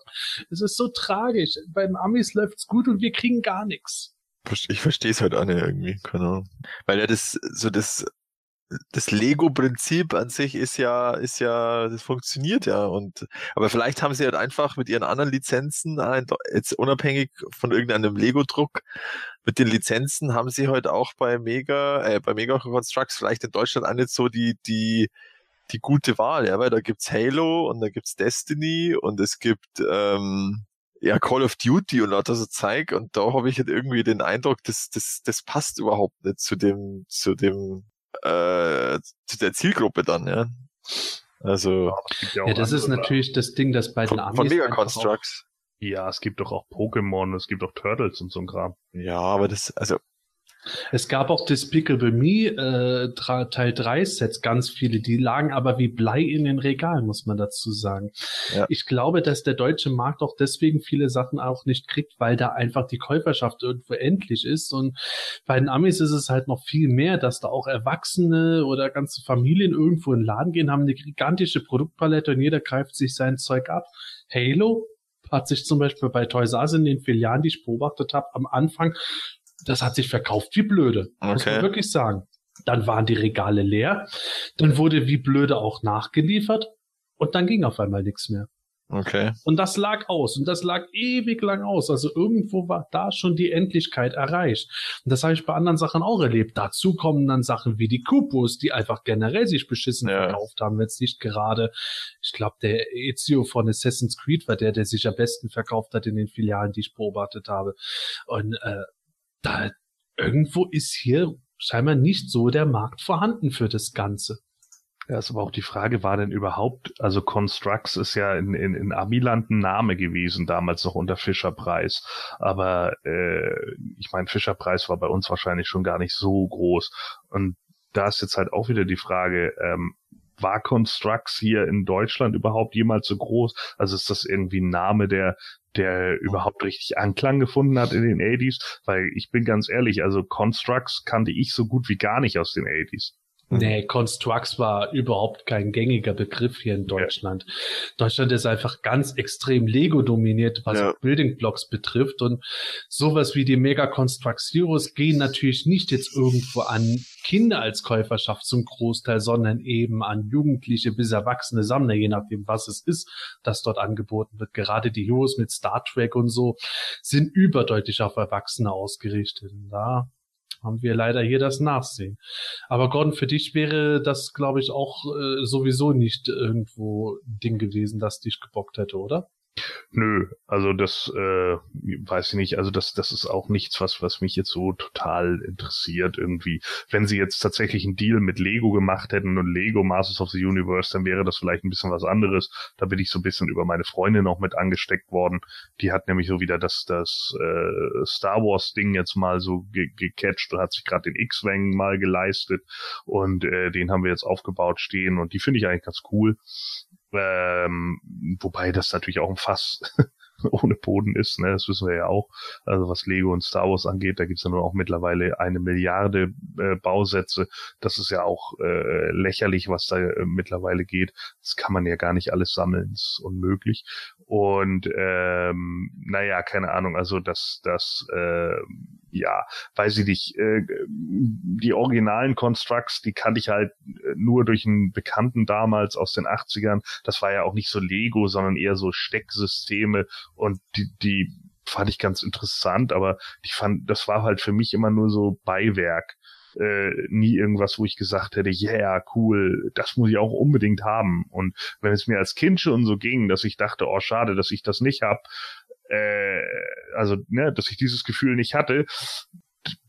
es ist so tragisch. Bei den Amis läuft's gut und wir kriegen gar nichts. Ich verstehe es halt auch nicht irgendwie, keine Ahnung. Weil ja das, so das, das Lego-Prinzip an sich ist ja, ist ja, das funktioniert ja und, aber vielleicht haben sie halt einfach mit ihren anderen Lizenzen, jetzt unabhängig von irgendeinem Lego-Druck, mit den Lizenzen haben sie halt auch bei Mega, äh, bei Mega Constructs vielleicht in Deutschland auch nicht so die, die, die gute Wahl, ja, weil da gibt's Halo und da gibt's Destiny und es gibt, ähm, ja, Call of Duty und lauter so Zeug und da habe ich halt irgendwie den Eindruck, das, das, das passt überhaupt nicht zu dem, zu dem, äh, zu der Zielgruppe dann, ja. Also. Ja, ja das ist natürlich das Ding, das bei den Amis von Mega Constructs. Ja, es gibt doch auch Pokémon, es gibt auch Turtles und so ein Kram. Ja, aber das, also es gab auch Despicable Me äh, Teil 3 Sets, ganz viele, die lagen aber wie Blei in den Regalen, muss man dazu sagen. Ja. Ich glaube, dass der deutsche Markt auch deswegen viele Sachen auch nicht kriegt, weil da einfach die Käuferschaft irgendwo endlich ist. Und bei den Amis ist es halt noch viel mehr, dass da auch Erwachsene oder ganze Familien irgendwo in den Laden gehen, haben eine gigantische Produktpalette und jeder greift sich sein Zeug ab. Halo hat sich zum Beispiel bei Toys R Us in den Filialen, die ich beobachtet habe, am Anfang das hat sich verkauft wie blöde. Okay. Muss man wirklich sagen. Dann waren die Regale leer. Dann wurde wie blöde auch nachgeliefert. Und dann ging auf einmal nichts mehr. Okay. Und das lag aus. Und das lag ewig lang aus. Also irgendwo war da schon die Endlichkeit erreicht. Und das habe ich bei anderen Sachen auch erlebt. Dazu kommen dann Sachen wie die Kupus, die einfach generell sich beschissen ja. verkauft haben, wenn es nicht gerade, ich glaube, der Ezio von Assassin's Creed war der, der sich am besten verkauft hat in den Filialen, die ich beobachtet habe. Und äh, da irgendwo ist hier scheinbar nicht so der Markt vorhanden für das Ganze. Ja, ist aber auch die Frage, war denn überhaupt, also Constructs ist ja in, in, in Amiland ein Name gewesen, damals noch unter Fischerpreis. Aber äh, ich meine, Fischerpreis war bei uns wahrscheinlich schon gar nicht so groß. Und da ist jetzt halt auch wieder die Frage, ähm, war Constructs hier in Deutschland überhaupt jemals so groß? Also ist das irgendwie ein Name, der, der überhaupt richtig Anklang gefunden hat in den 80s? Weil ich bin ganz ehrlich, also Constructs kannte ich so gut wie gar nicht aus den 80s. Mhm. Nee, Constructs war überhaupt kein gängiger Begriff hier in Deutschland. Ja. Deutschland ist einfach ganz extrem Lego dominiert, was ja. Building Blocks betrifft und sowas wie die Mega Constructs Heroes gehen natürlich nicht jetzt irgendwo an Kinder als Käuferschaft zum Großteil, sondern eben an Jugendliche bis erwachsene Sammler, je nachdem was es ist, das dort angeboten wird. Gerade die Heroes mit Star Trek und so sind überdeutlich auf Erwachsene ausgerichtet. Da haben wir leider hier das Nachsehen. Aber Gordon, für dich wäre das, glaube ich, auch äh, sowieso nicht irgendwo ein Ding gewesen, das dich gebockt hätte, oder? Nö, also das äh, weiß ich nicht. Also das, das ist auch nichts, was, was mich jetzt so total interessiert irgendwie. Wenn sie jetzt tatsächlich einen Deal mit Lego gemacht hätten und Lego Masters of the Universe, dann wäre das vielleicht ein bisschen was anderes. Da bin ich so ein bisschen über meine Freundin noch mit angesteckt worden. Die hat nämlich so wieder das, das äh, Star Wars Ding jetzt mal so ge gecatcht und hat sich gerade den X-Wing mal geleistet und äh, den haben wir jetzt aufgebaut stehen und die finde ich eigentlich ganz cool. Ähm, wobei das natürlich auch ein Fass [laughs] ohne Boden ist, ne? das wissen wir ja auch. Also was Lego und Star Wars angeht, da gibt's ja nur auch mittlerweile eine Milliarde äh, Bausätze. Das ist ja auch äh, lächerlich, was da äh, mittlerweile geht. Das kann man ja gar nicht alles sammeln, ist unmöglich. Und ähm, naja, keine Ahnung, also das, das äh, ja, weiß ich nicht, äh, die originalen Constructs, die kannte ich halt äh, nur durch einen Bekannten damals aus den 80ern. Das war ja auch nicht so Lego, sondern eher so Stecksysteme und die, die fand ich ganz interessant, aber ich fand, das war halt für mich immer nur so Beiwerk. Äh, nie irgendwas, wo ich gesagt hätte, yeah, cool, das muss ich auch unbedingt haben. Und wenn es mir als Kind schon so ging, dass ich dachte, oh, schade, dass ich das nicht hab, äh, also, ne, dass ich dieses Gefühl nicht hatte,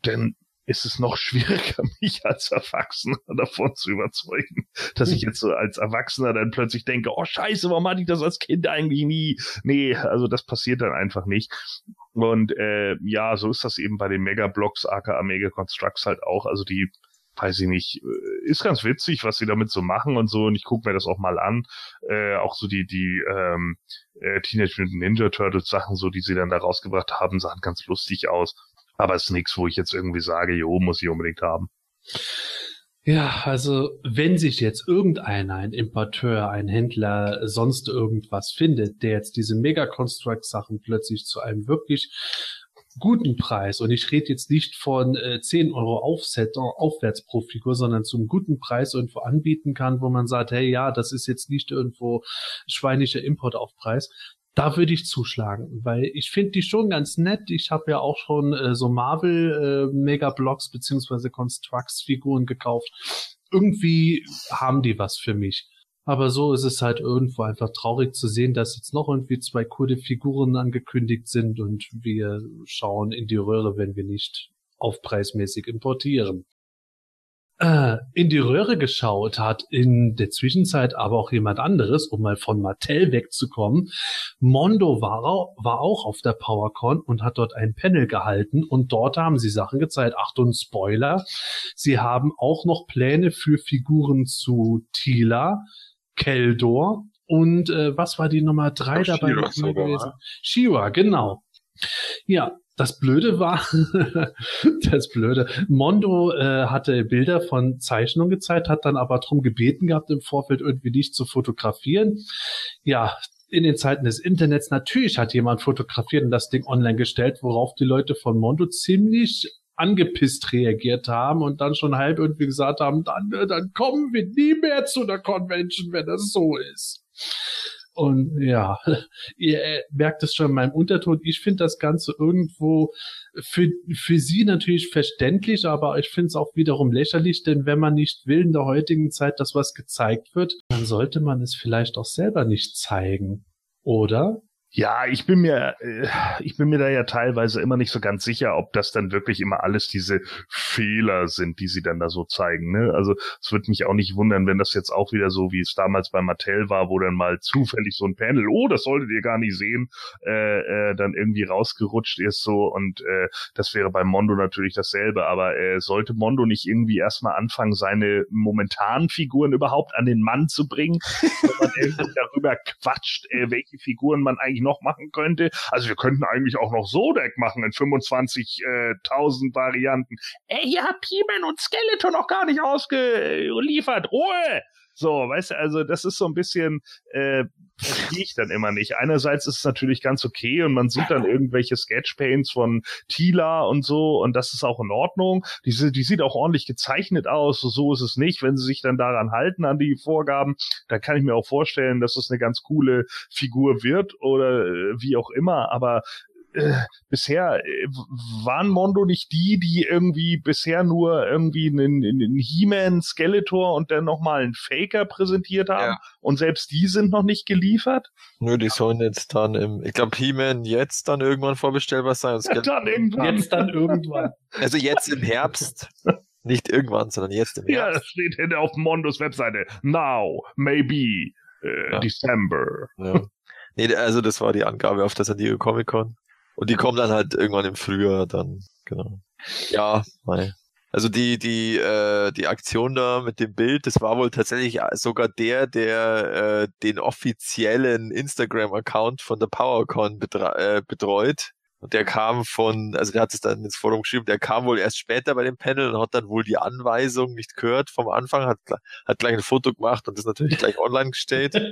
dann ist es noch schwieriger, [laughs] mich als Erwachsener davon zu überzeugen, dass ich jetzt so als Erwachsener dann plötzlich denke, oh scheiße, warum hatte ich das als Kind eigentlich nie? Nee, also das passiert dann einfach nicht. Und äh, ja, so ist das eben bei den Mega-Blocks, aka Mega Constructs halt auch. Also die weiß ich nicht, äh, ist ganz witzig, was sie damit so machen und so. Und ich gucke mir das auch mal an. Äh, auch so die, die ähm, äh, Teenage Mutant Ninja Turtles Sachen, so die sie dann da rausgebracht haben, sahen ganz lustig aus. Aber es ist nichts, wo ich jetzt irgendwie sage, jo, muss ich unbedingt haben. Ja, also wenn sich jetzt irgendeiner, ein Importeur, ein Händler, sonst irgendwas findet, der jetzt diese Mega-Construct-Sachen plötzlich zu einem wirklich guten Preis, und ich rede jetzt nicht von äh, 10 Euro Aufset, aufwärts pro Figur, sondern zum guten Preis irgendwo anbieten kann, wo man sagt, hey, ja, das ist jetzt nicht irgendwo schweinischer Importaufpreis, da würde ich zuschlagen, weil ich finde die schon ganz nett. Ich habe ja auch schon äh, so Marvel äh, Mega Blocks beziehungsweise Constructs Figuren gekauft. Irgendwie haben die was für mich. Aber so ist es halt irgendwo einfach traurig zu sehen, dass jetzt noch irgendwie zwei coole Figuren angekündigt sind und wir schauen in die Röhre, wenn wir nicht aufpreismäßig importieren. Äh, in die Röhre geschaut hat in der Zwischenzeit aber auch jemand anderes, um mal von Mattel wegzukommen. Mondo war, war auch auf der PowerCon und hat dort ein Panel gehalten und dort haben sie Sachen gezeigt. Achtung, Spoiler. Sie haben auch noch Pläne für Figuren zu Tila, Keldor und äh, was war die Nummer drei glaub, dabei mal sogar, gewesen? Shira, genau. Ja, das Blöde war, [laughs] das Blöde, Mondo äh, hatte Bilder von Zeichnungen gezeigt, hat dann aber drum gebeten gehabt, im Vorfeld irgendwie nicht zu fotografieren. Ja, in den Zeiten des Internets, natürlich hat jemand fotografiert und das Ding online gestellt, worauf die Leute von Mondo ziemlich angepisst reagiert haben und dann schon halb irgendwie gesagt haben, dann, äh, dann kommen wir nie mehr zu einer Convention, wenn das so ist. Und ja, [laughs] ihr äh, merkt es schon in meinem Unterton. Ich finde das Ganze irgendwo für, für sie natürlich verständlich, aber ich finde es auch wiederum lächerlich, denn wenn man nicht will in der heutigen Zeit, dass was gezeigt wird, dann sollte man es vielleicht auch selber nicht zeigen. Oder? Ja, ich bin mir, äh, ich bin mir da ja teilweise immer nicht so ganz sicher, ob das dann wirklich immer alles diese Fehler sind, die sie dann da so zeigen. Ne? Also es würde mich auch nicht wundern, wenn das jetzt auch wieder so, wie es damals bei Mattel war, wo dann mal zufällig so ein Panel, oh, das solltet ihr gar nicht sehen, äh, äh, dann irgendwie rausgerutscht ist so und äh, das wäre bei Mondo natürlich dasselbe. Aber äh, sollte Mondo nicht irgendwie erstmal anfangen, seine momentanen Figuren überhaupt an den Mann zu bringen, [laughs] wenn man irgendwie darüber quatscht, äh, welche Figuren man eigentlich noch machen könnte. Also wir könnten eigentlich auch noch Zodek machen in 25.000 Varianten. Ey, ihr habt He-Man und Skeletor noch gar nicht ausgeliefert. Ruhe! So, weißt du, also das ist so ein bisschen, äh, verstehe ich dann immer nicht. Einerseits ist es natürlich ganz okay und man sieht dann irgendwelche Sketchpaints von Tila und so und das ist auch in Ordnung. Die, die sieht auch ordentlich gezeichnet aus, so ist es nicht. Wenn sie sich dann daran halten, an die Vorgaben, dann kann ich mir auch vorstellen, dass es eine ganz coole Figur wird oder äh, wie auch immer, aber äh, bisher äh, waren Mondo nicht die, die irgendwie bisher nur irgendwie einen, einen He-Man, Skeletor und dann nochmal einen Faker präsentiert haben Ja. und selbst die sind noch nicht geliefert? Nö, die sollen jetzt dann im, ich glaube, He-Man jetzt dann irgendwann vorbestellbar sein. Und Skeletor- Dann irgendwann. Jetzt dann irgendwann. Also jetzt im Herbst. Nicht irgendwann, sondern jetzt im Ja, Herbst. das steht hinter auf Mondos Webseite. Now, maybe, äh, Ja. December. Ja. Nee, also das war die Angabe auf der San Diego Comic Con. Und die kommen dann halt irgendwann im Frühjahr dann, genau. Ja, mei. Also die, die, äh, die Aktion da mit dem Bild, das war wohl tatsächlich sogar der, der äh, den offiziellen Instagram-Account von der PowerCon äh, betreut. Und der kam von, also der hat es dann ins Forum geschrieben, der kam wohl erst später bei dem Panel und hat dann wohl die Anweisung nicht gehört vom Anfang, hat, hat gleich ein Foto gemacht und das natürlich gleich online gestellt. [laughs]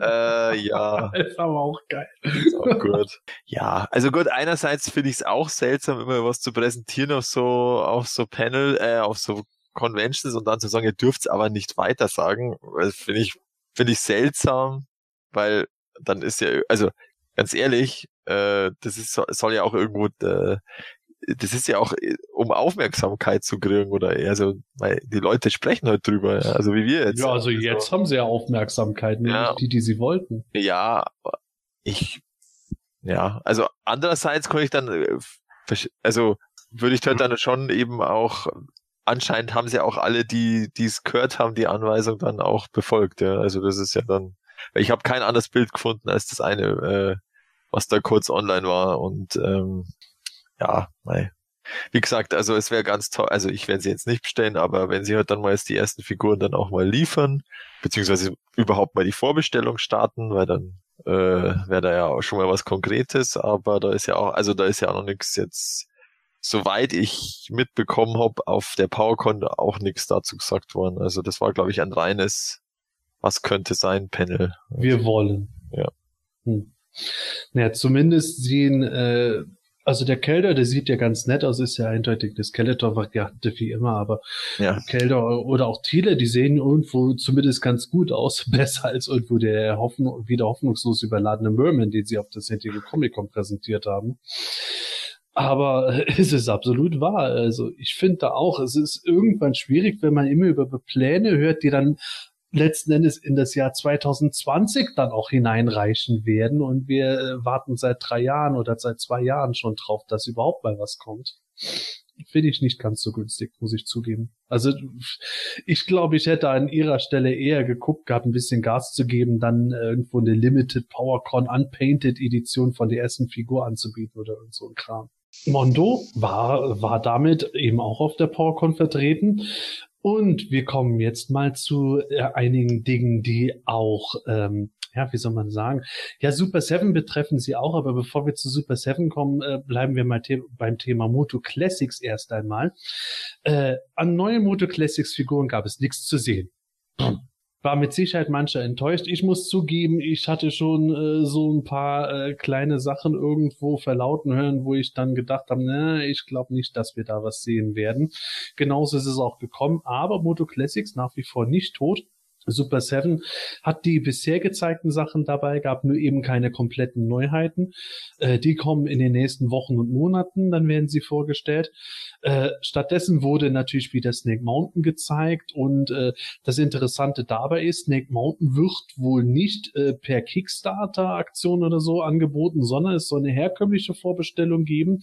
Äh, ja. ist aber auch geil. Ist auch gut. Ja, also gut, einerseits finde ich es auch seltsam, immer was zu präsentieren auf so, auf so Panel, äh, auf so Conventions und dann zu sagen, ihr dürft's aber nicht weiter sagen, finde ich, finde ich seltsam, weil dann ist ja, also ganz ehrlich, äh, das ist, so- soll ja auch irgendwo, äh, das ist ja auch, äh, um Aufmerksamkeit zu kriegen oder also, weil die Leute sprechen halt drüber, ja, also wie wir jetzt. Ja, also jetzt haben sie ja Aufmerksamkeit, nämlich Ja. die, die sie wollten. Ja, ich, ja, also andererseits konnte ich dann, äh, also würde ich halt dann schon eben auch, anscheinend haben sie auch alle, die die es gehört haben, die Anweisung dann auch befolgt, ja, also das ist ja dann, ich habe kein anderes Bild gefunden als das eine, äh, was da kurz online war und ähm, ja, mei. Wie gesagt, also es wäre ganz toll, also ich werde sie jetzt nicht bestellen, aber wenn sie halt dann mal jetzt die ersten Figuren dann auch mal liefern, beziehungsweise überhaupt mal die Vorbestellung starten, weil dann äh, wäre da ja auch schon mal was Konkretes, aber da ist ja auch, also da ist ja auch noch nichts jetzt, soweit ich mitbekommen habe, auf der PowerCon auch nichts dazu gesagt worden. Also das war, glaube ich, ein reines, was könnte sein, Panel. Wir wollen. Ja. Hm. Naja, zumindest sehen äh, Also der Kelder, der sieht ja ganz nett aus, ist ja eindeutig eine Skeletor-Variante wie immer, aber Ja. Kelder oder auch Thiele, die sehen irgendwo zumindest ganz gut aus, [laughs] besser als irgendwo der Hoffnung, wieder hoffnungslos überladene Merman, den sie auf der San Diego Comic Con präsentiert haben. Aber [laughs] es ist absolut wahr. Also ich finde da auch, es ist irgendwann schwierig, wenn man immer über Pläne hört, die dann letzten Endes in das Jahr 2020 dann auch hineinreichen werden. Und wir äh, warten seit drei Jahren oder seit zwei Jahren schon drauf, dass überhaupt mal was kommt. Finde ich nicht ganz so günstig, muss ich zugeben. Also ich glaube, ich hätte an ihrer Stelle eher geguckt gehabt, ein bisschen Gas zu geben, dann äh, irgendwo eine Limited PowerCon Unpainted Edition von der ersten Figur anzubieten oder irgend so ein Kram. Mondo war, war damit eben auch auf der PowerCon vertreten. Und wir kommen jetzt mal zu äh, einigen Dingen, die auch, ähm, ja, wie soll man sagen, ja, Super 7 betreffen sie auch, aber bevor wir zu Super 7 kommen, äh, bleiben wir mal the beim Thema Moto Classics erst einmal. Äh, an neuen Moto Classics Figuren gab es nichts zu sehen. War mit Sicherheit mancher enttäuscht. Ich muss zugeben, ich hatte schon äh, so ein paar äh, kleine Sachen irgendwo verlauten hören, wo ich dann gedacht habe, na, ich glaube nicht, dass wir da was sehen werden. Genauso ist es auch gekommen, aber Moto Classics nach wie vor nicht tot. Super 7 hat die bisher gezeigten Sachen dabei, gab nur eben keine kompletten Neuheiten. Äh, die kommen in den nächsten Wochen und Monaten, dann werden sie vorgestellt. Äh, stattdessen wurde natürlich wieder Snake Mountain gezeigt und äh, das Interessante dabei ist, Snake Mountain wird wohl nicht äh, per Kickstarter-Aktion oder so angeboten, sondern es soll eine herkömmliche Vorbestellung geben.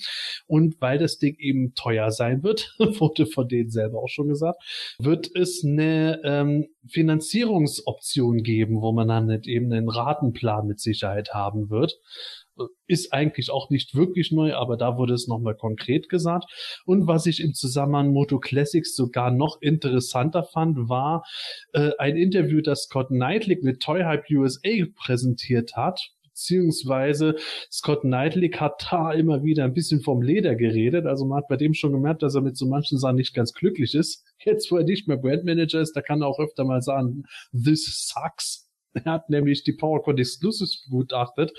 Und weil das Ding eben teuer sein wird, [laughs] wurde von denen selber auch schon gesagt, wird es eine ähm, Finanzierungsoption geben, wo man dann nicht eben einen Ratenplan mit Sicherheit haben wird. Ist eigentlich auch nicht wirklich neu, aber da wurde es nochmal konkret gesagt. Und was ich im Zusammenhang Moto Classics sogar noch interessanter fand, war äh, ein Interview, das Scott Knightley mit Toy Hype USA präsentiert hat beziehungsweise Scott Knightley hat da immer wieder ein bisschen vom Leder geredet. Also man hat bei dem schon gemerkt, dass er mit so manchen Sachen nicht ganz glücklich ist. Jetzt, wo er nicht mehr Brandmanager ist, da kann er auch öfter mal sagen, this sucks. Er hat nämlich die PowerCon Exclusives begutachtet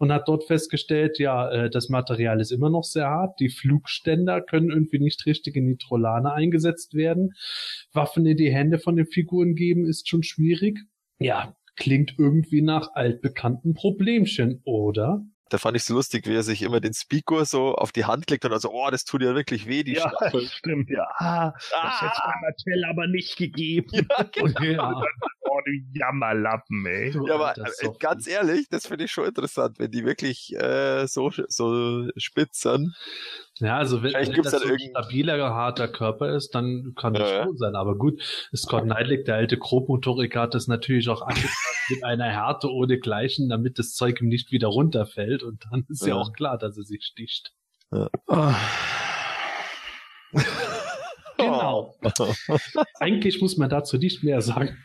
und hat dort festgestellt, ja, äh, das Material ist immer noch sehr hart. Die Flugständer können irgendwie nicht richtig in die Trollane eingesetzt werden. Waffen in die Hände von den Figuren geben ist schon schwierig. Ja, klingt irgendwie nach altbekannten Problemchen, oder? Da fand ich so lustig, wie er sich immer den Speaker so auf die Hand klickt und also, oh, das tut ja wirklich weh, die Ja, Schnappel. stimmt, ja. Ah, das hätte bei Mattel aber nicht gegeben. Ja, genau. Ja, Oh, du Jammerlappen, ey. du Ja, aber äh, ganz ehrlich, das finde ich schon interessant, wenn die wirklich äh, so, so spitz sind. Ja, also wenn, wenn gibt's das so ein stabiler, harter Körper ist, dann kann das Ja, ja. schon sein. Aber gut, Scott Knightley, der alte Grobmotoriker, hat das natürlich auch angepasst mit einer Härte ohne Gleichen, damit das Zeug ihm nicht wieder runterfällt. Und dann ist ja, Ja. auch klar, dass er sich sticht. Ah, [laughs] Genau. [laughs] Eigentlich muss man dazu nicht mehr sagen.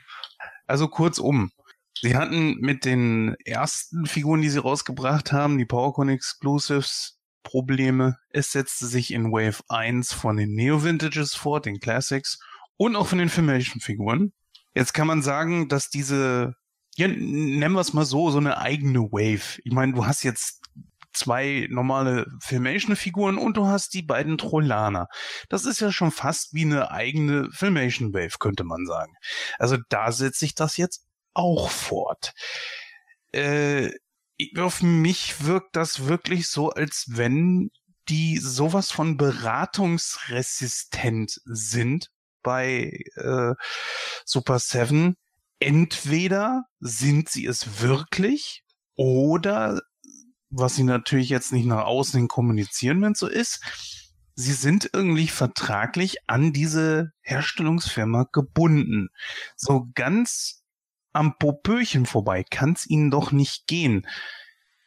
Also kurzum. Sie hatten mit den ersten Figuren, die sie rausgebracht haben, die PowerCon Exclusives, Probleme. Es setzte sich in Wave 1 von den Neo-Vintages vor, den Classics, und auch von den Filmation-Figuren. Jetzt kann man sagen, dass diese, ja, nennen wir es mal so, so eine eigene Wave. Ich meine, du hast jetzt zwei normale Filmation-Figuren und du hast die beiden Trollaner. Das ist ja schon fast wie eine eigene Filmation-Wave, könnte man sagen. Also da setzt sich das jetzt auch fort. Äh, auf mich wirkt das wirklich so, als wenn die sowas von beratungsresistent sind bei äh, Super 7. Entweder sind sie es wirklich oder was sie natürlich jetzt nicht nach außen hin kommunizieren, wenn es so ist, sie sind irgendwie vertraglich an diese Herstellungsfirma gebunden. So ganz am Popöchen vorbei kann es ihnen doch nicht gehen.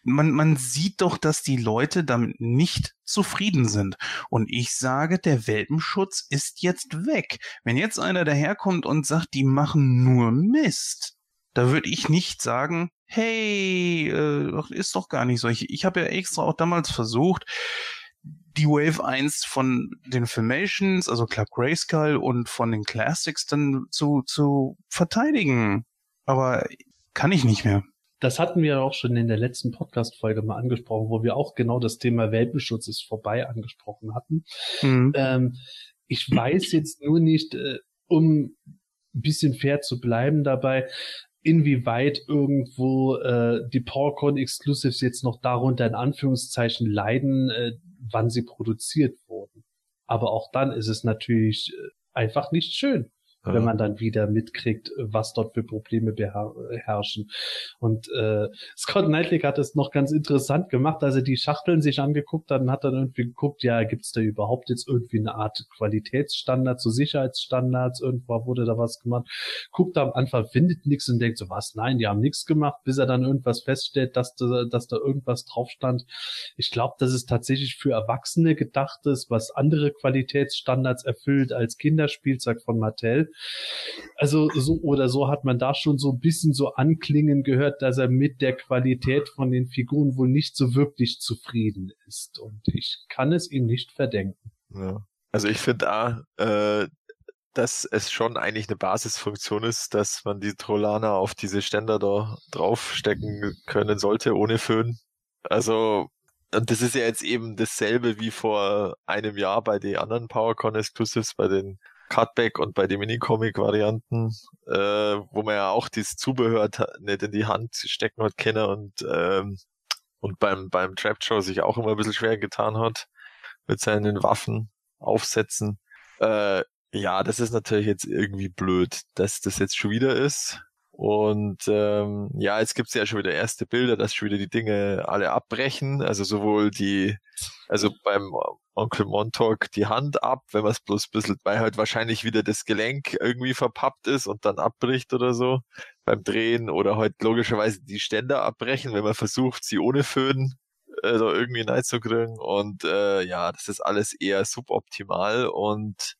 Man, man sieht doch, dass die Leute damit nicht zufrieden sind. Und ich sage, der Welpenschutz ist jetzt weg. Wenn jetzt einer daherkommt und sagt, die machen nur Mist, da würde ich nicht sagen, hey, äh, ist doch gar nicht so. Ich, ich habe ja extra auch damals versucht, die Wave 1 von den Filmations, also Club Grayskull und von den Classics dann zu, zu verteidigen. Aber kann ich nicht mehr. das hatten wir auch schon in der letzten Podcast-Folge mal angesprochen, wo wir auch genau das Thema Welpenschutz ist vorbei angesprochen hatten. Mhm. Ähm, ich weiß jetzt nur nicht, äh, um ein bisschen fair zu bleiben dabei, inwieweit irgendwo äh, die PowerCon Exclusives jetzt noch darunter in Anführungszeichen leiden, äh, wann sie produziert wurden. Aber auch dann ist es natürlich äh, einfach nicht schön. Wenn man dann wieder mitkriegt, was dort für Probleme beherrschen. Und äh, Scott Knightley hat es noch ganz interessant gemacht, als er die Schachteln sich angeguckt hat und hat dann irgendwie geguckt, ja, gibt's da überhaupt jetzt irgendwie eine Art Qualitätsstandard, so Sicherheitsstandards, irgendwo wurde da was gemacht, guckt am Anfang, findet nichts und denkt so, was, nein, die haben nichts gemacht, bis er dann irgendwas feststellt, dass da, dass da irgendwas drauf stand. Ich glaube, dass es tatsächlich für Erwachsene gedacht ist, was andere Qualitätsstandards erfüllt als Kinderspielzeug von Mattel. Also so oder so hat man da schon so ein bisschen so anklingen gehört, dass er mit der Qualität von den Figuren wohl nicht so wirklich zufrieden ist. Und ich kann es ihm nicht verdenken. Ja. Also ich finde da, äh, dass es schon eigentlich eine Basisfunktion ist, dass man die Trollaner auf diese Ständer da draufstecken können sollte, ohne Föhn. Also, und das ist ja jetzt eben dasselbe wie vor einem Jahr bei den anderen PowerCon Exclusives, bei den Cutback und bei den Minicomic-Varianten, äh, wo man ja auch dieses Zubehör nicht in die Hand stecken hat können und, ähm, und beim, beim Trap Show sich auch immer ein bisschen schwer getan hat mit seinen Waffen aufsetzen. Äh, ja, das ist natürlich jetzt irgendwie blöd, dass das jetzt schon wieder ist. Und ähm, ja, jetzt gibt's ja schon wieder erste Bilder, dass schon wieder die Dinge alle abbrechen. Also sowohl die, also beim Onkel Montauk die Hand ab, wenn man es bloß ein bisschen, weil halt wahrscheinlich wieder das Gelenk irgendwie verpappt ist und dann abbricht oder so beim Drehen oder halt logischerweise die Ständer abbrechen, wenn man versucht, sie ohne Föhn äh, so irgendwie reinzukriegen. Und äh, ja, das ist alles eher suboptimal und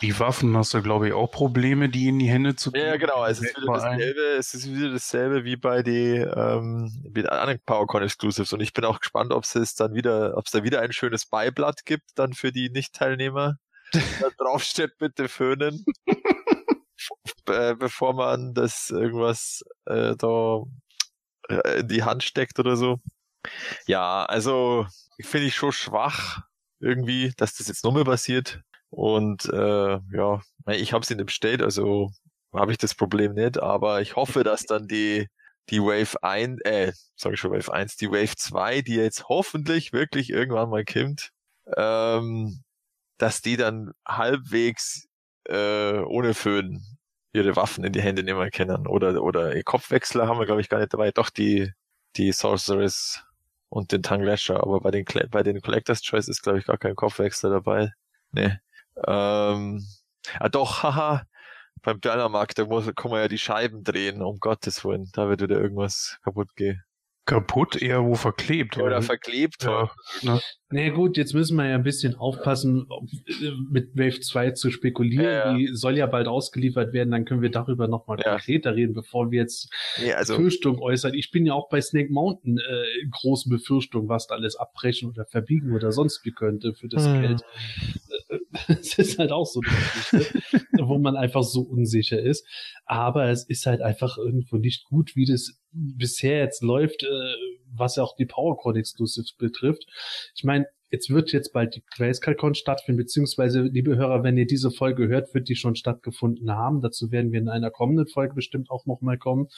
die Waffen hast du, glaube ich, auch Probleme, die in die Hände zu kriegen. Ja, genau. Es ist wieder dasselbe, es ist wieder dasselbe wie bei die, ähm, mit anderen PowerCon Exclusives. Und ich bin auch gespannt, ob es dann wieder, ob es da wieder ein schönes Beiblatt gibt, dann für die Nicht-Teilnehmer. da [laughs] drauf steht, bitte föhnen. bevor man das irgendwas äh, da äh, in die Hand steckt oder so. Ja, also finde ich schon schwach irgendwie, dass das jetzt nochmal passiert. Und äh, ja, ich habe sie nicht bestellt, also habe ich das Problem nicht, aber ich hoffe, dass dann die die Wave 1, äh, sag ich schon Wave 1, die Wave 2, die jetzt hoffentlich wirklich irgendwann mal kommt, ähm, dass die dann halbwegs äh, ohne Föhn ihre Waffen in die Hände nehmen können. Oder, oder Kopfwechsler haben wir, glaube ich, gar nicht dabei. Doch die, die Sorceress und den Tanglasher, aber bei den, bei den Collector's Choice ist, glaube ich, gar kein Kopfwechsler dabei. Nee. Ähm, ah doch, [laughs] haha, beim Bernermarkt, da muss, kann man ja die Scheiben drehen, um Gottes Willen. Da wird wieder irgendwas kaputt gehen. Kaputt, eher wo verklebt. Oder, oder verklebt. Ja. Ne? Nee, gut, jetzt müssen wir ja ein bisschen aufpassen, mit Wave 2 zu spekulieren. Ja, ja. Die soll ja bald ausgeliefert werden, dann können wir darüber nochmal ja. konkreter reden, bevor wir jetzt nee, also, Befürchtungen äußern. Ich bin ja auch bei Snake Mountain äh, großen Befürchtungen, was da alles abbrechen oder verbiegen oder sonst wie könnte für das hm. Geld. [laughs] Es ist halt auch so eine Geschichte, wo man einfach so unsicher ist. Aber es ist halt einfach irgendwo nicht gut, wie das bisher jetzt läuft, äh, was ja auch die PowerCon Exclusives betrifft. Ich meine, jetzt wird jetzt bald die GrayscaleCon stattfinden, beziehungsweise, liebe Hörer, wenn ihr diese Folge hört, wird die schon stattgefunden haben. Dazu werden wir in einer kommenden Folge bestimmt auch nochmal kommen.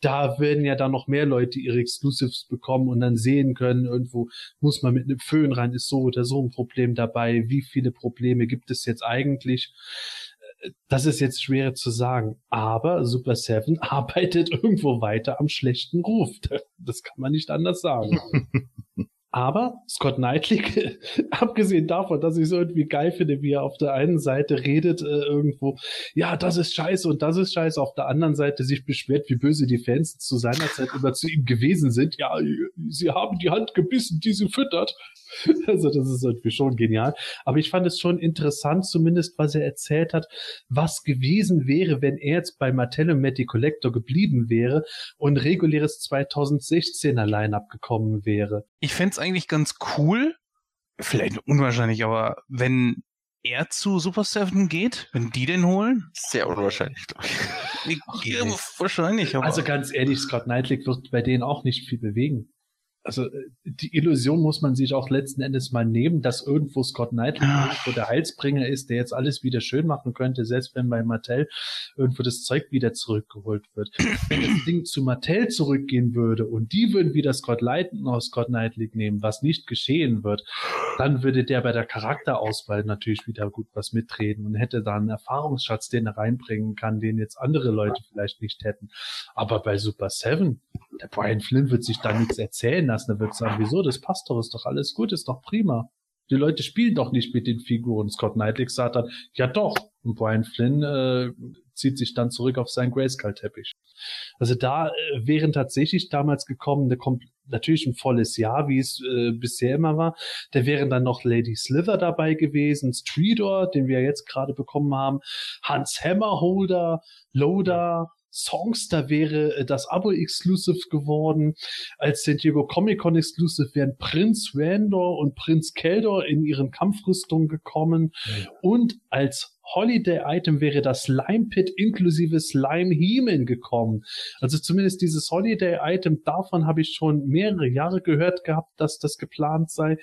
Da werden ja dann noch mehr Leute ihre Exclusives bekommen und dann sehen können, irgendwo muss man mit einem Föhn rein, ist so oder so ein Problem dabei. Wie viele Probleme gibt es jetzt eigentlich? das ist jetzt schwer zu sagen, aber Super Seven [laughs] arbeitet irgendwo weiter am schlechten Ruf. Das kann man nicht anders sagen. [laughs] Aber Scott Knightley, [laughs] abgesehen davon, dass ich es irgendwie geil finde, wie er auf der einen Seite redet, äh, irgendwo, ja, das ist scheiße und das ist scheiße, auf der anderen Seite sich beschwert, wie böse die Fans zu seiner Zeit über zu ihm gewesen sind. Ja, sie haben die Hand gebissen, die sie füttert. [laughs] Also das ist irgendwie schon genial. Aber ich fand es schon interessant, zumindest was er erzählt hat, was gewesen wäre, wenn er jetzt bei Mattel und Matty Collector geblieben wäre und reguläres 2016er Line-Up gekommen wäre. Ich fände eigentlich ganz cool, vielleicht unwahrscheinlich, aber wenn er zu Super Seven geht, wenn die den holen? Sehr unwahrscheinlich, glaube ich. Ja, wahrscheinlich, aber Also ganz ehrlich, Scott Knightley wird bei denen auch nicht viel bewegen. Also äh, die Illusion muss man sich auch letzten Endes mal nehmen, dass irgendwo Scott Knightley irgendwo der Heilsbringer ist, der jetzt alles wieder schön machen könnte, selbst wenn bei Mattel irgendwo das Zeug wieder zurückgeholt wird. Wenn das Ding zu Mattel zurückgehen würde und die würden wieder Scott Lighton aus Scott Knightley nehmen, was nicht geschehen wird, dann würde der bei der Charakterauswahl natürlich wieder gut was mitreden und hätte da einen Erfahrungsschatz, den er reinbringen kann, den jetzt andere Leute vielleicht nicht hätten. Aber bei Super Seven, der Brian Flynn wird sich da nichts erzählen lassen. Er wird sagen, wieso, das passt doch, ist doch alles gut, ist doch prima. Die Leute spielen doch nicht mit den Figuren. Scott Knightley sagt dann, ja doch. Und Brian Flynn äh, zieht sich dann zurück auf seinen Grayskull-Teppich. Also da äh, wären tatsächlich damals gekommen, eine natürlich ein volles Jahr, wie es äh, bisher immer war. Da wären dann noch Lady Slither dabei gewesen, Streetor, den wir jetzt gerade bekommen haben, Hans Hammerholder, Loader, Songster wäre äh, das Abo-Exclusive geworden. Als San Diego Comic Con Exclusive wären Prinz Randor und Prinz Keldor in ihren Kampfrüstungen gekommen. Und als Holiday-Item wäre das Slime Pit inklusive Slime Heeman gekommen. Also zumindest dieses Holiday-Item, davon habe ich schon mehrere Jahre gehört gehabt, dass das geplant sei.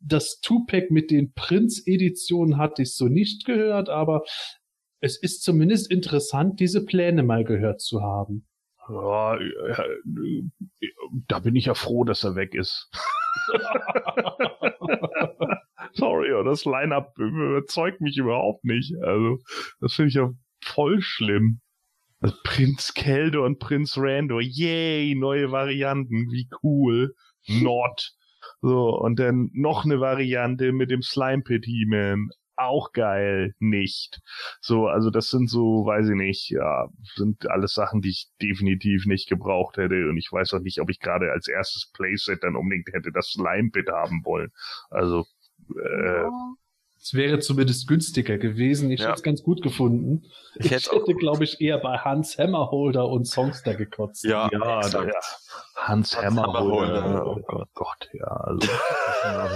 Das Two-Pack mit den Prinz-Editionen hatte ich so nicht gehört, aber es ist zumindest interessant, diese Pläne mal gehört zu haben. Ja, ja, da bin ich ja froh, dass er weg ist. [laughs] Sorry, das Line-Up überzeugt mich überhaupt nicht. Also, das finde ich ja voll schlimm. Also Prinz Keldo und Prinz Rando, yay, neue Varianten, wie cool. Not. So, und dann noch eine Variante mit dem Slime Pit He-Man. Auch geil, nicht. So, also das sind so, weiß ich nicht, ja, sind alles Sachen, die ich definitiv nicht gebraucht hätte. Und ich weiß auch nicht, ob ich gerade als erstes Playset dann unbedingt hätte das Slime Pit haben wollen. Also, äh, Es wäre zumindest günstiger gewesen. Ich Ja. hätte es ganz gut gefunden. Ich Ich, hätte hätte, glaube ich, eher bei Hans Hammerholder und Songster gekotzt. Ja, ja, exakt. ja. Hans Hans Hammerholder. Hammerholder. Oh Gott, Gott, ja. Also,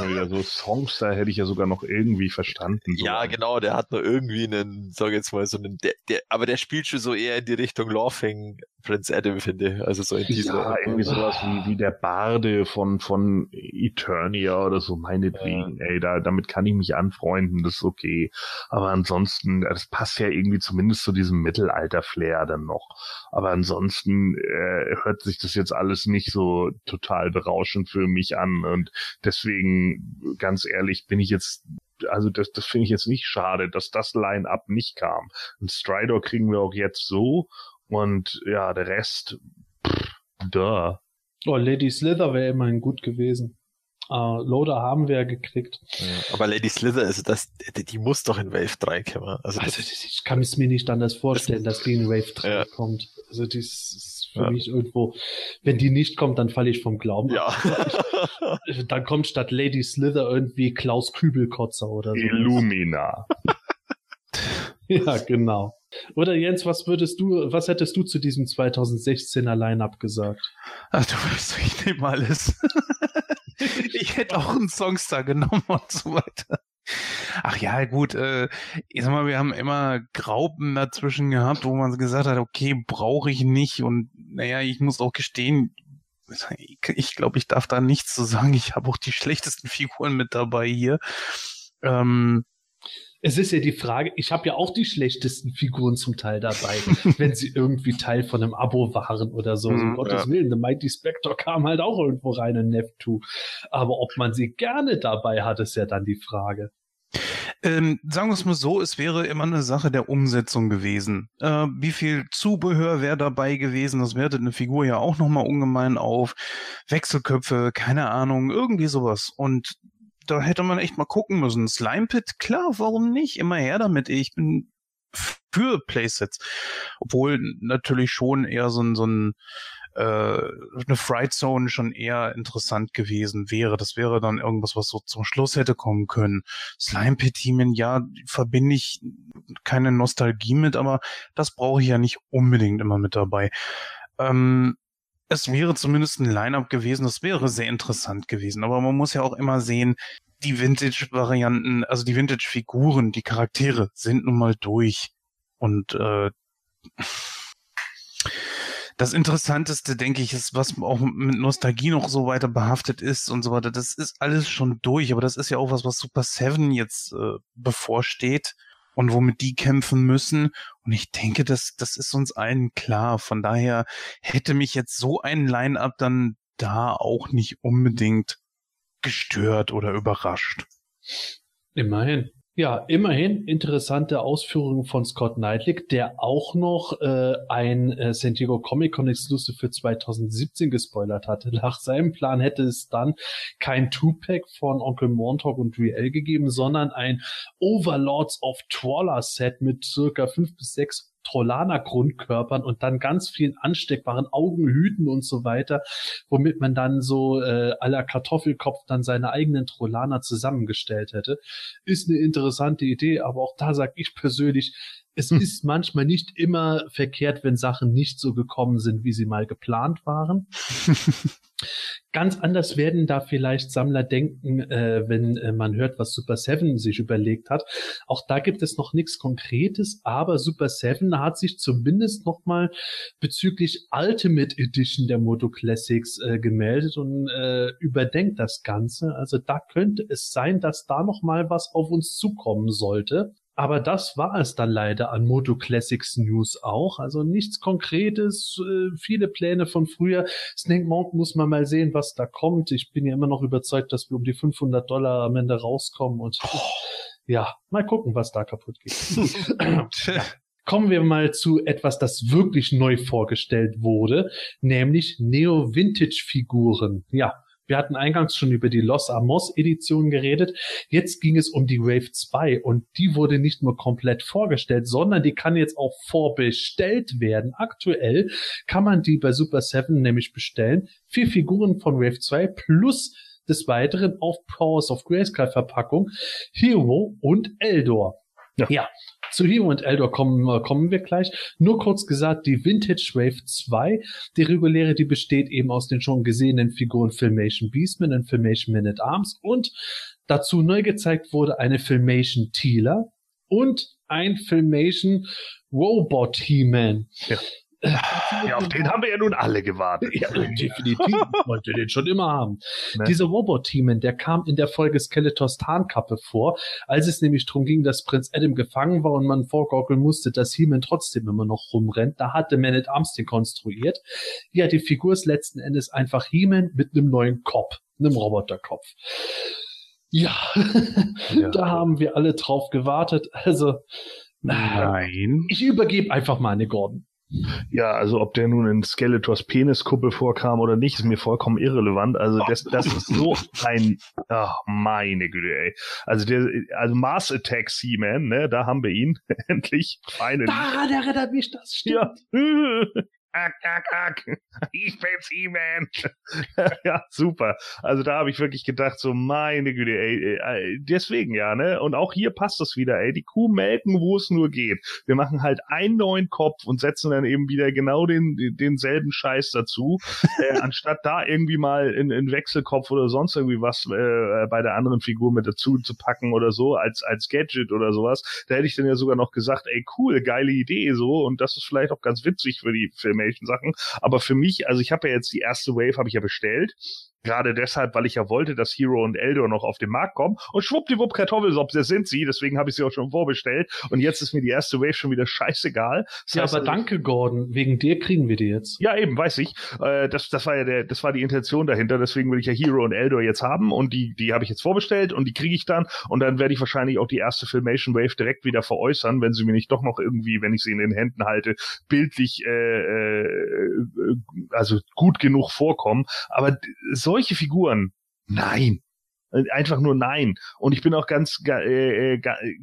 wieder so Songs, da hätte ich ja sogar noch irgendwie verstanden. So. Ja, genau, der hat nur irgendwie einen, sag jetzt mal, so einen, der, der, aber der spielt schon so eher in die Richtung Laughing Prince Adam, finde ich. Also so in dieser. Ja, irgendwie sowas wie, wie der Barde von, von Eternia oder so, meinetwegen. Ey, da, damit kann ich mich anfreunden, das ist okay. Aber ansonsten, das passt ja irgendwie zumindest zu diesem Mittelalter-Flair dann noch. Aber ansonsten äh, hört sich das jetzt alles nicht so total berauschend für mich an. Und deswegen, ganz ehrlich, bin ich jetzt also das, das finde ich jetzt nicht schade, dass das Line-Up nicht kam. Und Stridor kriegen wir auch jetzt so. Und ja, der Rest, pff, da. Oh, Lady Slither wäre immerhin gut gewesen. Äh, Loader haben wir ja gekriegt. Ja, aber Lady Slither, also das, die, die muss doch in Wave 3 kommen. Also, Also das, ich kann es mir nicht anders vorstellen, dass die in Wave 3 Ja. kommt. Also das ist für Ja. mich irgendwo, wenn die nicht kommt, dann falle ich vom Glauben. ja. ab. [laughs] Dann kommt statt Lady Slither irgendwie Klaus Kübelkotzer oder so. Illumina. [laughs] Ja, genau. Oder Jens, was würdest du, was hättest du zu diesem 2016er Line-Up gesagt? Ach, du weißt, ich nehme alles. [laughs] ich hätte auch einen Songstar genommen und so weiter. Ach ja, gut, äh, ich sag mal, wir haben immer Graupen dazwischen gehabt, wo man gesagt hat, okay, brauche ich nicht. Und naja, ich muss auch gestehen, ich glaube, ich darf da nichts zu sagen. Ich habe auch die schlechtesten Figuren mit dabei hier. Ähm, Es ist ja die Frage, ich habe ja auch die schlechtesten Figuren zum Teil dabei, [laughs] wenn sie irgendwie Teil von einem Abo waren oder so. Mhm, um Gottes Willen, The Mighty Spectre kam halt auch irgendwo rein in Neptu. Aber ob man sie gerne dabei hat, ist ja dann die Frage. Ähm, sagen wir es mal so, es wäre immer eine Sache der Umsetzung gewesen. Äh, wie viel Zubehör wäre dabei gewesen? Das wertet eine Figur ja auch nochmal ungemein auf. Wechselköpfe, keine Ahnung, irgendwie sowas. Und da hätte man echt mal gucken müssen. Slime Pit, klar, warum nicht? Immer her damit. Ich bin für Playsets. Obwohl natürlich schon eher so ein, so ein äh, eine Fright Zone schon eher interessant gewesen wäre. Das wäre dann irgendwas, was so zum Schluss hätte kommen können. Slime Pit Demon, ja, verbinde ich keine Nostalgie mit, aber das brauche ich ja nicht unbedingt immer mit dabei. Ähm, es wäre zumindest ein Line-up gewesen, das wäre sehr interessant gewesen. Aber man muss ja auch immer sehen, die Vintage-Varianten, also die Vintage-Figuren, die Charaktere sind nun mal durch. Und äh, das Interessanteste, denke ich, ist, was auch mit Nostalgie noch so weiter behaftet ist und so weiter. Das ist alles schon durch, aber das ist ja auch was, was Super Seven jetzt äh, bevorsteht und womit die kämpfen müssen. Und ich denke, das, das ist uns allen klar. Von daher hätte mich jetzt so ein Line-up dann da auch nicht unbedingt gestört oder überrascht. Immerhin. Ja, immerhin interessante Ausführungen von Scott Knightley, der auch noch äh, ein äh, San Diego Comic Con Exclusive für 2017 gespoilert hatte. [laughs] Nach seinem Plan hätte es dann kein Two-Pack von Onkel Montauk und Riel gegeben, sondern ein Overlords of Trawler Set mit circa fünf bis sechs Trollaner-Grundkörpern und dann ganz vielen ansteckbaren Augenhüten und so weiter, womit man dann so äh, aller Kartoffelkopf dann seine eigenen Trollaner zusammengestellt hätte. Ist eine interessante Idee, aber auch da sage ich persönlich, es hm. ist manchmal nicht immer verkehrt, wenn Sachen nicht so gekommen sind, wie sie mal geplant waren. [laughs] Ganz anders werden da vielleicht Sammler denken, äh, wenn äh, man hört, was Super Seven sich überlegt hat. Auch da gibt es noch nichts Konkretes, aber Super Seven hat sich zumindest noch mal bezüglich Ultimate Edition der Moto Classics äh, gemeldet und äh, überdenkt das Ganze. Also da könnte es sein, dass da noch mal was auf uns zukommen sollte. Aber das war es dann leider an Moto Classics News auch. Also nichts Konkretes, äh, viele Pläne von früher. Snake Mountain muss man mal sehen, was da kommt. Ich bin ja immer noch überzeugt, dass wir um die 500 Dollar am Ende rauskommen und oh. ja, mal gucken, was da kaputt geht. [laughs] ja. Kommen wir mal zu etwas, das wirklich neu vorgestellt wurde, nämlich Neo Vintage Figuren. Ja, wir hatten eingangs schon über die Los Amos Edition geredet. Jetzt ging es um die Wave 2 und die wurde nicht nur komplett vorgestellt, sondern die kann jetzt auch vorbestellt werden. Aktuell kann man die bei Super 7 nämlich bestellen. Vier Figuren von Wave 2 plus des Weiteren auf Powers of Grayskull Verpackung Hero und Eldor. Ja. ja. Zu Hero und Eldor kommen, kommen wir gleich. Nur kurz gesagt, die Vintage Wave 2, die reguläre, die besteht eben aus den schon gesehenen Figuren Filmation Beastman und Filmation Man at Arms und dazu neu gezeigt wurde eine Filmation Tealer und ein Filmation Robot He-Man. Ja. Ja, auf den haben wir ja nun alle gewartet. Ja, [laughs] definitiv. Ich wollte den schon immer haben. Ne? Dieser Robot-Teamen, der kam in der Folge Skeletors Tarnkappe vor, als es nämlich darum ging, dass Prinz Adam gefangen war und man vorgaukeln musste, dass He-Man trotzdem immer noch rumrennt. Da hatte Man at Arms den konstruiert. Ja, die Figur ist letzten Endes einfach He-Man mit einem neuen Kopf, einem Roboterkopf. Ja, [laughs] ja, da haben wir alle drauf gewartet. Also, Nein. Ich übergebe einfach mal an Gordon. Ja, also ob der nun in Skeletors Peniskuppel vorkam oder nicht, ist mir vollkommen irrelevant. Also das, das ist so ein, ach meine Güte, ey. Also der, also Mars Attack Seaman, ne, da haben wir ihn [laughs] endlich. Finally. Daran erinnert mich das, stimmt. Ja. [laughs] Ack, ack, ack. Ich bin's He-Man. [laughs] ja, super. Also da habe ich wirklich gedacht, so meine Güte, ey, ey, deswegen ja, ne? Und auch hier passt das wieder, ey. Die Kuh melken, wo es nur geht. Wir machen halt einen neuen Kopf und setzen dann eben wieder genau den, denselben Scheiß dazu, äh, [laughs] anstatt da irgendwie mal in, in Wechselkopf oder sonst irgendwie was äh, bei der anderen Figur mit dazu zu packen oder so, als, als Gadget oder sowas. Da hätte ich dann ja sogar noch gesagt, ey, cool, geile Idee so und das ist vielleicht auch ganz witzig für die Filme Sachen. Aber für mich, also ich habe ja jetzt die erste Wave habe ich ja bestellt Gerade deshalb, weil ich ja wollte, dass Hero und Eldor noch auf den Markt kommen. Und schwuppdiwupp Kartoffelsopp, das sind sie. Deswegen habe ich sie auch schon vorbestellt. Und jetzt ist mir die erste Wave schon wieder scheißegal. Das ja, heißt, aber also, danke, Gordon. Wegen dir kriegen wir die jetzt. Ja, eben, weiß ich. Äh, das, das war ja der, das war die Intention dahinter. Deswegen will ich ja Hero und Eldor jetzt haben. Und die, die habe ich jetzt vorbestellt und die kriege ich dann. Und dann werde ich wahrscheinlich auch die erste Filmation Wave direkt wieder veräußern, wenn sie mir nicht doch noch irgendwie, wenn ich sie in den Händen halte, bildlich, äh, äh, also gut genug vorkommen. Aber solche Figuren, Nein. Äh, einfach nur nein. Und ich bin auch ganz äh, äh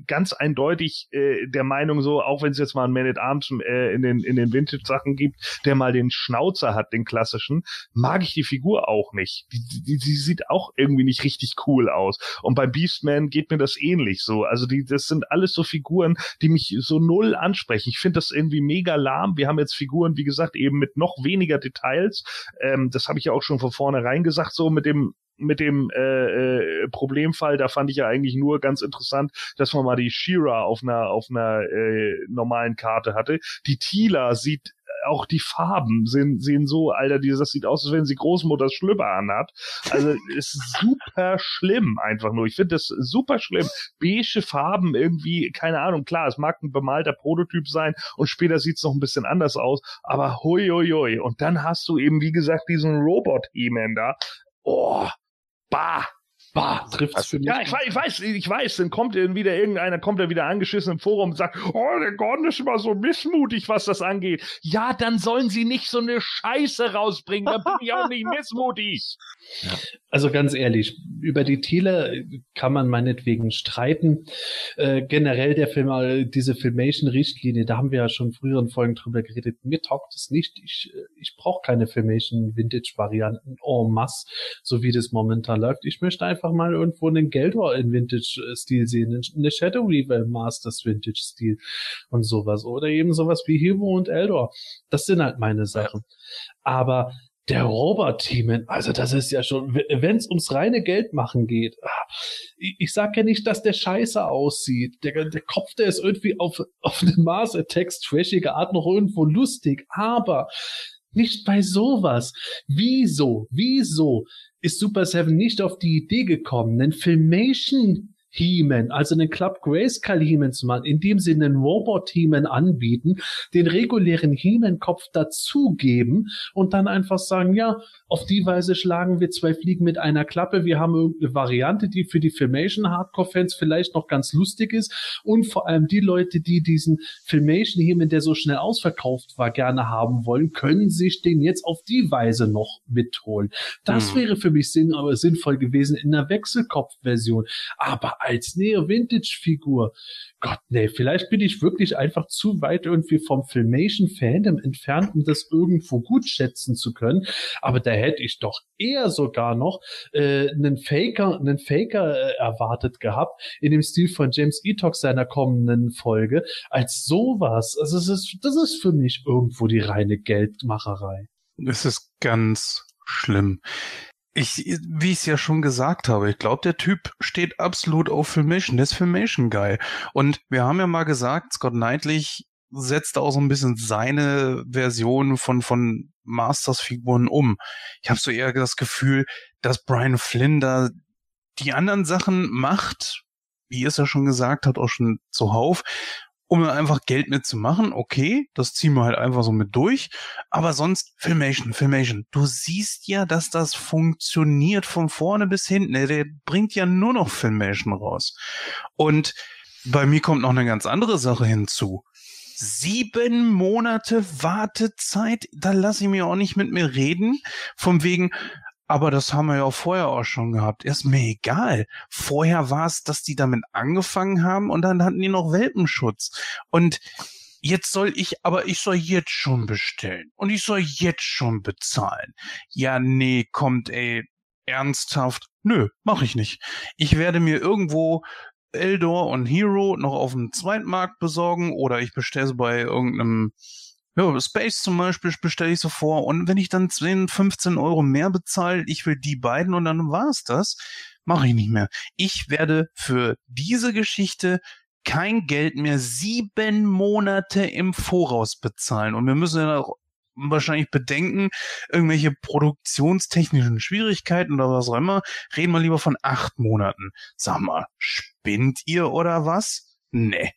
ganz eindeutig äh, der Meinung so, auch wenn es jetzt mal einen Man at Arms äh, in den in den Vintage Sachen gibt, der mal den Schnauzer hat, den klassischen, mag ich die Figur auch nicht. Die, die, die sieht auch irgendwie nicht richtig cool aus. Und bei Beastman geht mir das ähnlich so. Also die das sind alles so Figuren, die mich so null ansprechen. Ich finde das irgendwie mega lahm. Wir haben jetzt Figuren, wie gesagt, eben mit noch weniger Details. Ähm, das habe ich ja auch schon von vornherein gesagt, so mit dem mit dem äh, äh, Problemfall, da fand ich ja eigentlich nur ganz interessant, dass man mal die Shira auf einer auf einer äh, normalen Karte hatte. Die Tila sieht auch die Farben sehen, sehen so, Alter, die, das sieht aus, als wenn sie Großmutters Schlüpper anhat. Also [laughs] ist super schlimm einfach nur. Ich finde das super schlimm. Beige Farben irgendwie, keine Ahnung, klar, es mag ein bemalter Prototyp sein und später sieht's noch ein bisschen anders aus, aber hui, hui, hui. Und dann hast du eben, wie gesagt, diesen Robot-E-Man da. Oh, Bah! Bah, trifft's für mich. Ja, ich weiß, ich weiß, ich weiß, dann kommt wieder irgendeiner, kommt dann wieder angeschissen im Forum und sagt, oh, der Gordon ist immer so missmutig, was das angeht. Ja, dann sollen sie nicht so eine Scheiße rausbringen, dann bin ich auch nicht [laughs] missmutig. Ja. Also ganz ehrlich, über die Thiele kann man meinetwegen streiten. Äh, generell der Film, äh, diese Filmation-Richtlinie, da haben wir ja schon früheren Folgen drüber geredet. Mir taugt es nicht. Ich, äh, ich brauche keine Filmation-Vintage-Varianten en masse, so wie das momentan läuft. Ich möchte einfach mal irgendwo einen Geldor in Vintage-Stil sehen, eine Shadow Reaver Masters Vintage-Stil und sowas. Oder eben sowas wie Hero und Eldor. Das sind halt meine Sachen. Aber der Robert-Team, also das ist ja schon, wenn es ums reine Geld machen geht, ah, ich, ich sag ja nicht, dass der scheiße aussieht. Der, der Kopf, der ist irgendwie auf, auf eine Mars Attacks trashige Art noch irgendwo lustig, aber nicht bei sowas. Wieso, wieso ist Super Seven nicht auf die Idee gekommen, einen Filmation He-Man, also einen Club Grayskull He-Man zu machen, indem sie einen Robot He-Man anbieten, den regulären He-Man-Kopf dazugeben und dann einfach sagen, ja, auf die Weise schlagen wir zwei Fliegen mit einer Klappe. Wir haben irgendeine Variante, die für die Filmation Hardcore-Fans vielleicht noch ganz lustig ist und vor allem die Leute, die diesen Filmation He-Man, der so schnell ausverkauft war, gerne haben wollen, können sich den jetzt auf die Weise noch mitholen. Das mhm. wäre für mich sinn aber sinnvoll gewesen in einer Wechselkopf-Version. Aber als Neo-Vintage-Figur. Gott, nee, vielleicht bin ich wirklich einfach zu weit irgendwie vom Filmation-Fandom entfernt, um das irgendwo gut schätzen zu können. Aber da hätte ich doch eher sogar noch äh, einen Faker, einen Faker äh, erwartet gehabt, in dem Stil von James Etox seiner kommenden Folge, als sowas. Also es ist, das ist für mich irgendwo die reine Geldmacherei. Es ist ganz schlimm ich, wie ich es ja schon gesagt habe, ich glaube, der Typ steht absolut auf Filmation. Der ist Filmation geil. Und wir haben ja mal gesagt, Scott Knightley setzt auch so ein bisschen seine Version von, von Masters-Figuren um. Ich habe so eher das Gefühl, dass Brian Flynn da die anderen Sachen macht, wie es ja schon gesagt hat, auch schon zuhauf um einfach Geld mitzumachen, okay, das ziehen wir halt einfach so mit durch. Aber sonst Filmation, Filmation. Du siehst ja, dass das funktioniert von vorne bis hinten. Der bringt ja nur noch Filmation raus. Und bei mir kommt noch eine ganz andere Sache hinzu. Sieben Monate Wartezeit, da lasse ich mir auch nicht mit mir reden. Von wegen, aber das haben wir ja auch vorher auch schon gehabt. Ist mir egal. Vorher war es, dass die damit angefangen haben und dann hatten die noch Welpenschutz. Und jetzt soll ich, aber ich soll jetzt schon bestellen. Und ich soll jetzt schon bezahlen. Ja, nee, kommt, ey, ernsthaft. Nö, mach ich nicht. Ich werde mir irgendwo Eldor und Hero noch auf dem Zweitmarkt besorgen oder ich bestelle sie bei irgendeinem ja, Space zum Beispiel bestelle ich so vor und wenn ich dann 10, 15 Euro mehr bezahle, ich will die beiden und dann war's das, mache ich nicht mehr. Ich werde für diese Geschichte kein Geld mehr sieben Monate im Voraus bezahlen und wir müssen ja auch wahrscheinlich bedenken, irgendwelche produktionstechnischen Schwierigkeiten oder was auch immer, reden wir lieber von acht Monaten. Sag mal, spinnt ihr oder was? Nee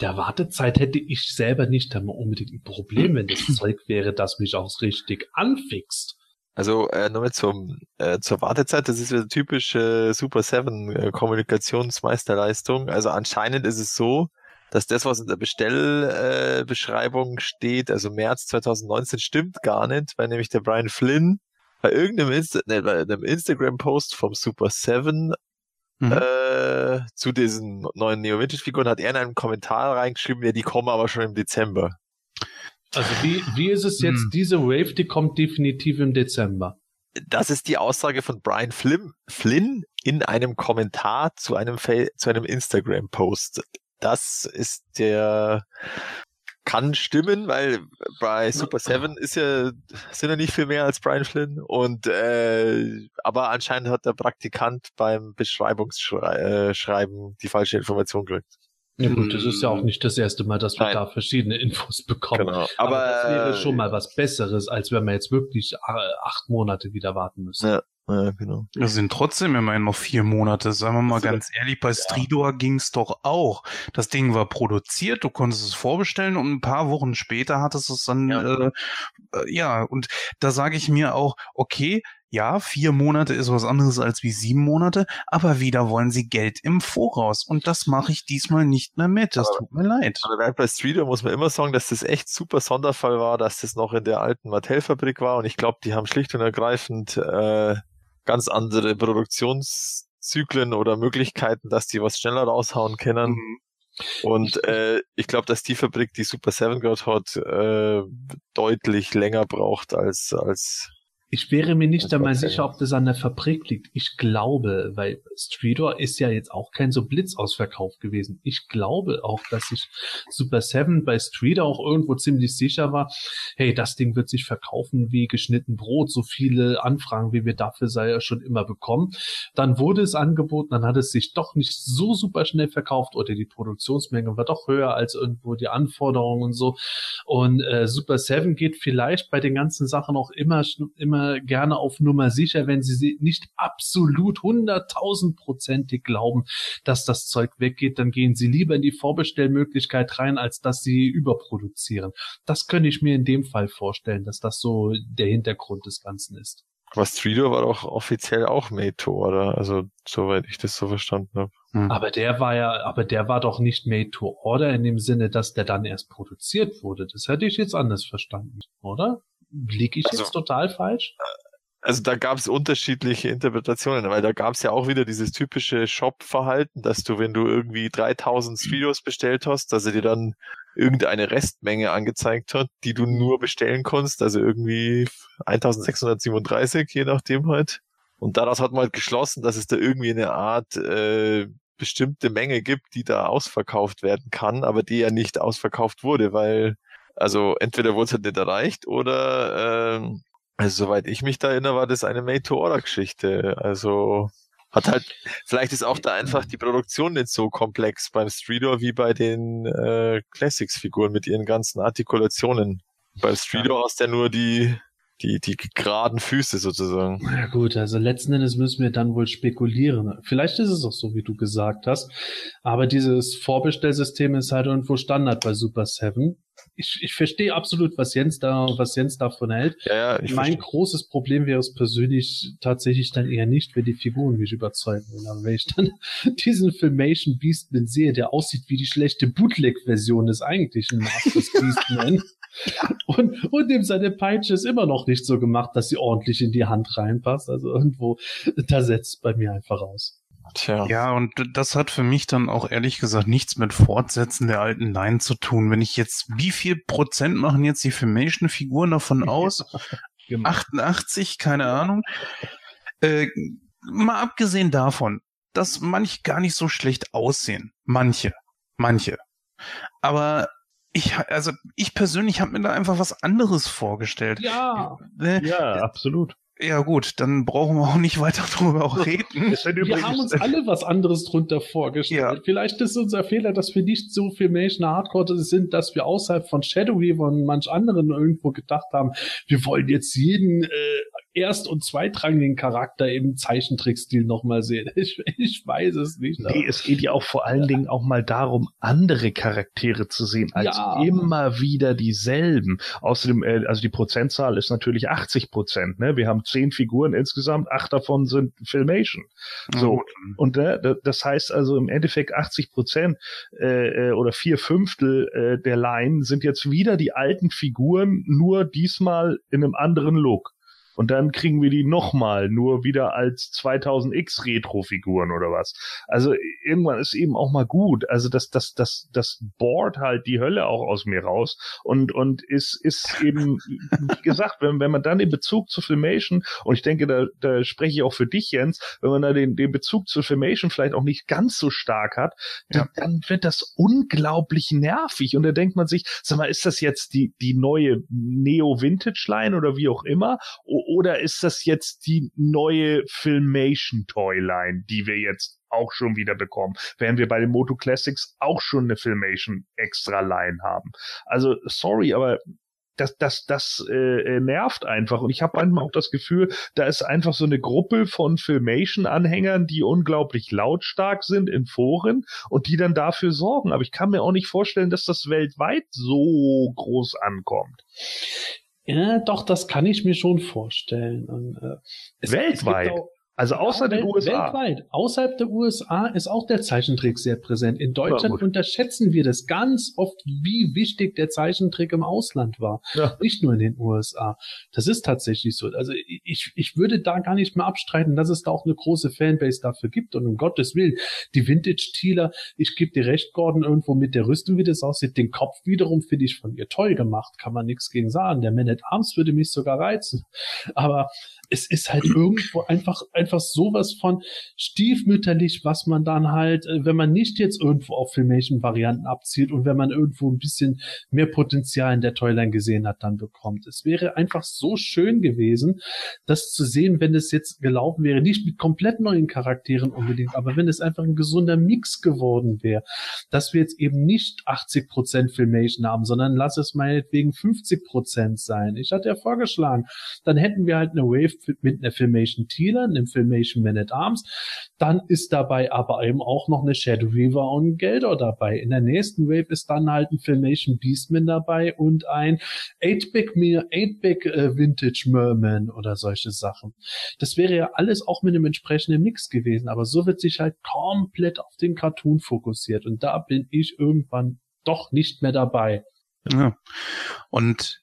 der Wartezeit hätte ich selber nicht einmal unbedingt ein Problem, wenn das [clears throat] Zeug wäre, das mich auch richtig anfixt. Also äh, nochmal zum äh, zur Wartezeit, das ist wieder typische Super 7 äh, Kommunikationsmeisterleistung. Also anscheinend ist es so, dass das, was in der Bestellbeschreibung äh, steht, also März 2019, stimmt gar nicht, weil nämlich der Brian Flynn bei irgendeinem Insta nee, bei einem Instagram-Post vom Super 7 Mhm. äh, zu diesen neuen Neo-Vintage-Figuren hat er in einen Kommentar reingeschrieben, ja, die kommen aber schon im Dezember. Also wie, wie ist es jetzt, Hm. diese Wave, die kommt definitiv im Dezember. Das ist die Aussage von Brian Flynn, Flynn in einem Kommentar zu einem, Fa zu einem Instagram-Post. Das ist der, kann stimmen, weil bei Super 7 ist ja, sind ja nicht viel mehr als Brian Flynn und, äh, aber anscheinend hat der Praktikant beim Beschreibungsschreiben äh, die falsche Information gekriegt. Ja gut, das ist ja auch nicht das erste Mal, dass wir Nein. da verschiedene Infos bekommen. Genau. Aber, Aber, das wäre schon mal was Besseres, als wenn wir jetzt wirklich äh, acht Monate wieder warten müssen. Ja. Ja, genau. Das sind trotzdem immerhin noch vier Monate. Sagen wir mal Also, ganz ehrlich, bei Stridor ging's doch auch. Das Ding war produziert, du konntest es vorbestellen und ein paar Wochen später hattest du es dann, Ja. äh, äh, ja, und da sage ich mir auch, okay, ja, vier Monate ist was anderes als wie sieben Monate, aber wieder wollen sie Geld im Voraus. Und das mache ich diesmal nicht mehr mit. Das Aber- tut mir leid. Aber bei Streeter muss man immer sagen, dass das echt super Sonderfall war, dass das noch in der alten Mattel-Fabrik war und ich glaube, die haben schlicht und ergreifend äh, ganz andere Produktionszyklen oder Möglichkeiten, dass die was schneller raushauen können. Mhm. Und äh, ich glaube, dass die Fabrik, die Super Seven gerade hat, äh, deutlich länger braucht als als Ich wäre mir nicht einmal sicher, ob das an der Fabrik liegt. Ich glaube, weil Streetor ist ja jetzt auch kein so Blitzausverkauf gewesen. Ich glaube auch, dass sich Super 7 bei Streetor auch irgendwo ziemlich sicher war, hey, das Ding wird sich verkaufen wie geschnitten Brot, so viele Anfragen, wie wir dafür sei ja schon immer bekommen. Dann wurde es angeboten, dann hat es sich doch nicht so super schnell verkauft oder die Produktionsmenge war doch höher als irgendwo die Anforderungen und so. Und äh, Super 7 geht vielleicht bei den ganzen Sachen auch immer, schn- immer gerne auf Nummer sicher, wenn sie nicht absolut hunderttausendprozentig glauben, dass das Zeug weggeht, dann gehen sie lieber in die Vorbestellmöglichkeit rein, als dass sie überproduzieren. Das könnte ich mir in dem Fall vorstellen, dass das so der Hintergrund des Ganzen ist. was Streeter war doch offiziell auch Made to Order, also soweit ich das so verstanden habe. Hm. Aber der war ja, aber der war doch nicht made to order in dem Sinne, dass der dann erst produziert wurde. Das hätte ich jetzt anders verstanden, oder? Liege ich Also- jetzt total falsch? also da gab es unterschiedliche Interpretationen, weil da gab es ja auch wieder dieses typische Shop-Verhalten, dass du, wenn du irgendwie 3000 Videos bestellt hast, dass er dir dann irgendeine Restmenge angezeigt hat, die du nur bestellen konntest, also irgendwie 1637, je nachdem halt. Und daraus hat man halt geschlossen, dass es da irgendwie eine Art äh, bestimmte Menge gibt, die da ausverkauft werden kann, aber die ja nicht ausverkauft wurde, weil also entweder wurde es halt nicht erreicht oder ähm, also soweit ich mich da erinnere, war das eine Made-to-Order-Geschichte. Also hat halt, vielleicht ist auch da einfach die Produktion nicht so komplex beim Streetor wie bei den äh, Classics-Figuren mit ihren ganzen Artikulationen. Beim Streetor hast du ja nur die, die, die geraden Füße sozusagen. Ja gut, also letzten Endes müssen wir dann wohl spekulieren. Vielleicht ist es auch so, wie du gesagt hast. Aber dieses Vorbestellsystem ist halt irgendwo Standard bei Super 7. Ich, ich verstehe absolut, was Jens da, was Jens davon hält. Ja, ja, mein verstehe. großes Problem wäre es persönlich tatsächlich dann eher nicht, wenn die Figuren mich überzeugen würden. Aber wenn ich dann [laughs] diesen Filmation Beastman sehe, der aussieht wie die schlechte Bootleg-Version des eigentlichen Masters Beastman. [laughs] und, und dem seine Peitsche ist immer noch nicht so gemacht, dass sie ordentlich in die Hand reinpasst. Also irgendwo, da setzt es bei mir einfach aus. Tja. Ja, und das hat für mich dann auch ehrlich gesagt nichts mit Fortsetzen der alten Line zu tun. Wenn ich jetzt, wie viel Prozent machen jetzt die Filmation-Figuren davon [laughs] aus? 88, keine Ahnung. Äh, mal abgesehen davon, dass manche gar nicht so schlecht aussehen. Manche. Manche. Aber ich, also ich persönlich habe mir da einfach was anderes vorgestellt. Ja, Äh, Ja, absolut. Ja gut, dann brauchen wir auch nicht weiter [laughs] drüber auch reden. Wir haben uns alle was anderes drunter vorgestellt. Ja. Vielleicht ist unser Fehler, dass wir nicht so Filmation Hardcore sind, dass wir außerhalb von Shadow Weaver und manch anderen irgendwo gedacht haben, wir wollen jetzt jeden äh, erst- und zweitrangigen Charakter im Zeichentrickstil nochmal sehen. [laughs] Ich, ich weiß es nicht. Nee, es geht ja auch vor allen Dingen auch mal darum, andere Charaktere zu sehen, als Ja. immer wieder dieselben. Außerdem, äh, also die Prozentzahl ist natürlich 80 Prozent. Ne? Wir haben zehn Figuren insgesamt, acht davon sind Filmation. So. Gut. Und äh, das heißt also im Endeffekt 80 Prozent äh, äh, oder vier Fünftel äh, der Line sind jetzt wieder die alten Figuren, nur diesmal in einem anderen Look. Und dann kriegen wir die nochmal, nur wieder als 2000X Retro-Figuren oder was. Also irgendwann ist eben auch mal gut. Also das, das, das, das bohrt halt die Hölle auch aus mir raus und, und ist, ist eben, wie [laughs] gesagt, wenn, wenn man dann den Bezug zu Filmation, und ich denke, da, da spreche ich auch für dich, Jens, wenn man da den, den Bezug zu Filmation vielleicht auch nicht ganz so stark hat, dann, ja. dann wird das unglaublich nervig. Und da denkt man sich, sag mal, ist das jetzt die, die neue Neo-Vintage-Line oder wie auch immer? Oder ist das jetzt die neue Filmation-Toy-Line, die wir jetzt auch schon wieder bekommen, während wir bei den Moto Classics auch schon eine Filmation extra Line haben. Also sorry, aber das, das, das äh, äh, nervt einfach. Und ich habe manchmal auch das Gefühl, da ist einfach so eine Gruppe von Filmation-Anhängern, die unglaublich lautstark sind in Foren und die dann dafür sorgen. Aber ich kann mir auch nicht vorstellen, dass das weltweit so groß ankommt. Ja, doch, das kann ich mir schon vorstellen. Und, äh, es, weltweit? Es also außer ja, den USA. Weltweit. Außerhalb der USA ist auch der Zeichentrick sehr präsent. In Deutschland unterschätzen wir das ganz oft, wie wichtig der Zeichentrick im Ausland war. Ja. Nicht nur in den USA. Das ist tatsächlich so. Also ich, ich würde da gar nicht mehr abstreiten, dass es da auch eine große Fanbase dafür gibt. Und um Gottes Willen, die Vintage-Tealer, ich gebe dir recht, Gordon, irgendwo mit der Rüstung, wie das aussieht, den Kopf wiederum finde ich von ihr toll gemacht. Kann man nichts gegen sagen. Der Man at Arms würde mich sogar reizen. Aber es ist halt irgendwo einfach, einfach sowas von stiefmütterlich, was man dann halt, äh, wenn man nicht jetzt irgendwo auf Filmation-Varianten abzielt und wenn man irgendwo ein bisschen mehr Potenzial in der Toyline gesehen hat, dann bekommt. Es wäre einfach so schön gewesen, das zu sehen, wenn es jetzt gelaufen wäre, nicht mit komplett neuen Charakteren unbedingt, aber wenn es einfach ein gesunder Mix geworden wäre, dass wir jetzt eben nicht 80 Prozent Filmation haben, sondern lass es meinetwegen 50 Prozent sein. Ich hatte ja vorgeschlagen, dann hätten wir halt eine Wave mit einer Filmation Tealer, einem Filmation Man at Arms. Dann ist dabei aber eben auch noch eine Shadow Weaver und Geldor dabei. In der nächsten Wave ist dann halt ein Filmation Beastman dabei und ein 8-Big 8-Big äh, Vintage Merman oder solche Sachen. Das wäre ja alles auch mit einem entsprechenden Mix gewesen, aber so wird sich halt komplett auf den Cartoon fokussiert und da bin ich irgendwann doch nicht mehr dabei. Ja. Und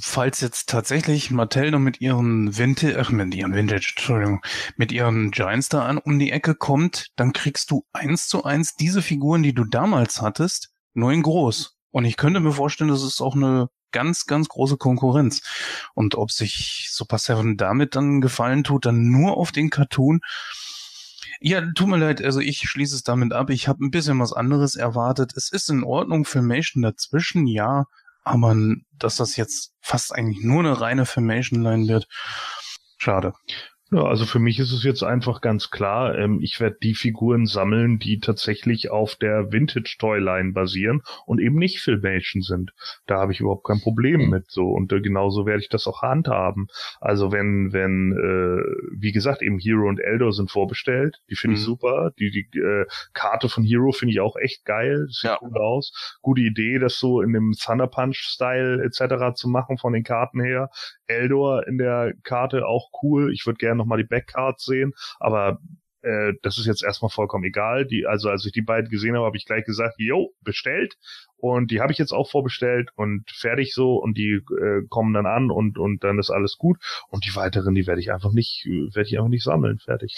falls jetzt tatsächlich Mattel noch mit ihren Vintage, ach, mit ihren Vintage, Entschuldigung, mit ihren Giants da an um die Ecke kommt, dann kriegst du eins zu eins diese Figuren, die du damals hattest, nur in groß. Und ich könnte mir vorstellen, das ist auch eine ganz, ganz große Konkurrenz. Und ob sich Super Seven damit dann gefallen tut, dann nur auf den Cartoon. Ja, tut mir leid, also ich schließe es damit ab. Ich habe ein bisschen was anderes erwartet. Es ist in Ordnung, Filmation dazwischen, ja, aber dass das jetzt fast eigentlich nur eine reine Formation Line wird, schade. Ja, also für mich ist es jetzt einfach ganz klar, ähm, ich werde die Figuren sammeln, die tatsächlich auf der Vintage Toyline basieren und eben nicht Filmation sind. Da habe ich überhaupt kein Problem mit so und äh, genauso werde ich das auch handhaben. Also wenn wenn äh, wie gesagt eben Hero und Eldor sind vorbestellt, die finde ich mhm. super. Die die äh, Karte von Hero finde ich auch echt geil, sieht ja. cool aus. Gute Idee, das so in dem Thunder Punch Style etc. zu machen von den Karten her. Eldor in der Karte auch cool. Ich würde gerne nochmal die Backcards sehen, aber äh, das ist jetzt erstmal vollkommen egal. Die, also als ich die beiden gesehen habe, habe ich gleich gesagt, yo, bestellt. Und die habe ich jetzt auch vorbestellt und fertig so und die äh, kommen dann an und und dann ist alles gut. Und die weiteren, die werde ich einfach nicht, werde ich einfach nicht sammeln. Fertig.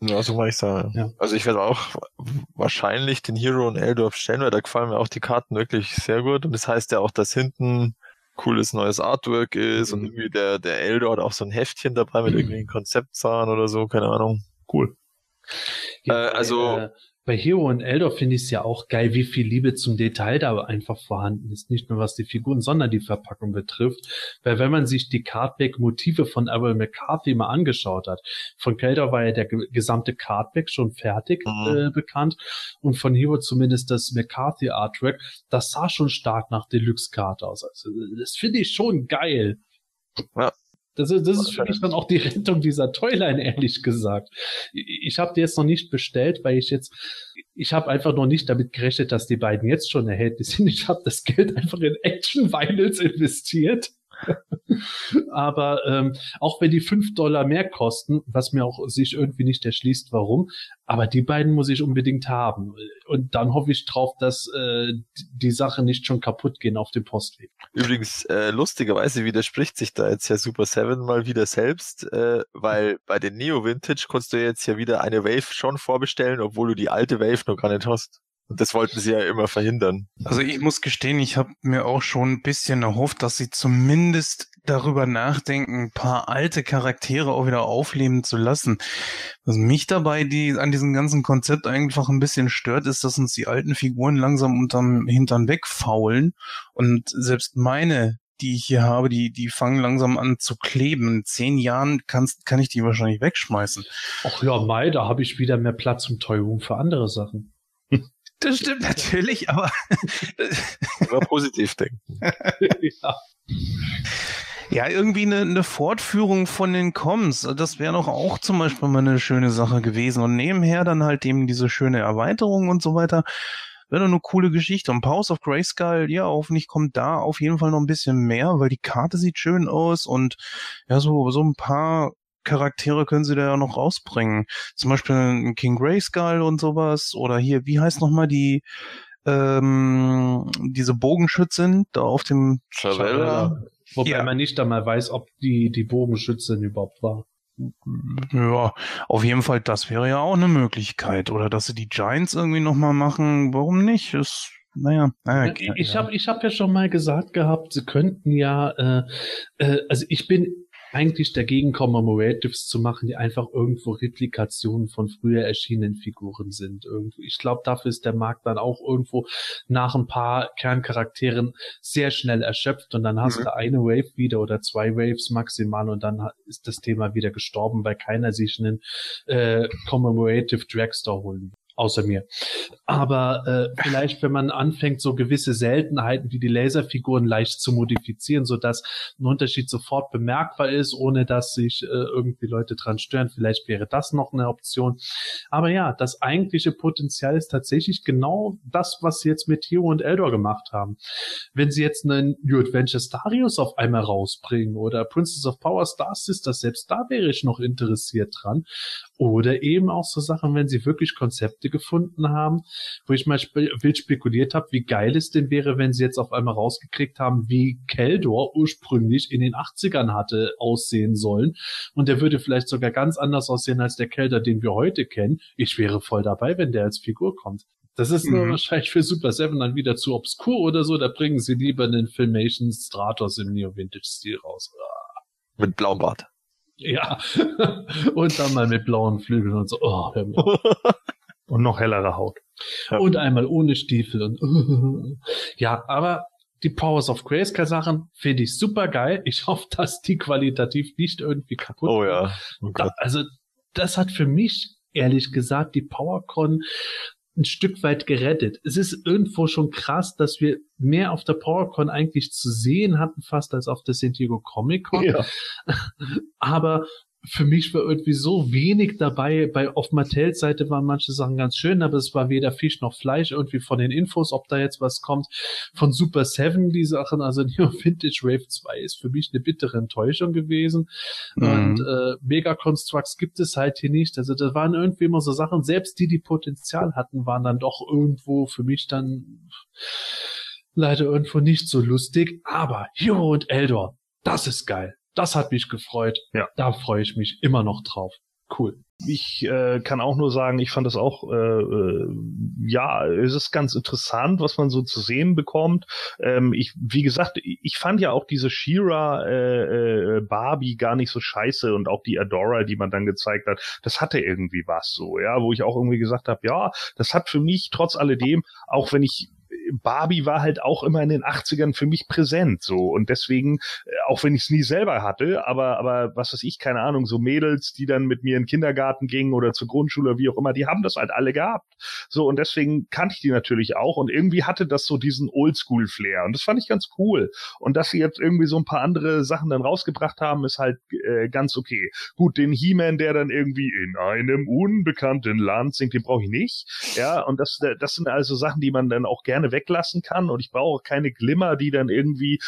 Ja, so war ich sagen. Ja. Also ich werde auch wahrscheinlich den Hero und Eldorf stellen, weil da gefallen mir auch die Karten wirklich sehr gut. Und das heißt ja auch, dass hinten cooles neues Artwork ist mhm. und irgendwie der, der Eldor hat auch so ein Heftchen dabei mit mhm. irgendwelchen Konzeptzahlen oder so, keine Ahnung. Cool. Äh, also äh, bei Hero und Eldor finde ich es ja auch geil, wie viel Liebe zum Detail da einfach vorhanden ist. Nicht nur was die Figuren, sondern die Verpackung betrifft. Weil wenn man sich die Cardback-Motive von Errol McCarthy mal angeschaut hat, von Eldor war ja der gesamte Cardback schon fertig mhm. äh, bekannt und von Hero zumindest das McCarthy-Artwork, das sah schon stark nach Deluxe-Card aus. Also das finde ich schon geil. Ja, das ist, das ist für mich dann auch die Rettung dieser Toyline, ehrlich gesagt. Ich habe die jetzt noch nicht bestellt, weil ich jetzt, ich habe einfach noch nicht damit gerechnet, dass die beiden jetzt schon erhältlich sind. Ich habe das Geld einfach in Action Vinyls investiert. [laughs] Aber ähm, auch wenn die fünf Dollar mehr kosten, was mir auch sich irgendwie nicht erschließt, warum, aber die beiden muss ich unbedingt haben. Und dann hoffe ich drauf, dass äh, die Sache nicht schon kaputt gehen auf dem Postweg. Übrigens, äh, lustigerweise widerspricht sich da jetzt ja Super 7 mal wieder selbst, äh, weil bei den Neo Vintage konntest du jetzt ja wieder eine Wave schon vorbestellen, obwohl du die alte Wave noch gar nicht hast. Und das wollten sie ja immer verhindern. Also ich muss gestehen, ich habe mir auch schon ein bisschen erhofft, dass sie zumindest darüber nachdenken, ein paar alte Charaktere auch wieder aufleben zu lassen. Was mich dabei die an diesem ganzen Konzept einfach ein bisschen stört, ist, dass uns die alten Figuren langsam unterm Hintern wegfaulen und selbst meine die ich hier habe, die, die fangen langsam an zu kleben. In zehn Jahren kannst, kann ich die wahrscheinlich wegschmeißen. Ach ja, Mai, da habe ich wieder mehr Platz und Teuerung für andere Sachen. Das stimmt natürlich, aber [laughs] Immer positiv denken. [laughs] ja. ja, irgendwie eine, eine Fortführung von den Coms. Das wäre doch auch zum Beispiel mal eine schöne Sache gewesen. Und nebenher dann halt eben diese schöne Erweiterung und so weiter. Wäre doch eine coole Geschichte. Und Powers of Grayskull, ja, hoffentlich kommt da auf jeden Fall noch ein bisschen mehr, weil die Karte sieht schön aus und ja, so, so ein paar Charaktere können sie da ja noch rausbringen. Zum Beispiel ein King Grayskull und sowas. Oder hier, wie heißt nochmal die, ähm, diese Bogenschützin da auf dem Chavella. Wobei Ja. man nicht einmal weiß, ob die, die Bogenschützin überhaupt war. Ja, auf jeden Fall, das wäre ja auch eine Möglichkeit. Oder dass sie die Giants irgendwie nochmal machen, warum nicht? Ist, naja, naja ich ich habe ich hab ja schon mal gesagt gehabt, sie könnten ja, äh, äh, also ich bin eigentlich dagegen, Commemoratives zu machen, die einfach irgendwo Replikationen von früher erschienenen Figuren sind. Irgendwo. Ich glaube, dafür ist der Markt dann auch irgendwo nach ein paar Kerncharakteren sehr schnell erschöpft und dann hast Mhm. du eine Wave wieder oder zwei Waves maximal und dann ist das Thema wieder gestorben, weil keiner sich einen äh, Commemorative Dragstore holen will. Außer mir. Aber äh, vielleicht, wenn man anfängt, so gewisse Seltenheiten wie die Laserfiguren leicht zu modifizieren, so dass ein Unterschied sofort bemerkbar ist, ohne dass sich äh, irgendwie Leute dran stören, vielleicht wäre das noch eine Option. Aber ja, das eigentliche Potenzial ist tatsächlich genau das, was sie jetzt mit Hero und Eldor gemacht haben. Wenn sie jetzt einen New Adventure Starius auf einmal rausbringen oder Princess of Power Star Sisters, selbst da wäre ich noch interessiert dran. Oder eben auch so Sachen, wenn sie wirklich Konzepte gefunden haben, wo ich mal spe wild spekuliert habe, wie geil es denn wäre, wenn sie jetzt auf einmal rausgekriegt haben, wie Keldor ursprünglich in den 80ern hatte aussehen sollen. Und der würde vielleicht sogar ganz anders aussehen als der Keldor, den wir heute kennen. Ich wäre voll dabei, wenn der als Figur kommt. Das ist nur Mhm. wahrscheinlich für Super Seven dann wieder zu obskur oder so. Da bringen sie lieber einen Filmation Stratos im Neo-Vintage-Stil raus. Mit blauem Bart. Ja. [laughs] und dann mal mit blauen Flügeln und so. Oh. [laughs] Und noch hellere Haut. Ja. Und einmal ohne Stiefel und [laughs] ja, aber die Powers of Grayskull Sachen finde ich super geil. Ich hoffe, dass die qualitativ nicht irgendwie kaputt Oh ja. Oh Da, also das hat für mich ehrlich gesagt die PowerCon ein Stück weit gerettet. Es ist irgendwo schon krass, dass wir mehr auf der PowerCon eigentlich zu sehen hatten, fast als auf der San Diego Comic Con. Ja. Aber für mich war irgendwie so wenig dabei. Bei auf Mattels Seite waren manche Sachen ganz schön, aber es war weder Fisch noch Fleisch irgendwie von den Infos, ob da jetzt was kommt. Von Super Seven die Sachen, also Neo [laughs] Vintage Wave 2 ist für mich eine bittere Enttäuschung gewesen. Mhm. Und äh, Mega Constructs gibt es halt hier nicht. Also das waren irgendwie immer so Sachen, selbst die, die Potenzial hatten, waren dann doch irgendwo für mich dann leider irgendwo nicht so lustig. Aber Hero und Eldor, das ist geil. Das hat mich gefreut. Ja. Da freue ich mich immer noch drauf. Cool. Ich äh, kann auch nur sagen, ich fand das auch, äh, äh, ja, es ist ganz interessant, was man so zu sehen bekommt. Ähm, ich, wie gesagt, ich fand ja auch diese Shira äh, äh, Barbie gar nicht so scheiße und auch die Adora, die man dann gezeigt hat, das hatte irgendwie was so, ja, wo ich auch irgendwie gesagt habe, ja, das hat für mich trotz alledem, auch wenn ich Barbie war halt auch immer in den 80ern für mich präsent so und deswegen äh, auch wenn ich es nie selber hatte, aber aber was weiß ich, keine Ahnung, so Mädels, die dann mit mir in den Kindergarten gingen oder zur Grundschule wie auch immer, die haben das halt alle gehabt. So und deswegen kannte ich die natürlich auch und irgendwie hatte das so diesen Oldschool Flair und das fand ich ganz cool und dass sie jetzt irgendwie so ein paar andere Sachen dann rausgebracht haben, ist halt äh, ganz okay. Gut, den He-Man, der dann irgendwie in einem unbekannten Land singt, den brauche ich nicht. Ja, und das das sind also Sachen, die man dann auch gerne weglassen kann und ich brauche keine Glimmer, die dann irgendwie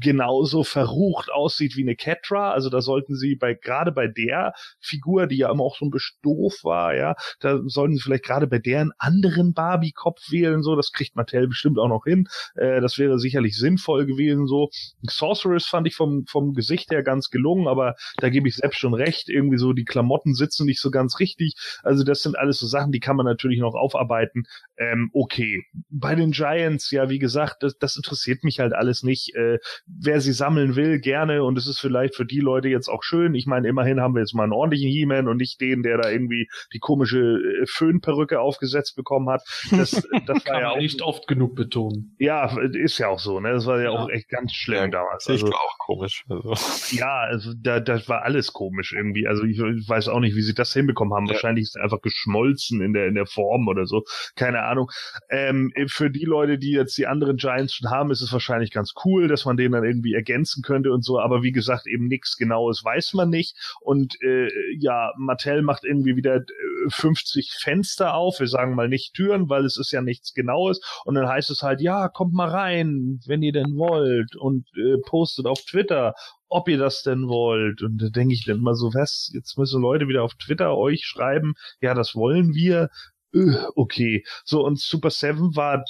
genauso verrucht aussieht wie eine Ketra. Also da sollten sie bei gerade bei der Figur, die ja immer auch so ein doof war, ja, da sollten sie vielleicht gerade bei deren anderen Barbie-Kopf wählen. So, das kriegt Mattel bestimmt auch noch hin. Äh, das wäre sicherlich sinnvoll gewesen. So, Sorceress fand ich vom vom Gesicht her ganz gelungen, aber da gebe ich selbst schon recht. Irgendwie so die Klamotten sitzen nicht so ganz richtig. Also das sind alles so Sachen, die kann man natürlich noch aufarbeiten. Ähm, okay, bei den Giants, ja, wie gesagt, das, das interessiert mich halt alles nicht. Äh, wer sie sammeln will, gerne. Und es ist vielleicht für die Leute jetzt auch schön. Ich meine, immerhin haben wir jetzt mal einen ordentlichen He-Man und nicht den, der da irgendwie die komische äh, Föhnperücke aufgesetzt bekommen hat. Das, [laughs] das war ja auch nicht oft genug betonen. Ja, ist ja auch so. Ne? Das war ja, ja. auch echt ganz schlimm ja, damals. Also, ich auch komisch. Also. Ja, also da, das war alles komisch irgendwie. Also ich, ich weiß auch nicht, wie sie das hinbekommen haben. Ja. Wahrscheinlich ist er einfach geschmolzen in der in der Form oder so. Keine Ahnung. Ähm, für die Leute, die jetzt die anderen Giants schon haben, ist es wahrscheinlich ganz cool, dass man den dann irgendwie ergänzen könnte und so. Aber wie gesagt, eben nichts Genaues weiß man nicht. Und äh, ja, Mattel macht irgendwie wieder 50 äh, Fenster auf. Wir sagen mal nicht Türen, weil es ist ja nichts Genaues. Und dann heißt es halt, ja, kommt mal rein, wenn ihr denn wollt und äh, postet auf Twitter ob ihr das denn wollt. Und da denke ich dann immer so, was, jetzt müssen Leute wieder auf Twitter euch schreiben, ja, das wollen wir. Äh, okay. So, und Super Seven war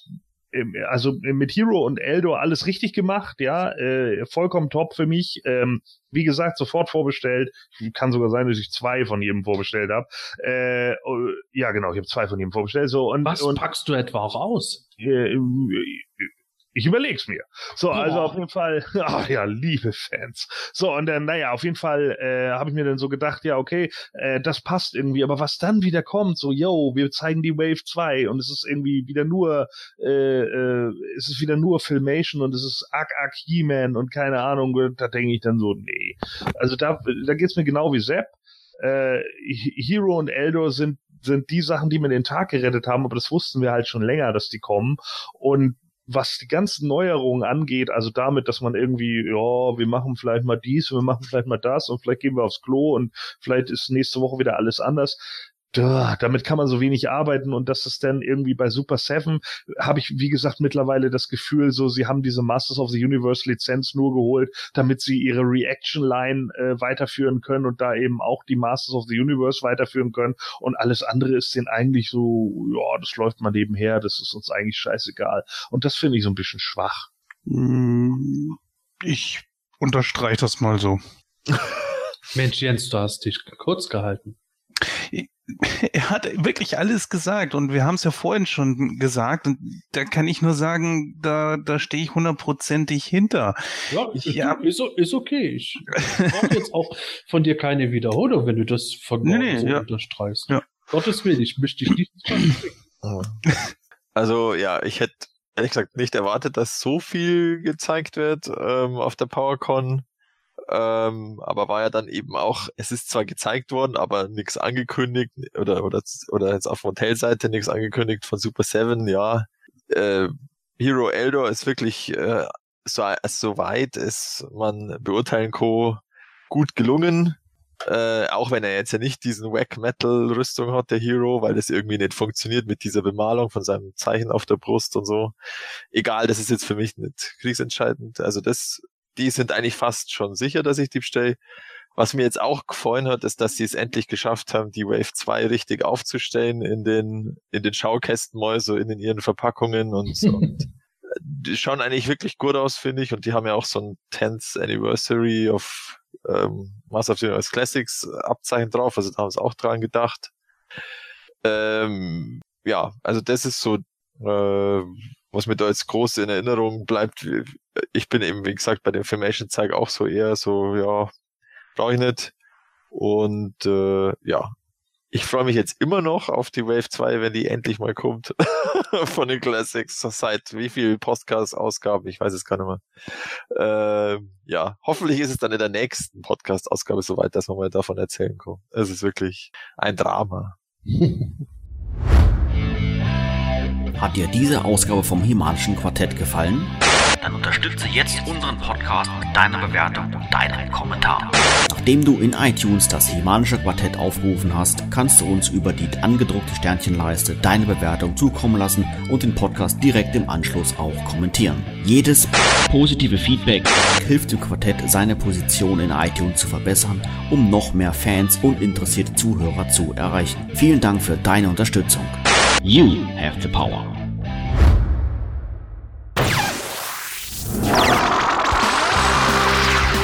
also mit Hero und Eldor alles richtig gemacht, ja, äh, vollkommen top für mich. Ähm, wie gesagt, sofort vorbestellt. Kann sogar sein, dass ich zwei von jedem vorbestellt habe. Äh, oh, ja, genau, ich habe zwei von jedem vorbestellt. So und was und, packst du etwa auch aus? Äh, ich überleg's mir. So, ja. also auf jeden Fall, [laughs] ach ja, liebe Fans. So, und dann, naja, auf jeden Fall äh, habe ich mir dann so gedacht, ja, okay, äh, das passt irgendwie, aber was dann wieder kommt, so, yo, wir zeigen die Wave 2 und es ist irgendwie wieder nur, äh, äh, es ist wieder nur Filmation und es ist Ark Ark He-Man und keine Ahnung, da denke ich dann so, nee. Also da, da geht's mir genau wie Sepp. Äh, Hero und Eldor sind sind die Sachen, die mir den Tag gerettet haben, aber das wussten wir halt schon länger, dass die kommen. Und was die ganzen Neuerungen angeht, also damit, dass man irgendwie, ja, wir machen vielleicht mal dies und wir machen vielleicht mal das und vielleicht gehen wir aufs Klo und vielleicht ist nächste Woche wieder alles anders damit kann man so wenig arbeiten und das ist dann irgendwie bei Super Seven habe ich wie gesagt mittlerweile das Gefühl so sie haben diese Masters of the Universe Lizenz nur geholt damit sie ihre Reaction Line äh, weiterführen können und da eben auch die Masters of the Universe weiterführen können und alles andere ist denen eigentlich so ja das läuft mal nebenher das ist uns eigentlich scheißegal und das finde ich so ein bisschen schwach. Mm, ich unterstreiche das mal so. Mensch Jens du hast dich kurz gehalten [laughs] er hat wirklich alles gesagt und wir haben es ja vorhin schon gesagt und da kann ich nur sagen, da, da stehe ich hundertprozentig hinter. Ja, ich, ja. Ist, ist okay. Ich brauche jetzt auch von dir keine Wiederholung, wenn du das von nee, nee, so ja. unterstreichst. Ja. Gottes Willen, ich möchte dich nicht [clears throat] Also ja, ich hätte ehrlich gesagt nicht erwartet, dass so viel gezeigt wird ähm, auf der PowerCon. Ähm, aber war ja dann eben auch, es ist zwar gezeigt worden, aber nichts angekündigt oder, oder, oder jetzt auf Hotelseite nichts angekündigt von Super Seven, ja. Äh, Hero Eldor ist wirklich, äh, so, so weit ist man beurteilen Co. gut gelungen. Äh, auch wenn er jetzt ja nicht diesen Wack Metal Rüstung hat, der Hero, weil das irgendwie nicht funktioniert mit dieser Bemalung von seinem Zeichen auf der Brust und so. Egal, das ist jetzt für mich nicht kriegsentscheidend. Also das die sind eigentlich fast schon sicher, dass ich die bestelle. Was mir jetzt auch gefallen hat, ist, dass sie es endlich geschafft haben, die Wave 2 richtig aufzustellen in den, in den Schaukästen mal, so in, in ihren Verpackungen und, und [laughs] die schauen eigentlich wirklich gut aus, finde ich. Und die haben ja auch so ein 10th Anniversary of ähm, Master of the Universe Classics Abzeichen drauf, also da haben sie auch dran gedacht. Ähm, ja, also das ist so, äh, was mir da jetzt groß in Erinnerung bleibt, ich bin eben, wie gesagt, bei dem Filmation Zeig auch so eher so, ja, brauche ich nicht. Und äh, ja, ich freue mich jetzt immer noch auf die Wave 2, wenn die endlich mal kommt. [laughs] Von den Classics. Seit wie viel Podcast-Ausgaben? Ich weiß es gar nicht mehr. Äh, ja, hoffentlich ist es dann in der nächsten Podcast-Ausgabe soweit, dass man mal davon erzählen kann. Es ist wirklich ein Drama. [laughs] Hat dir diese Ausgabe vom Himalischen Quartett gefallen? Dann unterstütze jetzt unseren Podcast mit deiner Bewertung und deinem Kommentar. Nachdem du in iTunes das Himanische Quartett aufgerufen hast, kannst du uns über die angedruckte Sternchenleiste deine Bewertung zukommen lassen und den Podcast direkt im Anschluss auch kommentieren. Jedes positive Feedback hilft dem Quartett, seine Position in iTunes zu verbessern, um noch mehr Fans und interessierte Zuhörer zu erreichen. Vielen Dank für deine Unterstützung. You have the power.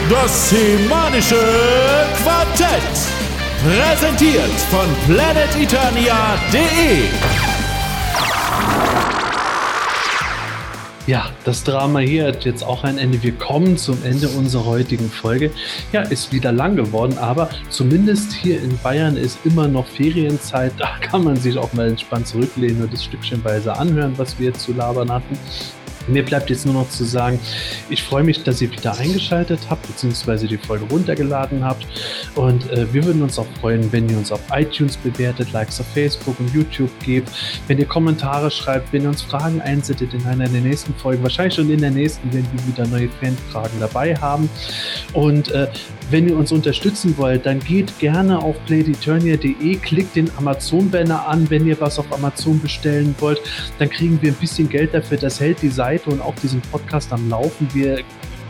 Das Semanische Quartett. Präsentiert von planeteternia.de. Ja, das Drama hier hat jetzt auch ein Ende. Wir kommen zum Ende unserer heutigen Folge. Ja, ist wieder lang geworden, aber zumindest hier in Bayern ist immer noch Ferienzeit. Da kann man sich auch mal entspannt zurücklehnen und das stückchenweise anhören, was wir jetzt zu labern hatten. Mir bleibt jetzt nur noch zu sagen, ich freue mich, dass ihr wieder eingeschaltet habt, beziehungsweise die Folge runtergeladen habt. Und äh, wir würden uns auch freuen, wenn ihr uns auf iTunes bewertet, Likes auf Facebook und YouTube gebt, wenn ihr Kommentare schreibt, wenn ihr uns Fragen einsettet in einer der nächsten Folgen. Wahrscheinlich schon in der nächsten werden wir wieder neue Fanfragen dabei haben. Und äh, wenn ihr uns unterstützen wollt, dann geht gerne auf playdeturnia.de, klickt den Amazon-Banner an, wenn ihr was auf Amazon bestellen wollt. Dann kriegen wir ein bisschen Geld dafür. Das hält die Seite und auch diesen Podcast am Laufen. Wir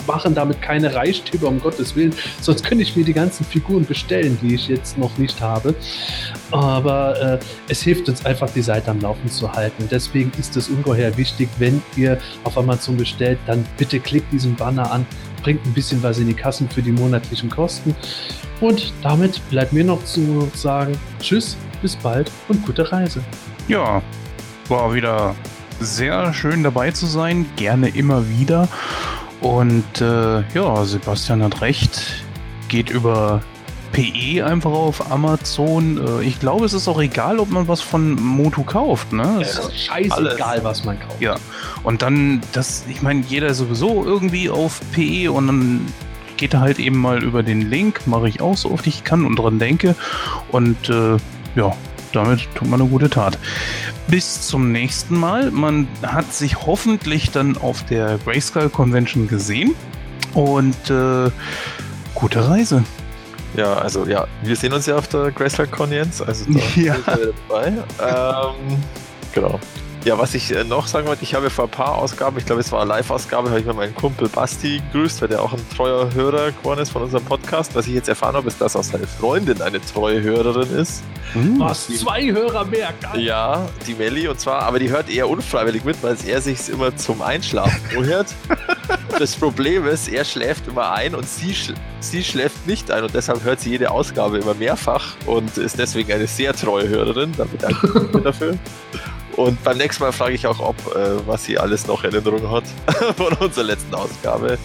machen damit keine Reichtümer, um Gottes Willen. Sonst könnte ich mir die ganzen Figuren bestellen, die ich jetzt noch nicht habe. Aber äh, es hilft uns einfach, die Seite am Laufen zu halten. Deswegen ist es ungeheuer wichtig, wenn ihr auf Amazon bestellt, dann bitte klickt diesen Banner an, bringt ein bisschen was in die Kassen für die monatlichen Kosten. Und damit bleibt mir noch zu sagen, tschüss, bis bald und gute Reise. Ja, war wieder sehr schön dabei zu sein. Gerne immer wieder. Und äh, ja, Sebastian hat recht. Geht über PE einfach auf Amazon. Äh, ich glaube, es ist auch egal, ob man was von Motu kauft. Ne? Es ist scheißegal, was man kauft. Ja, und dann, das, ich meine, jeder ist sowieso irgendwie auf PE und dann geht er halt eben mal über den Link, mache ich auch so oft ich kann und dran denke. Und äh, ja, damit tut man eine gute Tat. Bis zum nächsten Mal. Man hat sich hoffentlich dann auf der Grayskull Convention gesehen. Und äh, gute Reise. Ja, also ja, wir sehen uns ja auf der Grayskull Convention, also da [laughs] Ja. sind wir dabei. Ähm, genau. Ja, was ich äh, noch sagen wollte, ich habe vor ein paar Ausgaben, ich glaube es war eine Live-Ausgabe, habe ich mal meinen Kumpel Basti gegrüßt, weil der auch ein treuer Hörer geworden ist von unserem Podcast. Was ich jetzt erfahren habe, ist, dass auch seine Freundin eine treue Hörerin ist. Was? Zwei Hörer mehr? Geil. Ja, die Melli und zwar, aber die hört eher unfreiwillig mit, weil er sich immer zum Einschlafen hört. [laughs] das Problem ist, er schläft immer ein und sie, sch sie schläft nicht ein und deshalb hört sie jede Ausgabe immer mehrfach und ist deswegen eine sehr treue Hörerin. Da bedanke ich mich dafür. Und beim nächsten Mal frage ich auch, ob, äh, was sie alles noch in Erinnerung hat [laughs] von unserer letzten Ausgabe.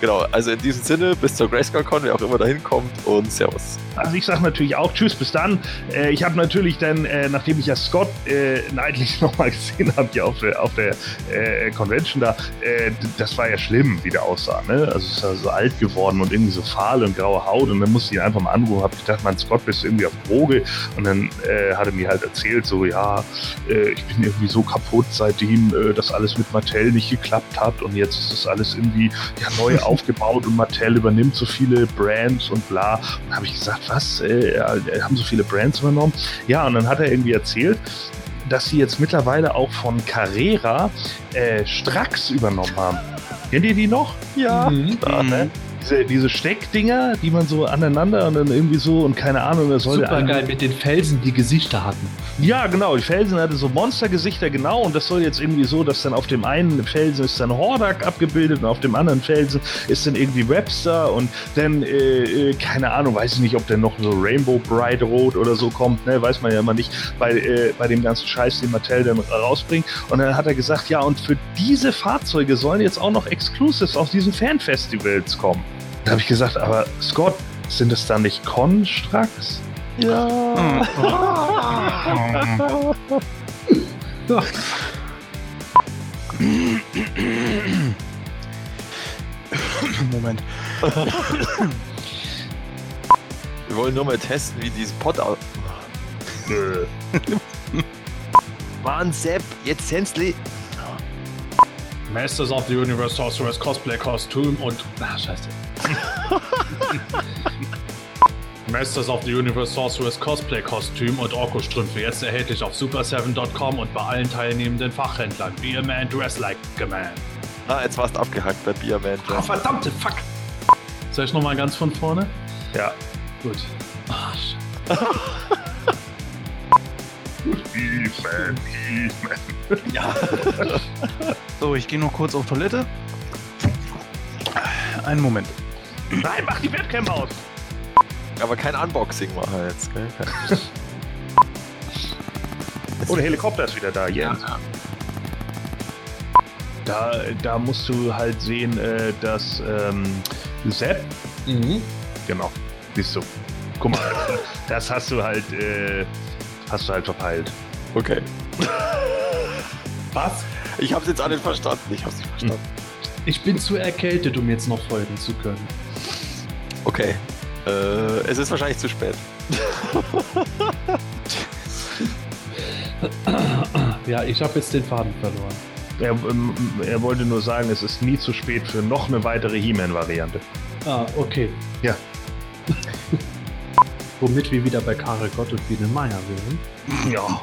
Genau, also in diesem Sinne, bis zur Grayskull-Con, wer auch immer da hinkommt und Servus. Also ich sage natürlich auch Tschüss, bis dann. Äh, ich habe natürlich dann, äh, nachdem ich ja Scott äh, neidlich [laughs] nochmal gesehen habe, hier auf der, auf der äh, Convention da, äh, das war ja schlimm, wie der aussah. Ne? Also ist ja so alt geworden und irgendwie so fahl und graue Haut und dann musste ich ihn einfach mal anrufen, habe gedacht, mein Scott bist du irgendwie auf Droge und dann äh, hat er mir halt erzählt, so ja, äh, ich bin irgendwie so kaputt, seitdem das alles mit Mattel nicht geklappt hat und jetzt ist das alles irgendwie ja, neu aufgebaut und Mattel übernimmt so viele Brands und bla. Und habe ich gesagt, was? Äh, ja, haben so viele Brands übernommen? Ja, und dann hat er irgendwie erzählt, dass sie jetzt mittlerweile auch von Carrera äh, Strax übernommen haben. Kennt ihr die noch? Ja, Mhm. klar, ne? Diese, diese Steckdinger, die man so aneinander und dann irgendwie so und keine Ahnung, das sollte Super geil mit den Felsen, die Gesichter hatten. ja, genau. Die Felsen hatte so Monstergesichter, genau. Und das soll jetzt irgendwie so, dass dann auf dem einen Felsen ist dann Hordak abgebildet und auf dem anderen Felsen ist dann irgendwie Webster und dann, äh, äh, keine Ahnung, weiß ich nicht, ob dann noch so Rainbow Bright Rot oder so kommt, ne? Weiß man ja immer nicht bei, äh, bei dem ganzen Scheiß, den Mattel dann rausbringt. Und dann hat er gesagt, ja, und für diese Fahrzeuge sollen jetzt auch noch Exclusives auf diesen Fanfestivals kommen. Da habe ich gesagt, aber Scott, sind es dann nicht Constructs? Ja. [laughs] Moment. Wir wollen nur mal testen, wie dieses Pod aus. [laughs] Mann, Sepp, jetzt Sensli. Masters of the Universe Sorcerer's Cosplay Kostüm und. Ah, scheiße. [laughs] Masters of the Universe Sorcerer's Cosplay Kostüm und Orko-Strümpfe jetzt erhältlich auf super7.com und bei allen teilnehmenden Fachhändlern. Be a man, dress like a man. Ah, jetzt warst du abgehackt bei Beerman. Ah, verdammte Fuck! Soll ich nochmal ganz von vorne? Ja. Gut. Ah, scheiße. He-Man, [laughs] He-Man. Ja. So, ich gehe noch kurz auf Toilette. Einen Moment. Nein, mach die Webcam aus. Aber kein Unboxing machen jetzt, gell? Oh, der Helikopter ist wieder da, Jens. Da, da musst du halt sehen, äh, dass ähm, Sepp, Mhm. genau, siehst du. Guck mal, [laughs] das hast du halt, äh, hast du halt verpeilt. Okay. [laughs] Was? Ich hab's jetzt alle verstanden. Ich hab's nicht verstanden. Ich bin zu erkältet, um jetzt noch folgen zu können. Okay. Äh, es ist wahrscheinlich zu spät. [laughs] Ja, ich habe jetzt den Faden verloren. Er, ähm, er wollte nur sagen, es ist nie zu spät für noch eine weitere He-Man-Variante. Ah, okay. Ja. [laughs] Womit wir wieder bei Karel Gott und Biene Meier wären. Ja.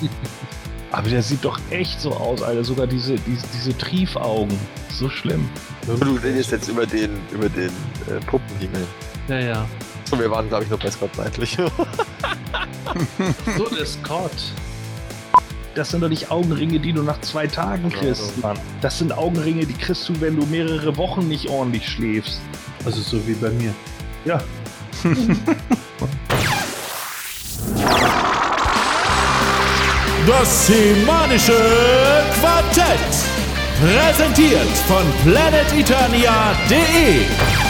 [laughs] Aber der sieht doch echt so aus, Alter. Sogar diese, diese, diese Triefaugen. So schlimm. Du redest jetzt über den, über den äh, Puppenhimmel. Ja, ja. Und wir waren, glaube ich, noch bei Scott Neidlich. So, der Scott. Das sind doch nicht Augenringe, die du nach zwei Tagen kriegst, Mann. Das sind Augenringe, die kriegst du, wenn du mehrere Wochen nicht ordentlich schläfst. Also so wie bei mir. Ja. [laughs] [laughs] Das semanische Quartett. Präsentiert von planeteternia.de.